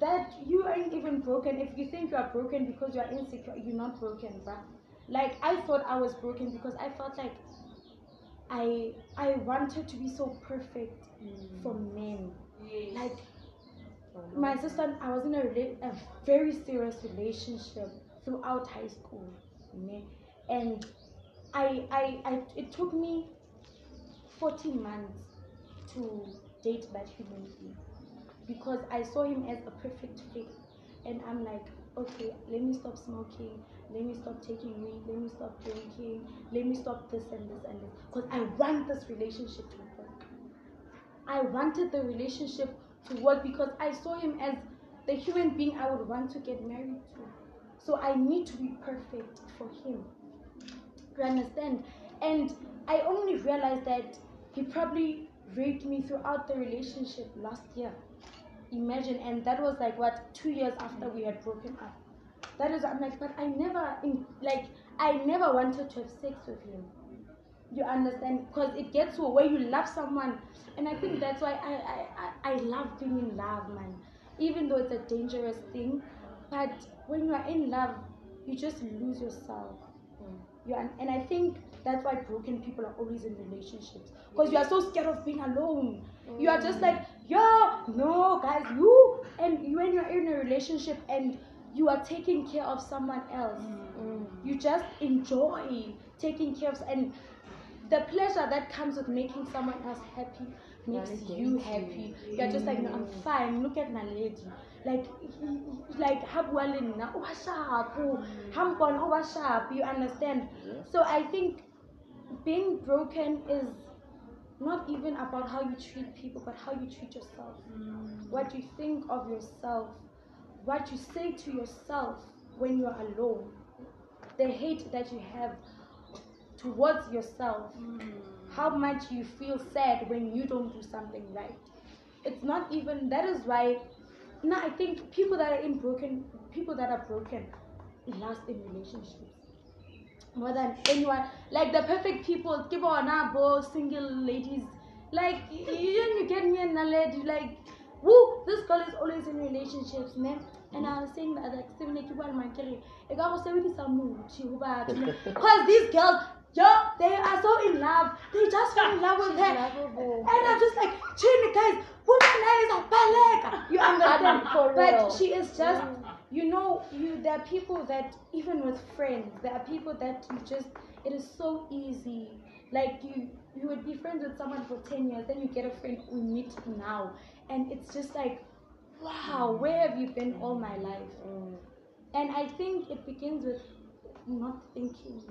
that, you ain't even broken. If you think you are broken because you are insecure, you're not broken, bruh. Like I thought I was broken because I felt like I I wanted to be so perfect mm. for men. Like my sister, I was in a, a very serious relationship throughout high school, and I, I, I, it took me 14 months to date that human being because I saw him as a perfect fit, and I'm like, okay, let me stop smoking, let me stop taking weed, let me stop drinking, let me stop this and this and this, because I want this relationship to work. I wanted the relationship to work because I saw him as the human being I would want to get married to. So I need to be perfect for him. You understand? And I only realized that he probably raped me throughout the relationship last year. Imagine, and that was like what two years after we had broken up. That is, I'm like, but I never, in, like, I never wanted to have sex with him. You understand? Because it gets to a way you love someone, and I think that's why I, I, I, I love being in love, man. Even though it's a dangerous thing, but when you are in love, you just lose yourself. Mm. You are, and I think that's why broken people are always in relationships because you are so scared of being alone. You are just like, yo, no, guys, you, and you when you're in a relationship and you are taking care of someone else, mm. you just enjoy taking care of, and the pleasure that comes with making someone else happy makes you happy. You're just like, no, I'm fine. Look at my lady. Like, like, ha bua le nna, o wa sharp. Ha mpona, o wa sharp. You understand? So I think being broken is not even about how you treat people, but how you treat yourself. Mm. What you think of yourself. What you say to yourself when you're alone. The hate that you have towards yourself. Hmm. How much you feel sad when you don't do something right. It's not even that is why now I think people that are in broken people that are broken last in relationships. More than anyone like the perfect people, give on bo single ladies. Like you, you get me and a lady like woo, this girl is always in relationships, man. And I was saying that like seven eighty one my Kelly. I got seventy some Because these girls Yo, they are so in love. They just fell in love with her. And I'm just like, Chini guys, woman is a baleka. You understand? For but real. she is just, you know, you there are people that even with friends, there are people that you just it is so easy. Like you you would be friends with someone for ten years, then you get a friend we meet now. And it's just like, wow, mm. where have you been all my life? Mm. And I think it begins with not thinking.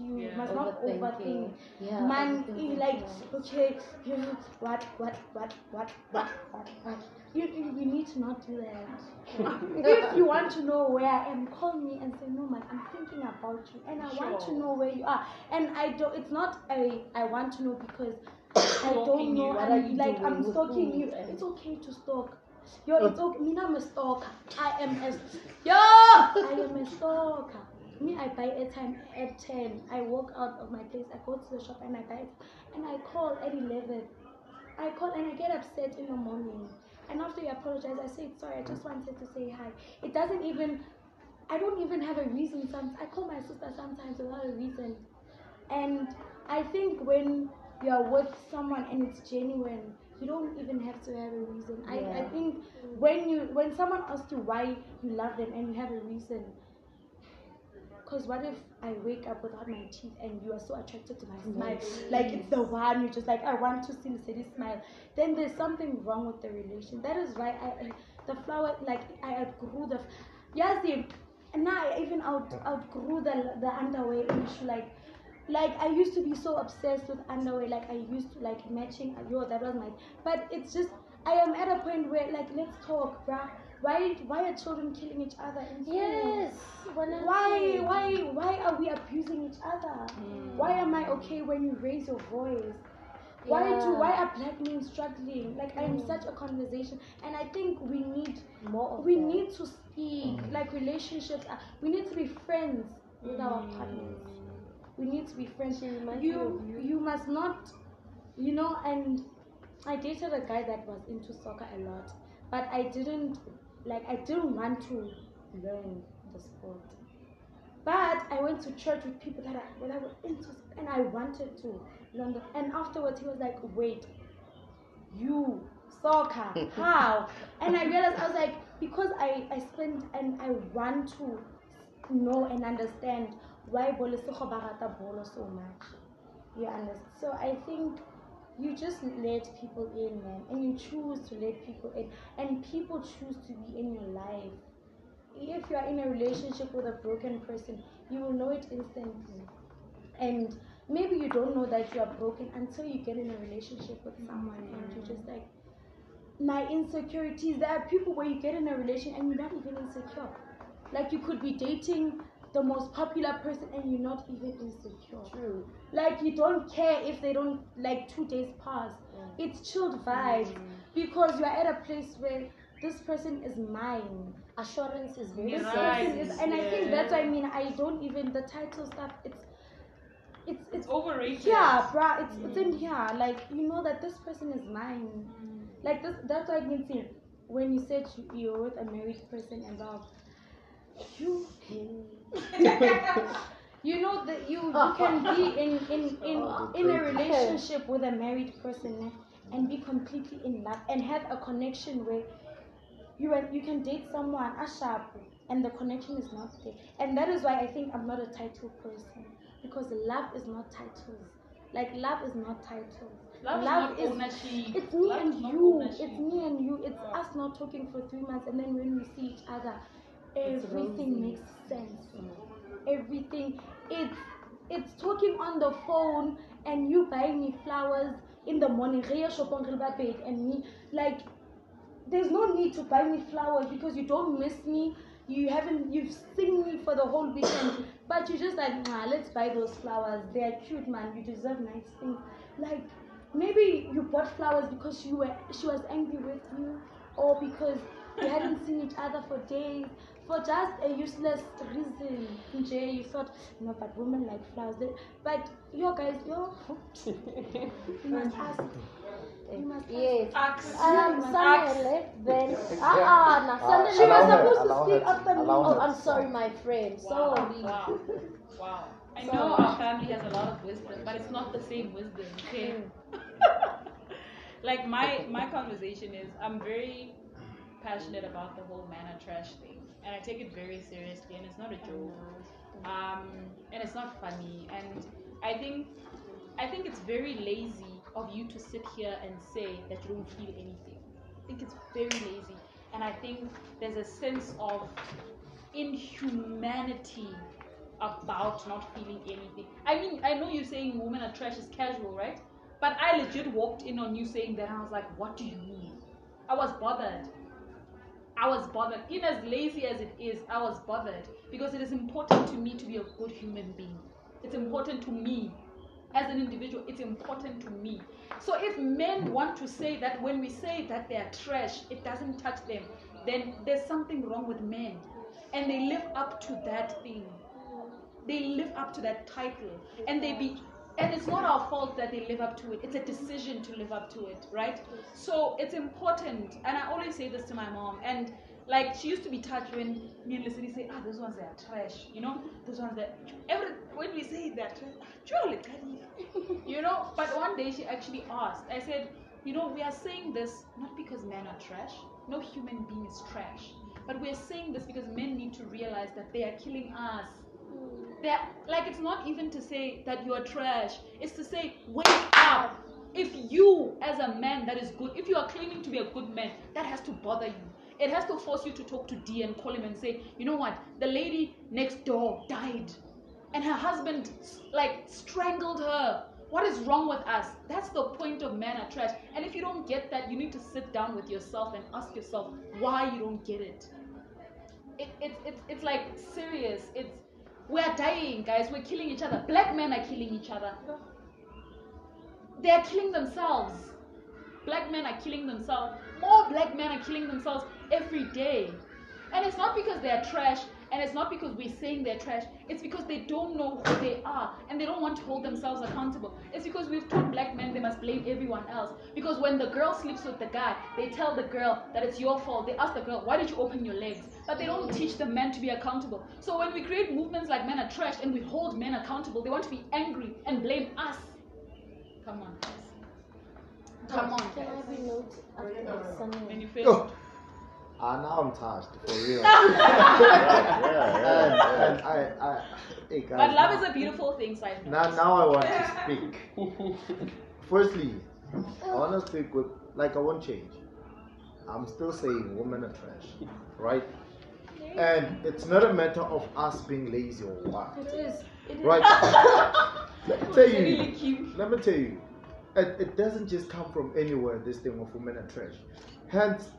You Yeah. must not overthink. Yeah, Man, he like okay, you know what, what, what, what, what, what, what. You, you, you need to not do that. if you want to know where I am, call me and say, no man, I'm thinking about you, and I want to know where you are. And I don't. It's not a I want to know because I don't know. What I'm you like I'm stalking you. and- It's okay to stalk. Yo, it's okay. Me, I'm a stalker. I am a yo. I am a stalker. Me, I buy airtime at ten. I walk out of my place. I go to the shop and I buy it, and I call at eleven. I call and I get upset in the morning. And after you apologize, I say sorry. I just wanted to say hi. It doesn't even. I don't even have a reason. Sometimes I call my sister sometimes without a reason. And I think when you are with someone and it's genuine, you don't even have to have a reason. I, I think when you when someone asks you why you love them and you have a reason. Because what if I wake up without my teeth and you are so attracted to my smile? Like it's the one you're just like I want to see the City smile. Then there's something wrong with the relation. That is why I, I the flower like I outgrew the yes the and now I even out outgrew the the underwear issue like like I used to be so obsessed with underwear like I used to like matching yo that was my but it's just I am at a point where like let's talk bruh why why are children killing each other in schools? Yes. why why why are we abusing each other hmm. why am I okay when you raise your voice why do why are black men struggling like I'm Mm. such a conversation and I think we need More of we that. need to speak hmm. like relationships are, we need to be friends with our hmm. partners we need to be friends reminds me you you. you must not you know and i dated a guy that was into soccer a lot but i didn't like i didn't want to learn the sport. But i went to church with people that, I, that were into and i wanted to learn the, and afterwards he was like wait you soccer how? And i realized i was like because i i spent and i want to know and understand why Bolesego ba bolo so much. You understand so i think you just let people in man and you choose to let people in and people choose to be in your life. If you are in a relationship with a broken person you will know it instantly. And maybe you don't know that you are broken until you get in a relationship with someone and you're just like my insecurities. There are people where you get in a relation and you're not even insecure. Like you could be dating the most popular person and you're not even insecure. True. like you don't care if they don't like two days pass. Mm. It's chilled vibes. Mm. Because you're at a place where this person is mine. Assurance is very this Right. person is and i think that's what i mean. I don't even the title stuff it's it's it's Overrated. yeah bruh. It's it's in mm. here. Like you know that this person is mine. Like this that's what i can see when you said you, you're with a married person and all you you know that you you can be in in in, Oh, in a relationship with a married person and be completely in love and have a connection where you and you can date someone a sharp and the connection is not there. And that is why i think i'm not a title person because love is not titles. Like love is not titles. Love is not ownership. it's me Love and you. ownership. it's me and you. It's us not talking for three months and then when we see each other It's everything makes sense. Everything. It's it's talking on the phone and you buying me flowers in the morning. Re ya shopong re le and me. Like there's no need to buy me flowers because you don't miss me. You haven't you've seen me for the whole weekend. But you just like nah let's buy those flowers. They're cute man. You deserve nice things. Like maybe you bought flowers because you were she was angry with you or because you hadn't seen each other for days for just a useless reason Nje, you thought no but women like flowers They- but yo guys yo you must ask you must Yes. Ask. Um, Ask. Samuel, then. Ah, ah, no, Sunday. She was supposed to allow speak after me. Oh. I'm sorry, my friend. Wow. Sorry. Wow. Wow. I Sorry. know our family has a lot of wisdom, but it's not the same wisdom, okay? like my my conversation is I'm very passionate about the whole man and trash thing. And I take it very seriously and it's not a joke. Um and it's not funny. And I think I think it's very lazy of you to sit here and say that you don't feel anything. I think it's very lazy. And I think there's a sense of inhumanity about not feeling anything. I mean, I know you're saying women are trash is casual, right? But I legit walked in on you saying that, I was like, what do you mean? I was bothered. I was bothered. Even as lazy as it is, I was bothered because it is important to me to be a good human being. It's important to me as an individual. It's important to me. So if men want to say that when we say that they are trash, it doesn't touch them, then there's something wrong with men, and they live up to that thing. They live up to that title, and they be. And it's not our fault that they live up to it. It's a decision to live up to it, right? So it's important, and I always say this to my mom, and like she used to be touched when me and Leslie say, ah, those ones they are trash, you know, those ones that every when we say that, surely, you know. But one day she actually asked, I said, you know, we are saying this not because men are trash. No human being is trash, but we are saying this because men need to realize that they are killing us. Like it's not even to say that you are trash. It's to say wake up. If you, as a man that is good, if you are claiming to be a good man, that has to bother you it has to force you to talk to D and call him and say, you know what, the lady next door died, and her husband like strangled her. What is wrong with us? That's the point of man are trash. And if you don't get that, you need to sit down with yourself and ask yourself why you don't get it. It, it, it it's like serious. It's we are dying, guys. We're killing each other. Black men are killing each other. They are killing themselves. Black men are killing themselves. More black men are killing themselves every day. And it's not because they're trash, and it's not because we're saying they're trash. It's because they don't know who they are, and they don't want to hold themselves accountable. It's because we've taught black men they must blame everyone else. Because when the girl sleeps with the guy, they tell the girl that it's your fault. They ask the girl, why did you open your legs? But they don't teach the men to be accountable. So when we create movements like men are trash and we hold men accountable, they want to be angry and blame us. Come on, guys. Come oh, on, Can I be note after When you oh. finish. Oh. Ah, now I'm touched for real. yeah, and, yeah. and I, I, hey guys, But love now- is a beautiful thing, Simon. Now, now I want to speak. Firstly, I want to speak with, like, I won't change. I'm still saying women are trash, right? And it's not a matter of us being lazy or what, It is. It is. right? let me tell It's really you. cute. Let me tell you. It, it doesn't just come from anywhere. This thing of women are trash. Hence,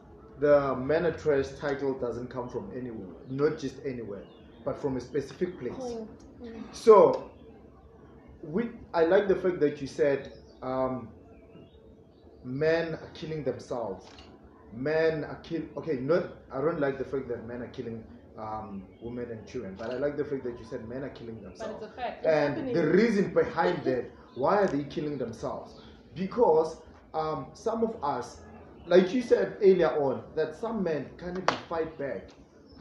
the trash title doesn't come from anywhere. Not just anywhere, but from a specific place. Mm. So, we, I like the fact that you said um, men are killing themselves. Men are kill. Okay, not. I don't like the fact that men are killing um, women and children, but I like the fact that you said men are killing themselves. But it's a fact. And the reason behind that, why are they killing themselves? Because um, some of us, like you said earlier on, that some men can't even fight back,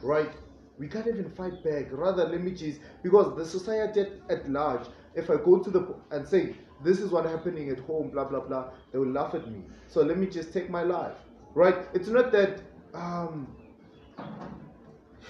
right? We can't even fight back. Rather, let me just because the society at, at large, if I go to the and say this is what happening at home, blah blah blah, they will laugh at me. So let me just take my life, right? It's not that. Um,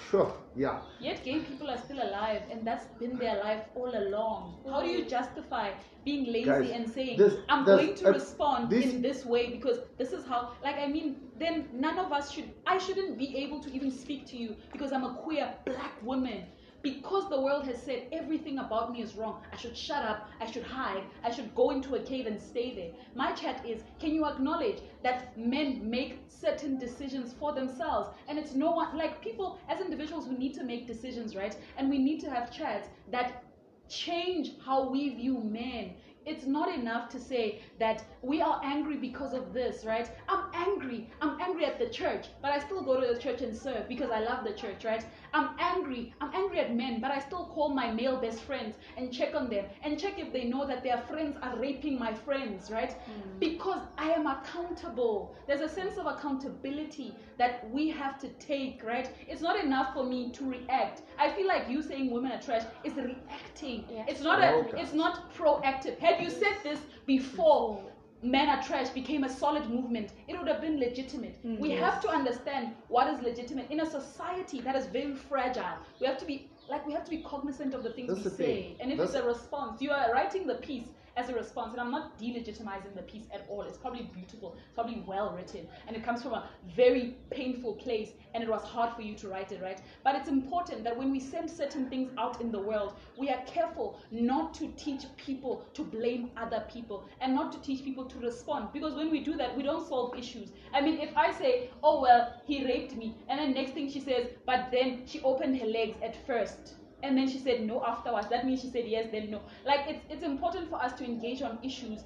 sure, yeah. Yet gay people are still alive, and that's been their life all along. How do you justify being lazy Guys, and saying, this- I'm this- going to uh, respond this- in this way because this is how, like, I mean, then none of us should, I shouldn't be able to even speak to you because I'm a queer black woman. Because the world has said everything about me is wrong, I should shut up, I should hide, I should go into a cave and stay there. My chat is can you acknowledge that men make certain decisions for themselves? And it's no one, like people, as individuals, we need to make decisions, right? And we need to have chats that change how we view men. It's not enough to say that we are angry because of this, right? I'm angry. I'm angry at the church, but I still go to the church and serve because I love the church, right? I'm angry. I'm angry at men, but I still call my male best friends and check on them and check if they know that their friends are raping my friends, right? Mm. Because I am accountable. There's a sense of accountability that we have to take, right? It's not enough for me to react. I feel like you saying women are trash is reacting. It's not a Okay. it's not proactive. Had you said this before men are trash became a solid movement, it would have been legitimate. Mm, we yes. have to understand what is legitimate in a society that is very fragile. We have to be like we have to be cognizant of the things That's we the say. thing. And if That's- it's a response, you are writing the piece as a response. And I'm not delegitimizing the piece at all. It's probably beautiful, it's probably well written, and it comes from a very painful place, and it was hard for you to write it, right? But it's important that when we send certain things out in the world, we are careful not to teach people to blame other people and not to teach people to respond. Because when we do that, we don't solve issues. I mean, if I say, oh, well, he raped me, and then next thing she says, but then she opened her legs at first and then she said no afterwards that means she said yes then no like it's, it's important for us to engage on issues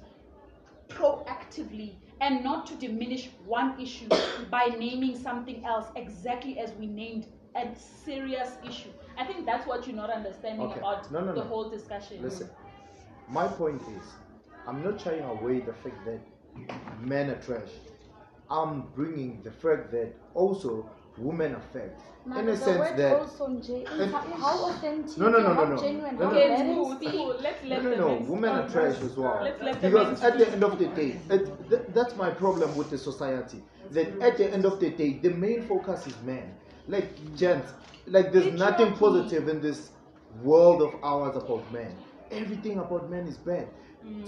proactively and not to diminish one issue by naming something else exactly as we named a serious issue i think that's what you're not understanding Okay. about No, no, the no. whole discussion Listen, my point is, I'm not shying away the fact that men are trash. I'm bringing the fact that also women are facts. Now, In a sense that also, And- how, how authentic No, no, no, no, how no. genuine, No, how no. Okay, balanced- cool, cool. Let's let no, no, women are speak. trash as well. Let's let the men Because at the end of the day, it, th- that's my problem with the society. That at the end of the day, the main focus is men. Like, gents, like there's nothing positive in this world of ours about men. Everything about men is bad.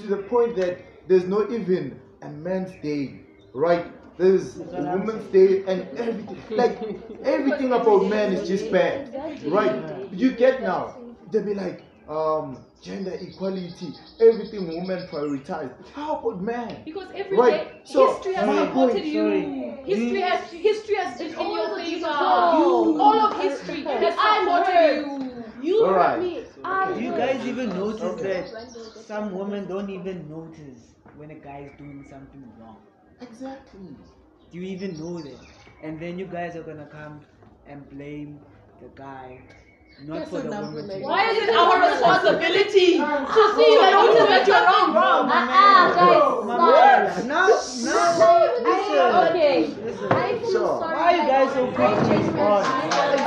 To the point that there's not even a man's day, right? There's a woman's day and everything. Like, everything about men is just bad, right? You get now, they'll be like, um, gender equality, everything women prioritize. How about men? Because every day Right. So, history has my supported point- you. sorry. History has history has been in your favor. No. All of history has supported you. You All hurt right. me. I'm You guys even notice that some women don't even notice when a guy is doing something wrong. Exactly. Do you even know that? And then you guys are gonna come and blame the guy, not Yes, for the woman. now, to- Why is it our responsibility to see you that know you that did you're wrong? wrong? Ah, guys, Mamela, stop. now, now, listen. Okay. Listen. I feel Sure. sorry. Why you guys so like, quick to very respond? Exactly.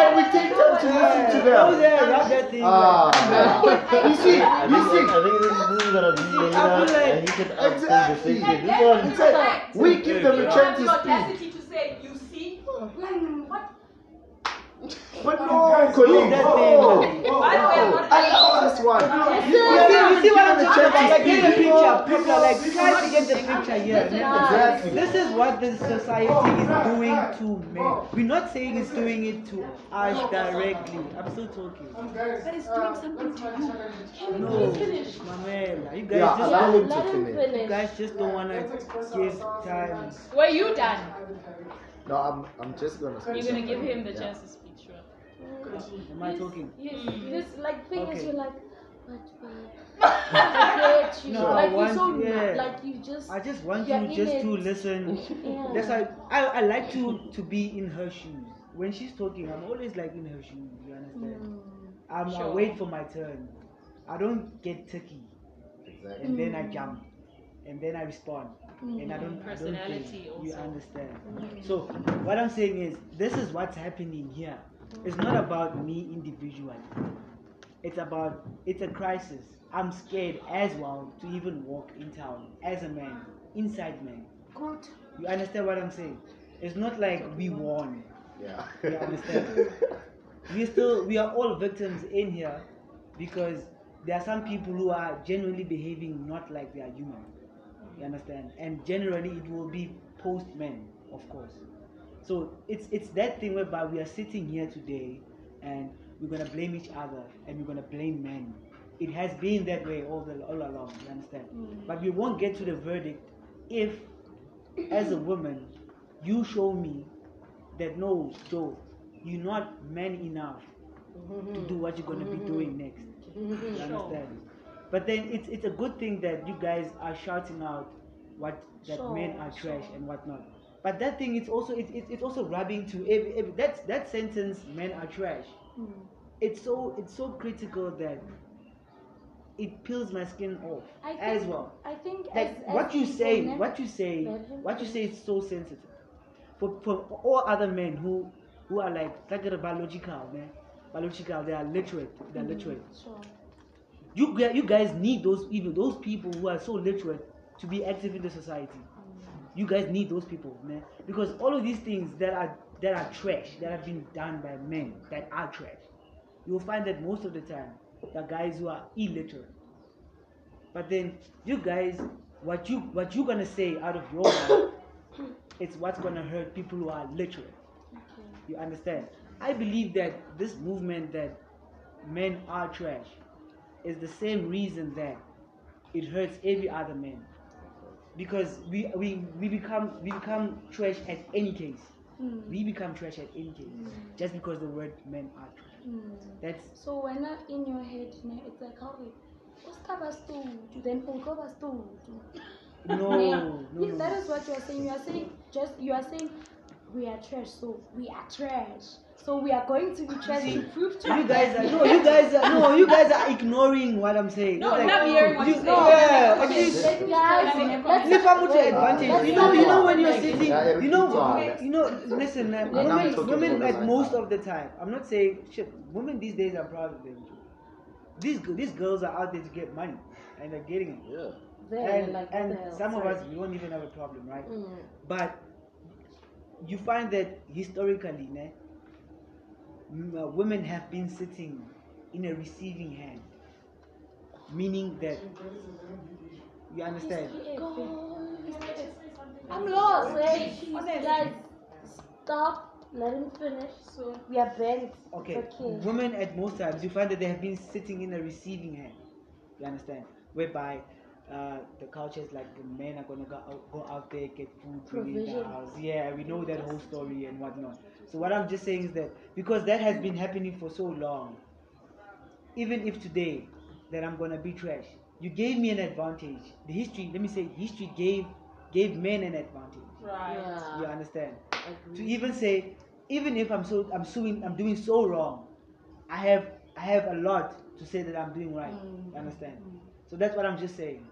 And we take time to listen to Oh, them. yeah, rub that thing. Ah, you see, I you think, see, I think this, this is gonna be I a feel like- heated up Exactly. conversation. This one, Exactly. we give them You a don't chance have the to speak. audacity to say, you see, what? But no, colleague. that Oh, thing. oh, By the way, I'm oh, not- allow us one. You see, you see what I'm Give them a trying to chance like, get the picture. People are like, try to get the picture here. Exactly. This is what the society is doing to men. We're not saying it's doing it to us directly. I'm still talking. But it's doing something to you. Can you No, please finish? Mamela, you guys Yeah, just allow him Let to him finish. you guys just don't wanna give time. were you done? No, I'm, I'm just gonna speak. You're gonna give him the chance to speak, sure. Am I talking? Yes, this like thing is you're like, but babe, I get you. No, I like you're want- so yeah. like you just. I just want you're you in just to listen. Yeah. That's why I, I like to to be in her shoes. When she's talking, I'm always like in her shoes. You understand? Mm. I'm, I wait for my turn. I don't get turkey Exactly. and then I jump and then I respond and I don't I don't Personality think you also. understand. So what I'm saying is this is what's happening here. It's not about me individually. It's about it's a crisis. I'm scared as well to even walk in town as a man, inside man. Good. You understand what I'm saying? It's not like we won. Yeah. You understand? we still we are all victims in here because there are some people who are generally behaving not like they are human. You understand? And generally it will be post men, of course. So it's it's that thing whereby we are sitting here today and we're gonna blame each other and we're gonna blame men. It has been that way all the all along, you understand? Mm. But we won't get to the verdict if as a woman you show me that no, Joe, you're not man enough to do what you're gonna be mm-hmm. doing next. Mm-hmm. You understand? But then it's it's a good thing that you guys are shouting out what that Sure, men are trash sure. and whatnot. But that thing it's also it, it, it's also rubbing to every, every that that sentence men are trash. Mm. It's so it's so critical that it peels my skin off I as think- well. I think like as- as what you say, what you say, Let him what you say is so sensitive. For for all other men who who are like like they're biological, man, biological, they are literate, they're mm-hmm. literate. Sure. You you guys need those even those people who are so literate to be active in the society. You guys need those people, man, because all of these things that are that are trash that have been done by men that are trash. you will find that most of the time the guys who are illiterate. But then you guys, what you what you're gonna say out of your mouth, it's what's gonna hurt people who are literate. You understand? I believe that this movement that men are trash is the same reason that it hurts every other man. Because we, we, we become we become trash at any case. Mm. We become trash at any case. Mm. Just because the word men are trash. Mm. That's So when uh, in your head, ne, it's like how we Oscar then Uncle No, no, Yes, no. that is what you are saying. You are saying just you are saying we are trash, so we are trash. So we are going to be trash to prove to you guys are no, you guys are no, you guys are ignoring what I'm saying. No, It's not hearing what you, you're no, saying. yeah, Okay, at least- let me guys, let's- Leave them to wait, advantage. let's You know, you know when you're talk. sitting, Yeah, you know, talk. you know. Listen, man, I'm not women, talking women about at that. most of the time. I'm not saying shit. Women these days are proud of them too. These these girls are out there to get money, and they're getting it. Yeah. There, and like, what and the hell? some of Sorry. us we don't even have a problem, right? Mm. But you find that historically, ne, m- uh, Uh, women have been sitting in a receiving hand, meaning that you understand. I'm lost. Hey, guys, stop. Let him finish. So we are bent. Okay, okay. women at most times you find that they have been sitting in a receiving hand. You understand? Whereby uh, the culture is like the men are gonna go out, go out there get food, bring it the house. Yeah, we know that whole story and whatnot. So what I'm just saying is that because that has been happening for so long, even if today that I'm gonna be trash, you gave me an advantage. The history, let me say, history gave gave men an advantage. Right. Yeah. You understand? To even say, even if I'm so I'm suing I'm doing so wrong, I have I have a lot to say that I'm doing right. Mm. You understand? So that's what I'm just saying.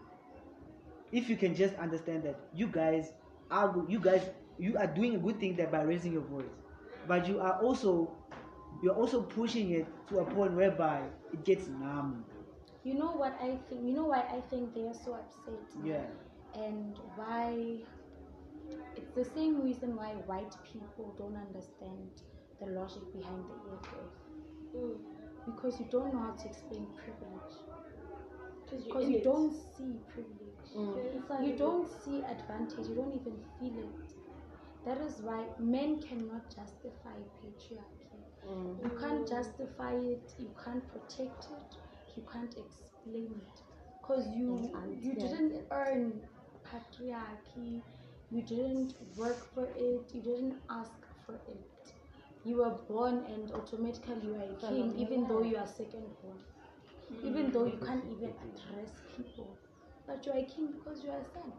If you can just understand that you guys are go- you guys you are doing a good thing that by raising your voice, but you are also you're also pushing it to a point whereby it gets numb. You know what I think? You know why I think they are so upset? Yeah. And why? It's the same reason why white people don't understand the logic behind the EFF. Mm. Because you don't know how to explain privilege. Because you it. don't see privilege. Mm. You don't see advantage. You don't even feel it. That is why men cannot justify patriarchy. Mm. You can't justify it. You can't protect it. You can't explain it. Because you Mm, you didn't earn patriarchy. You didn't work for it. You didn't ask for it. You were born and automatically you are a king, even though you are second born. Even though you can't even address people, but you are a king because you are a son.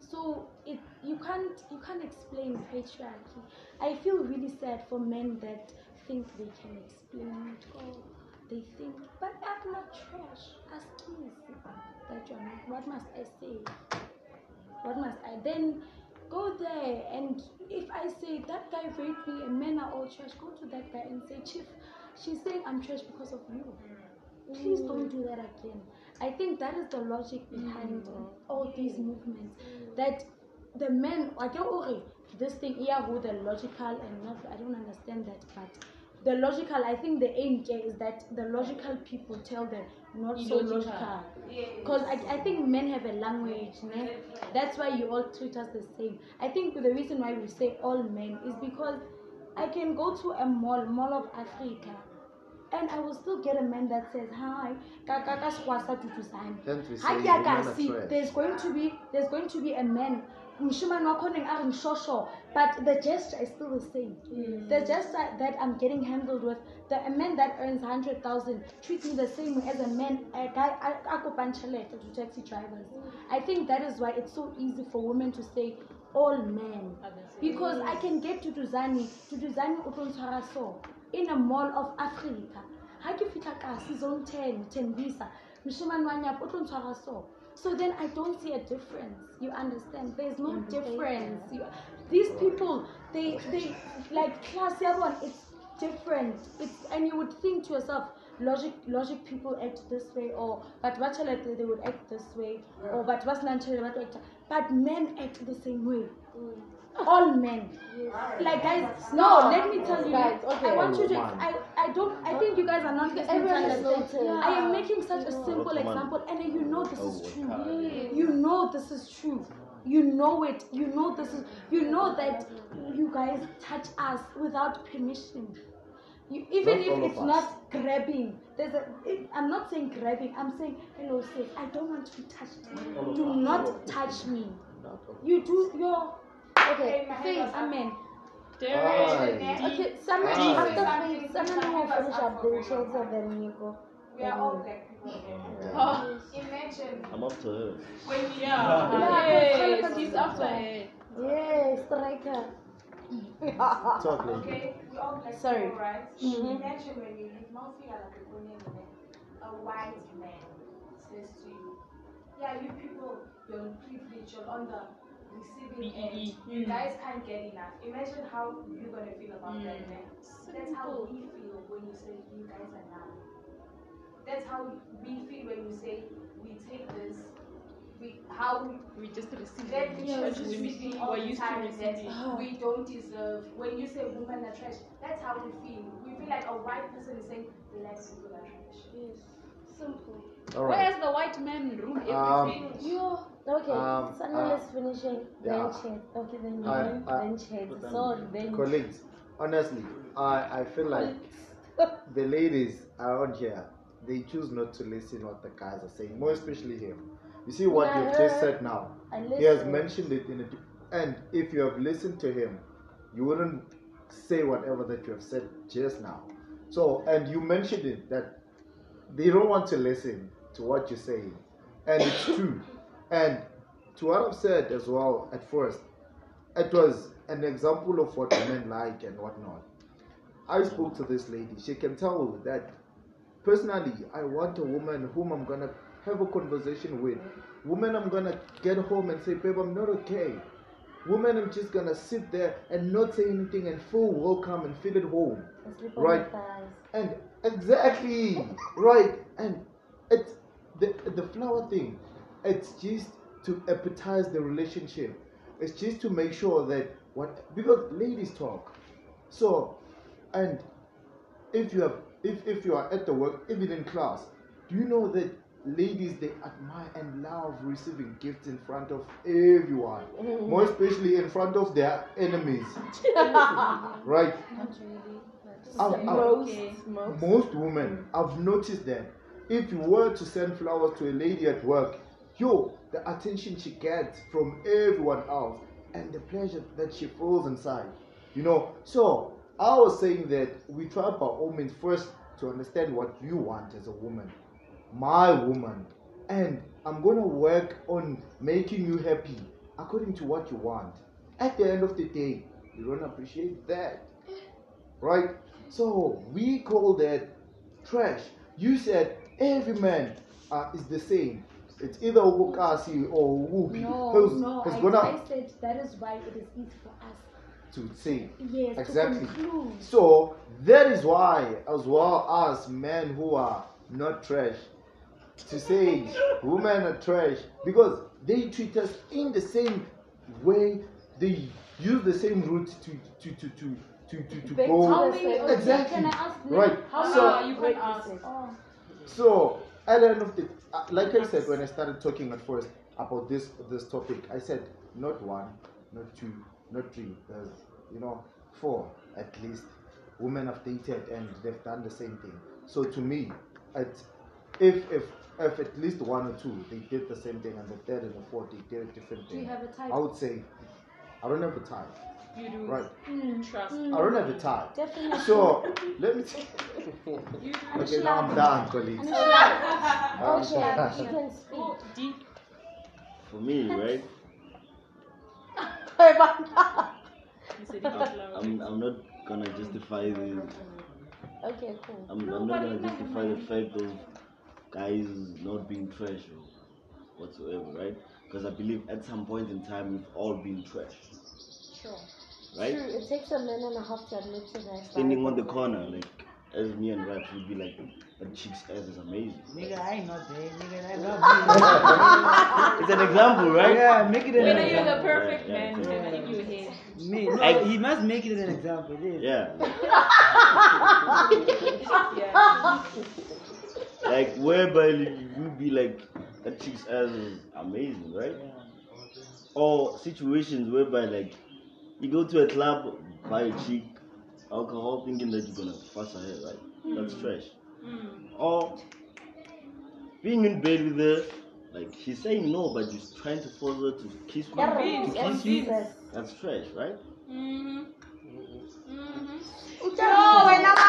So it you can't you can't explain patriarchy. I feel really sad for men that think they can explain it or they think, but I'm not trash. Ask me that you're not. What must I say? What must I then go there and if I say that guy raped me and men are all trash, go to that guy and say, Chief, she's saying I'm trash because of you. Please don't mm. do that again. I think that is the logic behind mm-hmm. all these movements. That the men, I don't worry, this thing here with the logical and not, I don't understand that, but the logical, I think the aim here is that the logical people tell them not so logical. Because I, I think men have a language, ne? that's why you all treat us the same. I think the reason why we say all men is because I can go to a mall, Mall of Africa, and I will still get a man that says, Hi, kaka squasa tutusani. Hence we say Ha ke women a ka are see, there's going to be there's going to be a man mshimane wakho neng a reng but the gesture is still the same. Mm. The gesture that i'm getting handled with the a man that earns 100000 treats me the same way as a man a guy a to taxi drivers. I think that is why it's so easy for women to say all men. Because i can get to duzani to duzani o tlo ntshwara so in a mall of africa ha ke fitlha kasi zone 10 tembisa moshimane wa nyapa o tlo ntshwara so so then I don't see a difference. You understand? There's no mm, difference. You, these people, they they like class everyone. It's different. It's and you would think to yourself, logic logic people act this way, or but what shall I do? They would act this way, or but But men act the same way. Mm. All men. Like guys, no, let me tell you. Guys, okay. I want you to. I, I don't. I think you guys are not listening to Everyone is I am making such a simple example, and you know this Oh, is true. You know this is true. You know it. You know this is. You know that you guys touch us without permission. You, even Not if it's us. not grabbing, there's a. It, I'm not saying grabbing. I'm saying hello, sis. I don't want to be touched. Do not touch me. Not all of You do your Okay. faith. Amen. Aye. Okay, someone Aye. after Something- faith, Someone something will was finish up up for the real. children, then you go. We are all black people. Oh, Imagine I'm up to her. when you yeah. Yeah, Yes, because he's after her. Yay, striker. Talk. Okay, we all black Sorry. people, right? Mhm. Imagine when you leave Mount Figure like a Ghanaian man, a white man says to you, Yeah, you people, you're on privilege, you're on the receiving end. You Mm. guys can't get enough. Imagine how you're gonna feel about that, Mm. man. That's how we feel when you say you guys are now. That's how we feel when you say we take this. We how we We just receive that it. Yeah, just receiving receive- all we're the used to time that receiving. we don't deserve. When you say women are trash, that's how we feel. We feel like a white person is saying the black people are trash. Yes. Simple. All Where has the white man rule Um, everything? You. Okay, Um, someone uh, is finishing. yeah. Then chat. Okay, then you. I- I- then chat. So then. Colleagues, honestly, I, I feel like the ladies around here, they choose not to listen what the guys are saying, more especially him. You see what Yeah, you've just said now. I He has mentioned it in a, and if you have listened to him, you wouldn't say whatever that you have said just now. So, and you mentioned it that they don't want to listen to what you're saying, and it's true. And to what I've said as well at first, it was an example of what men like and whatnot. I spoke to this lady. She can tell that personally, I want a woman whom I'm gonna have a conversation with. Woman, I'm gonna get home and say, babe, I'm not okay. Woman, I'm just gonna sit there and not say anything and feel welcome and feel at home. And Right. And exactly right. And it's the the flower thing. It's just to appetize the relationship. It's just to make sure that what because ladies talk. So, and if you have if if you are at the work, even in class, do you know that ladies they admire and love receiving gifts in front of everyone, mm. more especially in front of their enemies, right? Not really. I've- I've- Most, most. most women, I've noticed that if you were to send flowers to a lady at work, yo, the attention she gets from everyone else and the pleasure that she feels inside, you know. So I was saying that we try by all means first to understand what you want as a woman, my woman, and I'm gonna work on making you happy according to what you want. At the end of the day, you don't appreciate that right? So we call that trash. You said every man uh, is the same. It's either Ukukasi or Ubi. No, who's, no, who's I, gonna I said that is why it is easy for us. to say Yes, exactly. to. So that is why, as well as men who are not trash, to say women are trash because they treat us in the same way. They use the same route to to to to to to, to go. how many- exactly. can I ask right. How so, many you can ask? So at the end of the, uh, like I said when I started talking at first about this this topic, I said not one, not two, not three. There's you know four at least. Women have dated and they've done the same thing. So to me, at if if if at least one or two they did the same thing and the third and the fourth they did a different Do you have a type? I would say I don't have a type. You do. Right. Mm. Trust. Mm. I don't have a type. Definitely. So let me. T- You okay, now I'm done, colleagues. Okay, you can speak. Oh, deep. For me, right? You said it out loud. I'm, I'm not gonna justify the Okay, cool. I'm, I'm not gonna justify the fact of guys not being trash or whatsoever, right? Because I believe at some point in time we've all been trash, Sure. Right? True, it takes a minute and a half to admit to that. Standing on the corner, like as me and Raps would be like, that chick's ass is amazing. Nigga, I ain't not there. Nigga, I love It's an example, right? Yeah, make it an Whether you're the perfect Yeah, man, yeah. you have in your head. Me, no, I- he must make it an example. Yes. Yeah. Like, whereby you would be like that chick's ass is amazing, right? Or situations whereby like you go to a club, buy a chick, alcohol, thinking that you're gonna fuss her hair, right? That's hmm. trash. Hmm. Or being in bed with her, like she's saying no, but you're trying to force her to kiss you. Yeah, to yes, kiss you. yes. That's trash, right? Mm-hmm. No, when I'm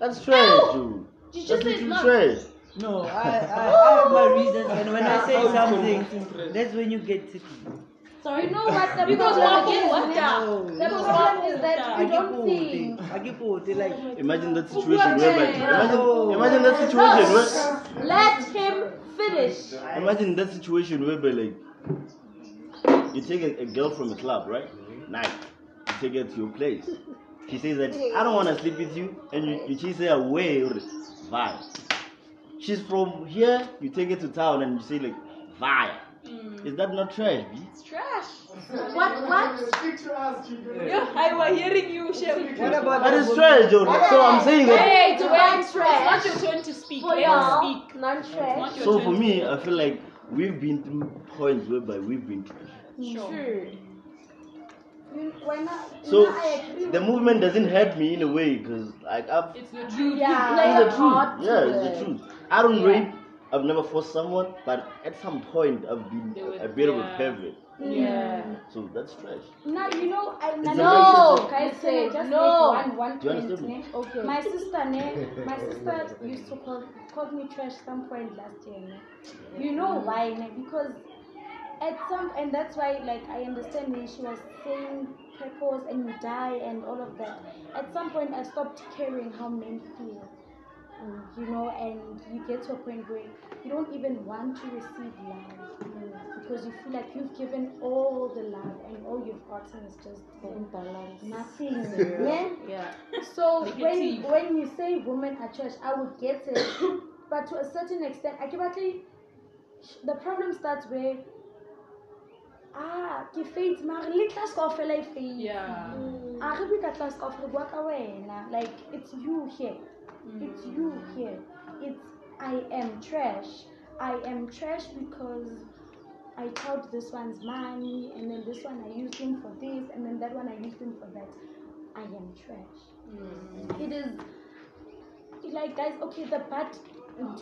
That's trash, dude. Did you That's say literally not? trash. No, I, I, I have my reasons, and when I say something, that's when you get ticky. Sorry, you know what the Because problem what is? is what No, The no. problem is that I you get don't bored. think. I get. They like Imagine that situation whereby imagine, No. imagine that situation where Let him finish. imagine that situation whereby like you take a, a girl from a club, right? Mm-hmm. Night. You take her to your place. She says that I don't wanna sleep with you and you, you chase her away or bye. She's from here, you take her to town and you say like bye. Hmm. Is that not trash, B? It's trash. What? What? Yeah, I was hearing you, Chef. What about That the is woman- trash, Joe. So I'm saying that Wait, Define wait. It's trash. not your turn to speak. For Let y'all, speak. non-trash. So for me I feel like we've been through points whereby we've been trash. Sure. You, why not? So no, I agree the movement doesn't hurt me in a way because like I've It's the truth. Yeah, it's play the truth. Yeah, it's the truth. I don't Yeah. rape. I've never forced someone, but at some point I've been They would- a bit of a yeah. pervert. Yeah. So that's trash. Now you know I It's No, guys I can I said just no. make one one Do you point, understand me? Eh? Okay. My sister, ne, my sister used to call called me trash some point last year, ne. You know why, ne? Because at some and that's why like I understand when she was saying purpose and you die and all of that. At some point I stopped caring how men feel. You know, and you get to a point where you don't even want to receive love mm, because you feel like you've given all the love and all you've gotten is just Imbalance. nothing. yeah? Yeah. So Negative. when when you say women at church, I would get it, but to a certain extent, I actually the problem starts where ah ke faith mara le class kaofela e faith Yeah. a re bue ka class kaofela bua ka wena like it's you here it's you here. It's I am trash. I am trash because I tout this one's money and then this one I used him for this and then that one I used him for that. I am trash. It is like guys okay the part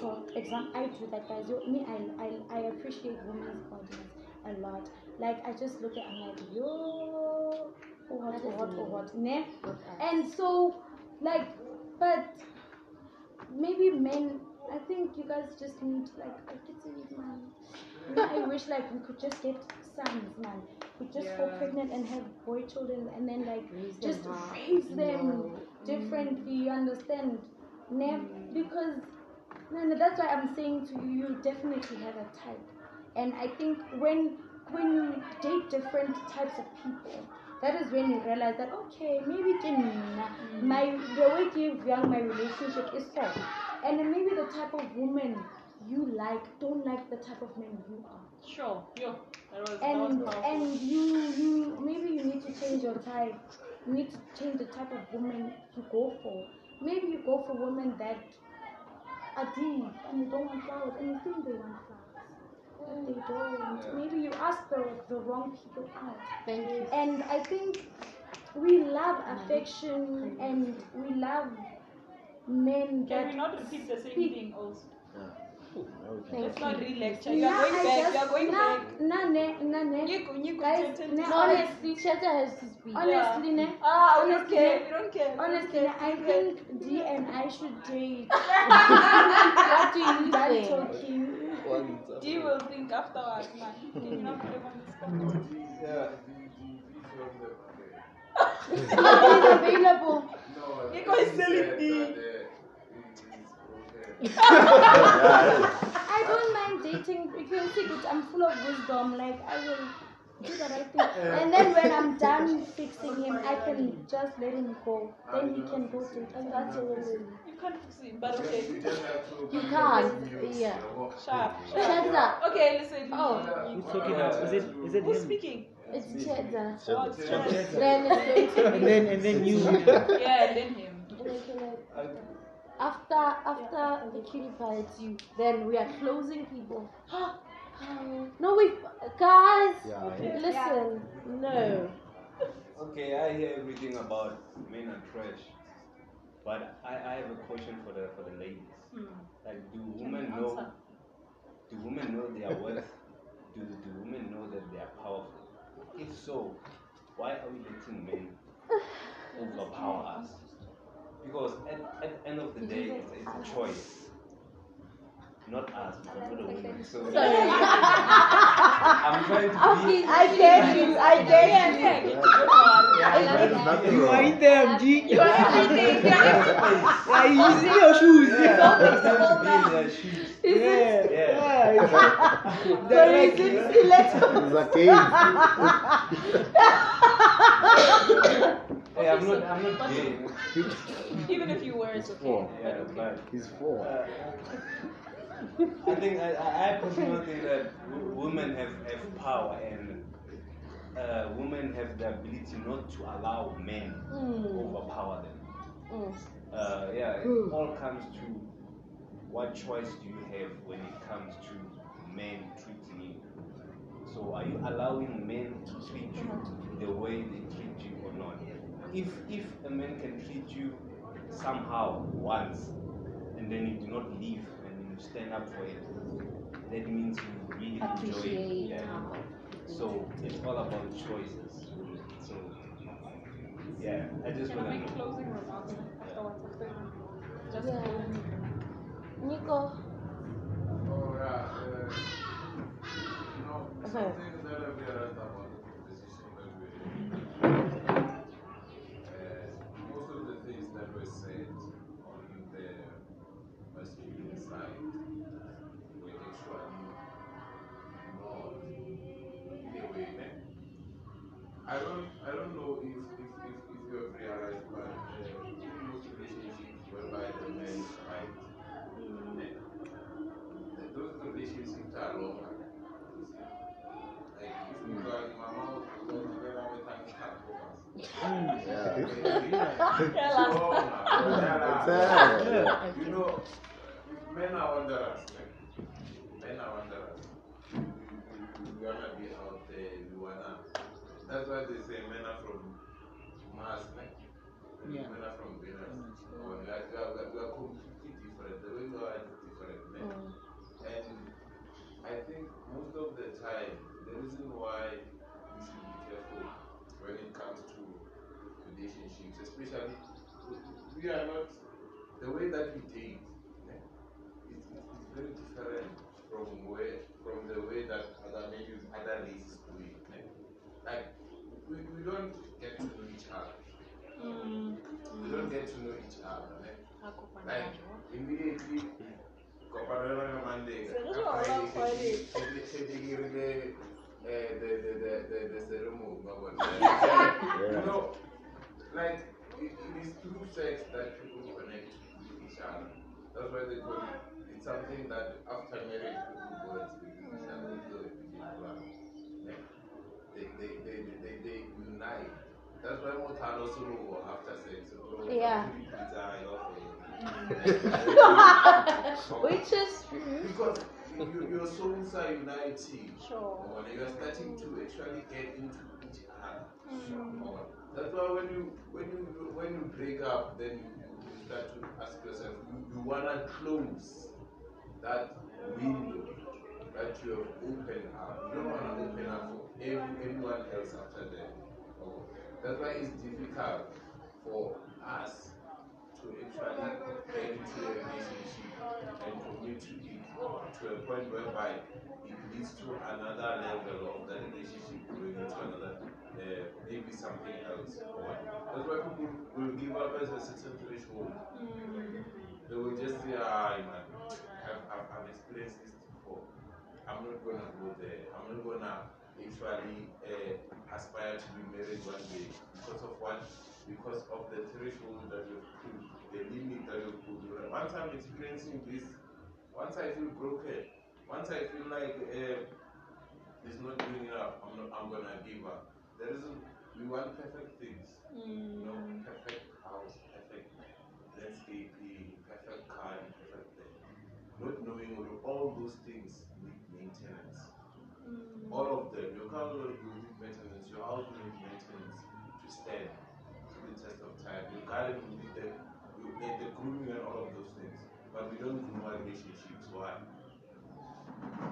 talk exam i do that guys. You- me I, I i appreciate women's bodies a lot. Like i just look at i'm like yo what oh what oh what ne? and so like but maybe men i think you guys just need like to eat man i wish like we could just get sons man. We just fall pregnant and have boy children and then like Raise just up. raise them differently you understand? Ne? Mm. because no, no, that's why i'm saying to you you definitely have a type. And i think when when you date different types of people that is when you realize that okay maybe can my the way you young my relationship is so and then maybe the type of woman you like don't like the type of man you are Sure. Yeah. Was, and and you you maybe you need to change your type you need to change the type of woman you go for maybe you go for women that are deep and you don't want flowers and you think they want flowers they don't maybe you ask the, the wrong people out Thank you. and i think we love affection and we love men Can that we not repeat the same speak thing also? Thank Let's you. not re-lecture. You Nah, are going back. just- You are going nah, back. nah, ne, nah, ne. Nico, Nico, Guys, ne, honestly, Cheta has to speak. honestly, ne, Ah, we don't honestly, care. ne, We don't care. we don't honestly, care. ne, I think D and I should date. What do you Done think? talking. D will think afterwards, man. Can you not put him on the spot? Yeah. He's available. Nico is selling D. I don't mind dating because see, I'm full of wisdom. Like I will do the right thing, and then when I'm done fixing him, I can just let him go. Then he can go date. And that's all. You can't fix it, but okay. You just have to You can't. the views. Yeah. Sharp. Cheta. Okay, listen. Oh. Who's talking now? Is it is it Who's him? speaking? It's Cheta. Oh, it's Chad. Then it's going to And then and then you. Yeah, and then him. be. I, after after the cutie pie it's you, then we are closing people. no, wait, guys, Yeah. listen, no. Okay, I hear everything about men are trash, but I, I have a question for the for the ladies. Like, do women know? answer? Do women know their worth? do do women know that they are powerful? If so, why are we letting men overpower us? Because at, at the end of the day, it's, it's a choice. Not us, because we're the women. So I'm trying to be. I get you, I get you. There's You are in them, G. You are everything, Yeah, you using your shoes. Yeah, I'm to be in their shoes. Yeah, Yeah. yeah. Sorry, it's stiletto. It's a game. Hey, I'm not. I'm not gay. Even if you were, it's okay. Four. Yeah, but He's four. Uh, I think I, I personally think that w- women have, have power and uh, women have the ability not to allow men Mm. overpower them. Mm. Uh, yeah, it all comes to what choice do you have when it comes to men treating you. So are you allowing men to treat you the way they treat you or not? If if a man can treat you somehow once and then you do not leave you stand up for it, that means you really enjoy it. Appreciate. Yeah. So it's all about choices. So yeah, I just wanna make know. closing remarks afterwards? after- Just Yeah. closing. Nico. Oh, yeah. Uh, you know, something that I realized about the proposition that we're I don't, I don't know if, if, if, if you have realized, but uh, in most relationships whereby the man fight, th- those relationships are longer. Like if you are in my mouth, you don't have any time to talk to us. Yeah. You know, men are wanderers, like, That's why they say men are from Mars, like, Yeah. men are from Venus. Or like, we are, we are- we are completely different. The way we are is different. like. Oh. And I think most of the time, the reason why we should be careful when it comes to relationships, especially we are not the way that we date. It's, very different from where from the way that other maybe other races do it. Like we, we don't get to know each other. We don't get to know each other. eh. Like immediately kopanela na Monday. Sekuzo wala Friday. Sedigirile the the the the the ceremony. You know, like it, it is through sex that people connect with each other. That's why they call it. It's something that after marriage people go and speak with each other. So it begins to happen. Yeah. They, they, they, they, they, unite. That's why Motano Sulu after sex. so Yeah. pizza, I love it. Which is true. Because you, your souls are uniting. Sure. Or You are starting to actually get into each other. Mm. Or That's why when you when you when you break up, then you, you start to ask yourself, you, you wanna close that window that you have opened up. You don't wanna open up for everyone else after that. Or That's why it's difficult for us to actually get into a relationship and commit to it to a point whereby it leads to another level of the relationship going into another, uh, maybe something else. Or. That's why people will give up as a certain threshold. They will just say, ah, man, I've, I've, I've experienced this. I'm not gonna go there. I'm not gonna actually uh, aspire to be married one day because of what? Because of the threshold that you've put, the limit that you've put. Once I'm experiencing this, once I feel broken, once I feel like uh, it's not doing enough, I'm not. I'm gonna give up. There isn't. We want perfect things. You know, perfect house, perfect landscaping, perfect car, perfect thing. Not knowing all those things maintenance. All of them. Your car will need maintenance. Your house will need maintenance to stand to the test of time. Your garden will need the, you need the grooming and all of those things. But we don't groom our relationships. Why?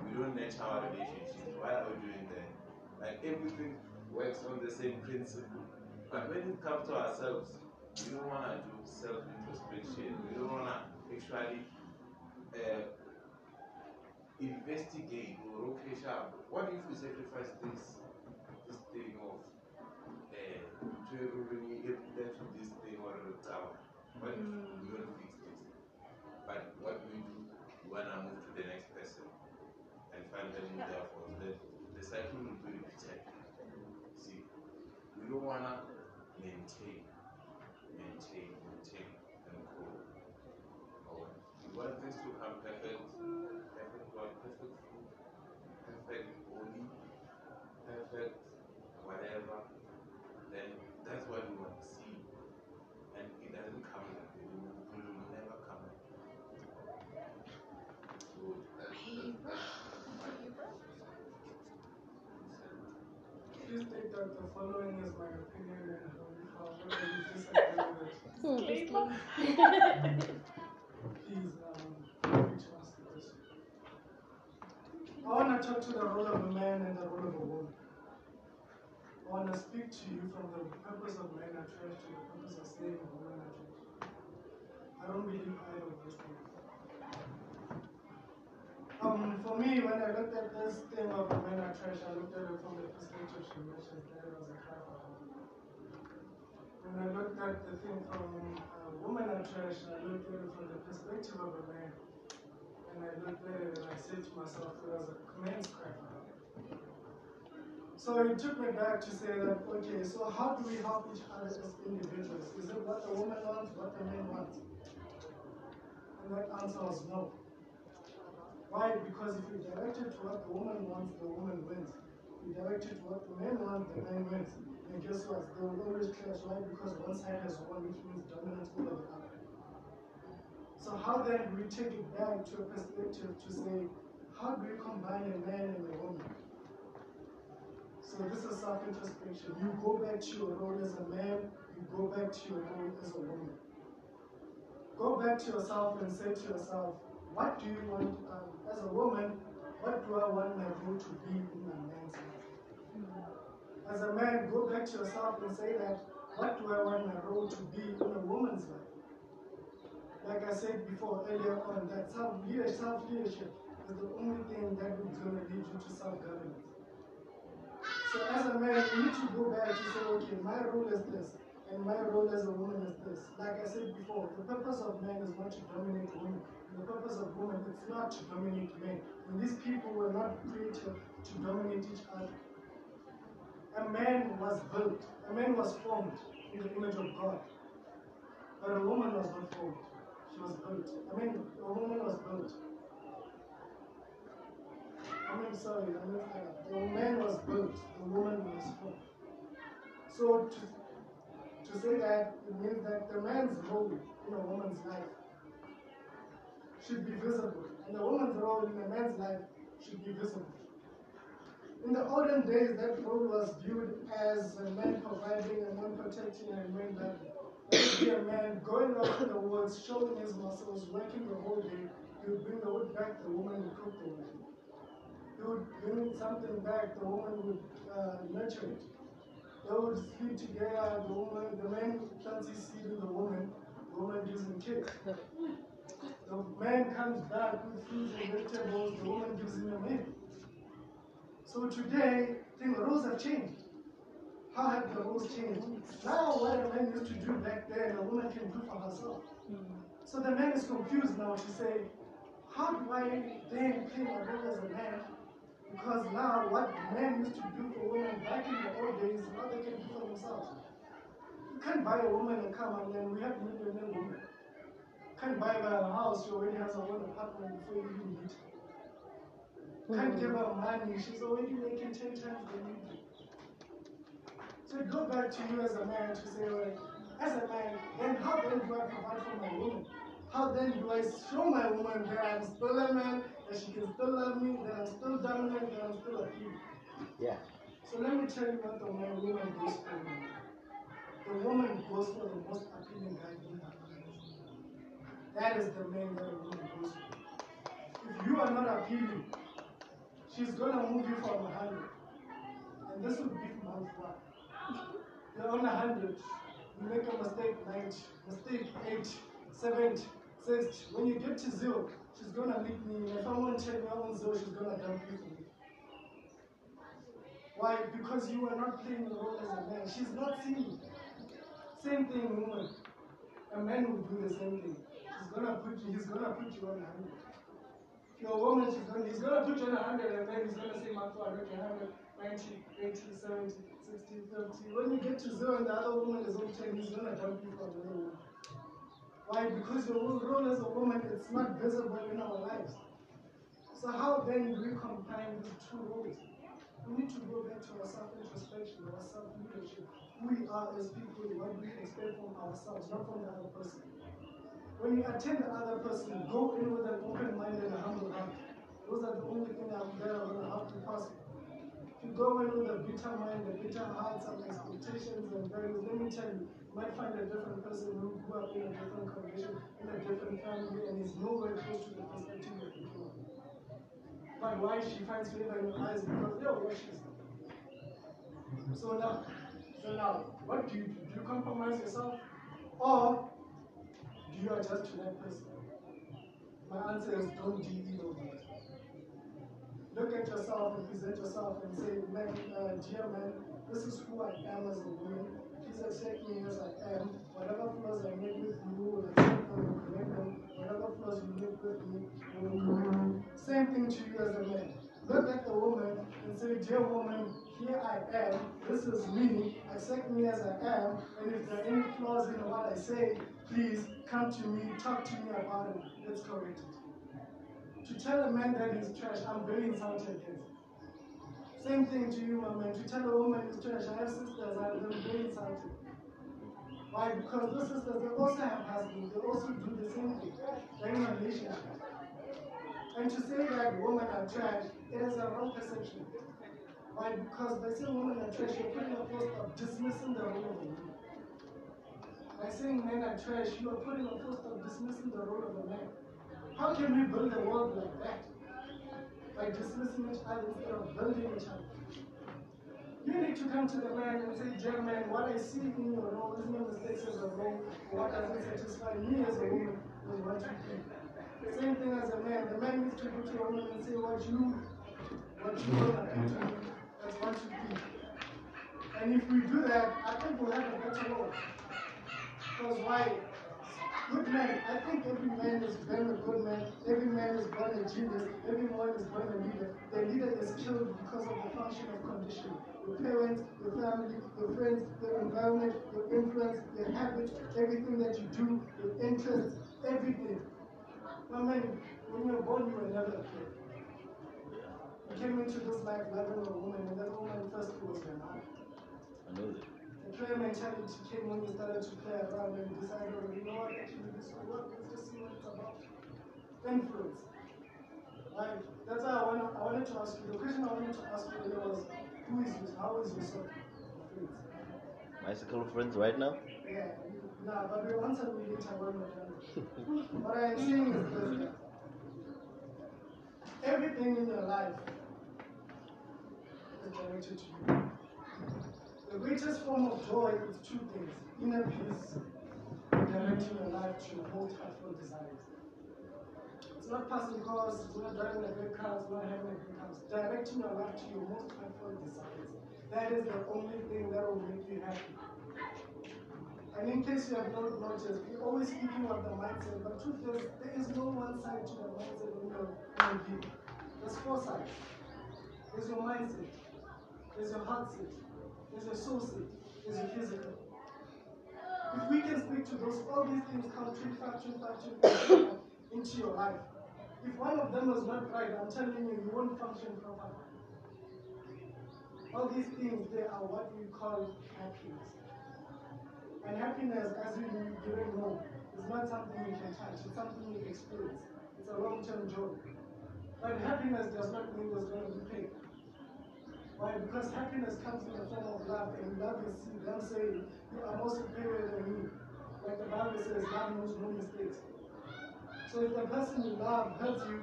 We don't nurture our relationships. Why are we doing that? Like everything works on the same principle. But when it comes to ourselves, we don't want to do self introspection. We don't want to actually uh, investigate or okay, sharp. What if we sacrifice this this thing of uh, to everybody evidence of this thing or whatever? What if we don't fix this? But what we do, we wanna move to the next person and find them in their fault. Then the cycle will be repeated. See, we don't wanna maintain, maintain, maintain, and grow. Or we want things to come perfect, perfect God, perfect food, perfect body, perfect whatever. Then that's what we want to see. And it doesn't come like that. It will, it will never come like that. So that's, that's, that's Please take that the following is my opinion and however you disagree with it. Disclaimer. Please, um, reach us this. I want to talk to the role of a man and the role of a woman. I want to speak to you from the purpose of men are trash to the purpose of saying women are trash. I don't believe either of those things. Um, for me, when I looked at this thing of men are trash, I looked at it from the perspective she mentioned that it was a cry. When I looked at the thing from uh, women trash, I looked at it from the perspective of a man. And I looked at it and I said to myself, it was a man's cry. So it took me back to say that, okay, so how do we help each other as individuals? Is it what the woman wants, what the man wants? And that answer was no. Why? Because if you direct it to what the woman wants, the woman wins. If you direct it to what the man wants, the man wins. And guess what? They will always clash. Why? Because one side has won, which means dominance over the other. So how then do we take it back to a perspective to say, how do we combine a man and a woman? So this is self-introspection. You go back to your role as a man, you go back to your role as a woman. Go back to yourself and say to yourself, what do you want, um, as a woman, what do I want my role to be in my man's life? As a man, go back to yourself and say that, what do I want my role to be in a woman's life? Like I said before, earlier on, that self-leadership, self-leadership is the only thing that is going to lead you to self-governance. So as a man, you need to go back to say, okay, my role is this, and my role as a woman is this. Like I said before, the purpose of man is not to dominate women. The purpose of women is not to dominate men. And these people were not created to dominate each other. A man was built, a man was formed in the image of God. But a woman was not formed. She was built. I mean, a woman was built. I mean, sorry, I mean, the man was built, the woman was formed. So to, to say that, it means that the man's role in a woman's life should be visible, and the woman's role in a man's life should be visible. In the olden days, that role was viewed as a man providing, a man protecting, and a man loving. Be a man going out in the woods, showing his muscles, working the whole day. He would bring the wood back, the woman would cook the wood. He would bring something back, the woman would uh, nurture it. They would sleep together, the woman, the man plants his seed in the woman, the woman gives him kids. The man comes back with fruits and vegetables, the woman gives him a meal. So today, the roles have changed. How have the rules changed? Now, what a man used to do back then, a woman can do for herself. Mm. So the man is confused now to say, how do I then play my role as a man? Because now, what men used to do for women back in the old days, now they can do for themselves. You can't buy a woman a car, and then we have millionaire women. Can't buy her a house, she already has her own apartment before you her. Can't hmm. give her money, she's already making 10 times the do. So it goes back to you as a man to say, like, as a man, then how then do I provide for my woman? how then do I show my woman that I'm still a man, that she can still love me, that I'm still dominant, that I'm still a king? Yeah. So let me tell you what the man woman goes for. The woman goes for the most appealing guy in her life. That is the man that woman goes for. If you are not appealing, she's gonna move you from a hundred. And this will be month one. You're on a hundred. You make a mistake, 90, mistake, 8, 70, 60. When you get to zero, she's gonna leave me. If I want to check my own zero, she's gonna dump you me. Why? Because you are not playing the role as a man. She's not seeing you. Same thing, woman. A man will do the same thing. Gonna put you, he's gonna put you on a hundred. A woman, she's gonna, he's gonna put you on a hundred and then he's gonna say, Marco, I reckon 100, 90, 80, 70, 60, 30. When you get to zero and the other woman is 10, he's gonna dump you for another woman. Why? Because your role as a woman, it's not visible in our lives. So how then do we combine these two roles? We need to go back to our self-introspection, our self-leadership. Who we are as people, what we expect from ourselves, not from the other person. When you attend the other person, go in with an open mind and a humble heart. Those are the only things that are going to help you pass. If you go in with a bitter mind, a bitter heart, some expectations and values, let me tell you, might find a different person who grew up in a different condition, in a different family, and is nowhere close to the perspective you're of. But why she finds favor in your eyes because they're she's. So now, so now, what do you do? Do you compromise yourself, or you adjust to that person? My answer is don't do that. Look at yourself and present yourself and say, man, uh, dear man, this is who I am as a woman. Please accept me as I am. Whatever flaws I make with you, will accept them and correct them. Whatever flaws you make with me, will correct. Same thing to you as a man. Look at the woman and say, dear woman, here I am. This is me. Accept me as I am. And if there are any flaws in what I say, please come to me, talk to me about it. Let's correct it. To tell a man that he's trash, I'm very insulted. Same thing to you, my man. To tell a woman he's trash, I have sisters, I'm very insulted. Why? Because those sisters, they also have husbands, they also do the same thing. They're in a relationship. And to say that women are trash, it is a wrong perception. Why? Because by saying women are trash, you're putting a post of dismissing the woman. By saying men are trash, you are putting a post of dismissing the role of a man. How can we build a world like that? By dismissing each other instead of building each other. You need to come to the man and say, man, what I see in your role is no mistakes as a role. What doesn't satisfy me as a woman is what you think. The same thing as a man. The man needs to go to a woman and say, what you, what you want to do that's what you think. And if we do that, I think we'll have a better world. Because why? Good man, I think every man is born a good man, every man is born a genius, every man is born a leader. The leader is killed because of the function of conditioning. Your parents, your family, your friends, your environment, your influence, your habits, everything that you do, your interests, everything. My man, when you're born, you were never a kid. You came into this life loving a woman, and that woman first was your mom. I know that. The player mentality came when you started to play around and you decided, oh, you know what, actually this will work, let's just see what it's about. Influence. Right? That's why I, wanna, I wanted to ask you, the question I wanted to ask you was, who is you, how is your circle of friends? My circle of friends right now? Yeah, nah, but we'll answer me later when we're done. what I am saying is this, that everything in your life is directed to you. The greatest form of joy is two things inner peace, directing your life to your heartfelt desires. It's not passing cars, it's not driving a great car, it's not having a house. Directing your life to your most heartfelt desires. That is the only thing that will make you happy. And in case you have not noticed, we're always speaking of the mindset, but truth is, there is no one side to the mindset in your view. There's four sides. There's your mindset, there's your heart set, your soul set, there's your physical. If we can speak to those, all these things come trick, faction, faction into your life. If one of them is not right, I'm telling you, you won't function properly. All these things, they are what we call happiness. And happiness, as we didn't know, is not something you can touch, it's something you experience. It's a long term joy. But happiness does not mean there's going to be pain. Why? Because happiness comes in the form of love, and love is them saying, You are more superior than me. Like the Bible says, God knows no mistakes. So if the person you love hurts you,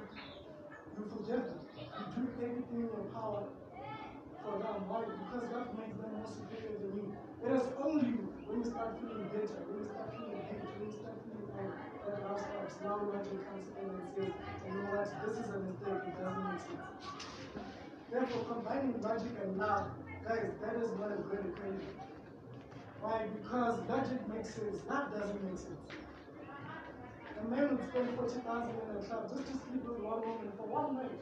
you forgive them. You do everything in your power for them. Why? Because that makes them more superior than you. It is only when you start feeling bitter, when you start feeling hate, when you start feeling anger, that love stops. Now logic comes in and says, you know what, this is a mistake, it doesn't make sense. Therefore, combining logic and love, guys, that is not a good equation. Why? Because logic makes sense, love doesn't make sense. A man would spend 40,000 in a club just to sleep with one woman for one night.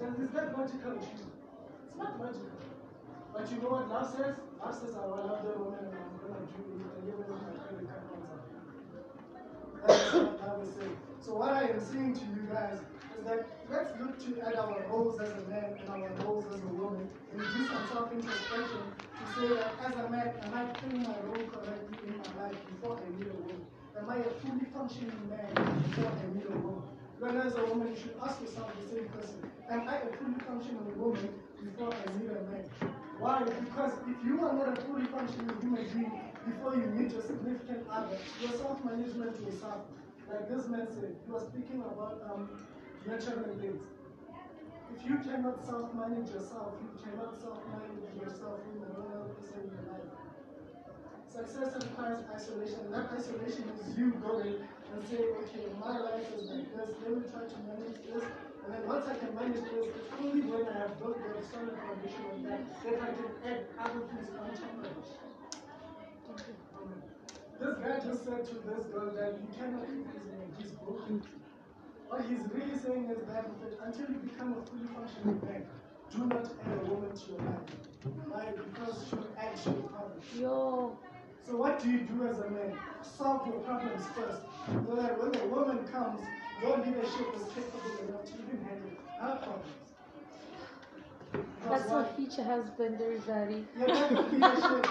Then is that logical? It's not logical. But you know what love says? Love says, I will love the woman and I'm going to do it and give it my credit card. That's what love is saying. So what I am saying to you guys that let's look to at our roles as a man and our roles as a woman and do some self-introspection to say that as a man, am I playing my role correctly in my life before I meet a woman? Am I a fully functioning man before I meet a woman? When as a woman, you should ask yourself the same question. Am I a fully functioning woman before I meet a man? Why? Because if you are not a fully functioning human being before you meet your significant other, your self-management will suffer. Like this man said, he was speaking about um, nurturing things. If you cannot self-manage yourself, you cannot self-manage yourself in another person in your life. Success requires isolation. That isolation is you going and saying, okay, my life is like this, let me try to manage this. And then once I can manage this, it's only when I have built the solid foundation of that that I can add other things on top of it. This guy just said to this girl that you cannot his name, he's broken. What he's really saying is that until you become a fully functioning man, do not add a woman to your life. Why? Because she'll add to your problems. Yo. So what do you do as a man? Solve your problems first. So that when the woman comes, your leadership is capable enough to even handle her problems. That's what future husband is, Daddy. Your lack of leadership,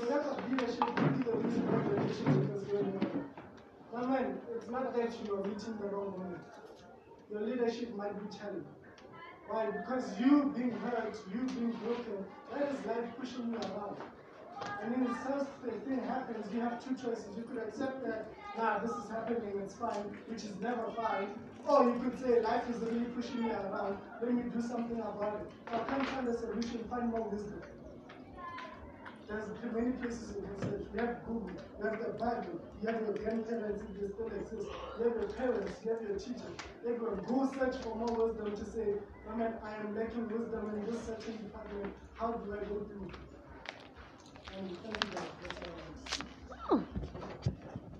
your lack of leadership will be the reason why the relationship is going on. My man, it's not that you are meeting the wrong woman. Your leadership might be challenged. Why? Because you being hurt, you being broken, that is life pushing you around. And then once the thing happens, you have two choices. You could accept that, nah, this is happening, it's fine, which is never fine. Or you could say, life is really pushing me around, let me do something about it. Or come find a solution, find more wisdom. There's many places in can search. You have Google, you have the Bible, you have your grandparents if they still exist, you have your parents, you have your teachers. They go search for more wisdom to say, I mean, I am lacking wisdom in this certain department. How do I go through? And thank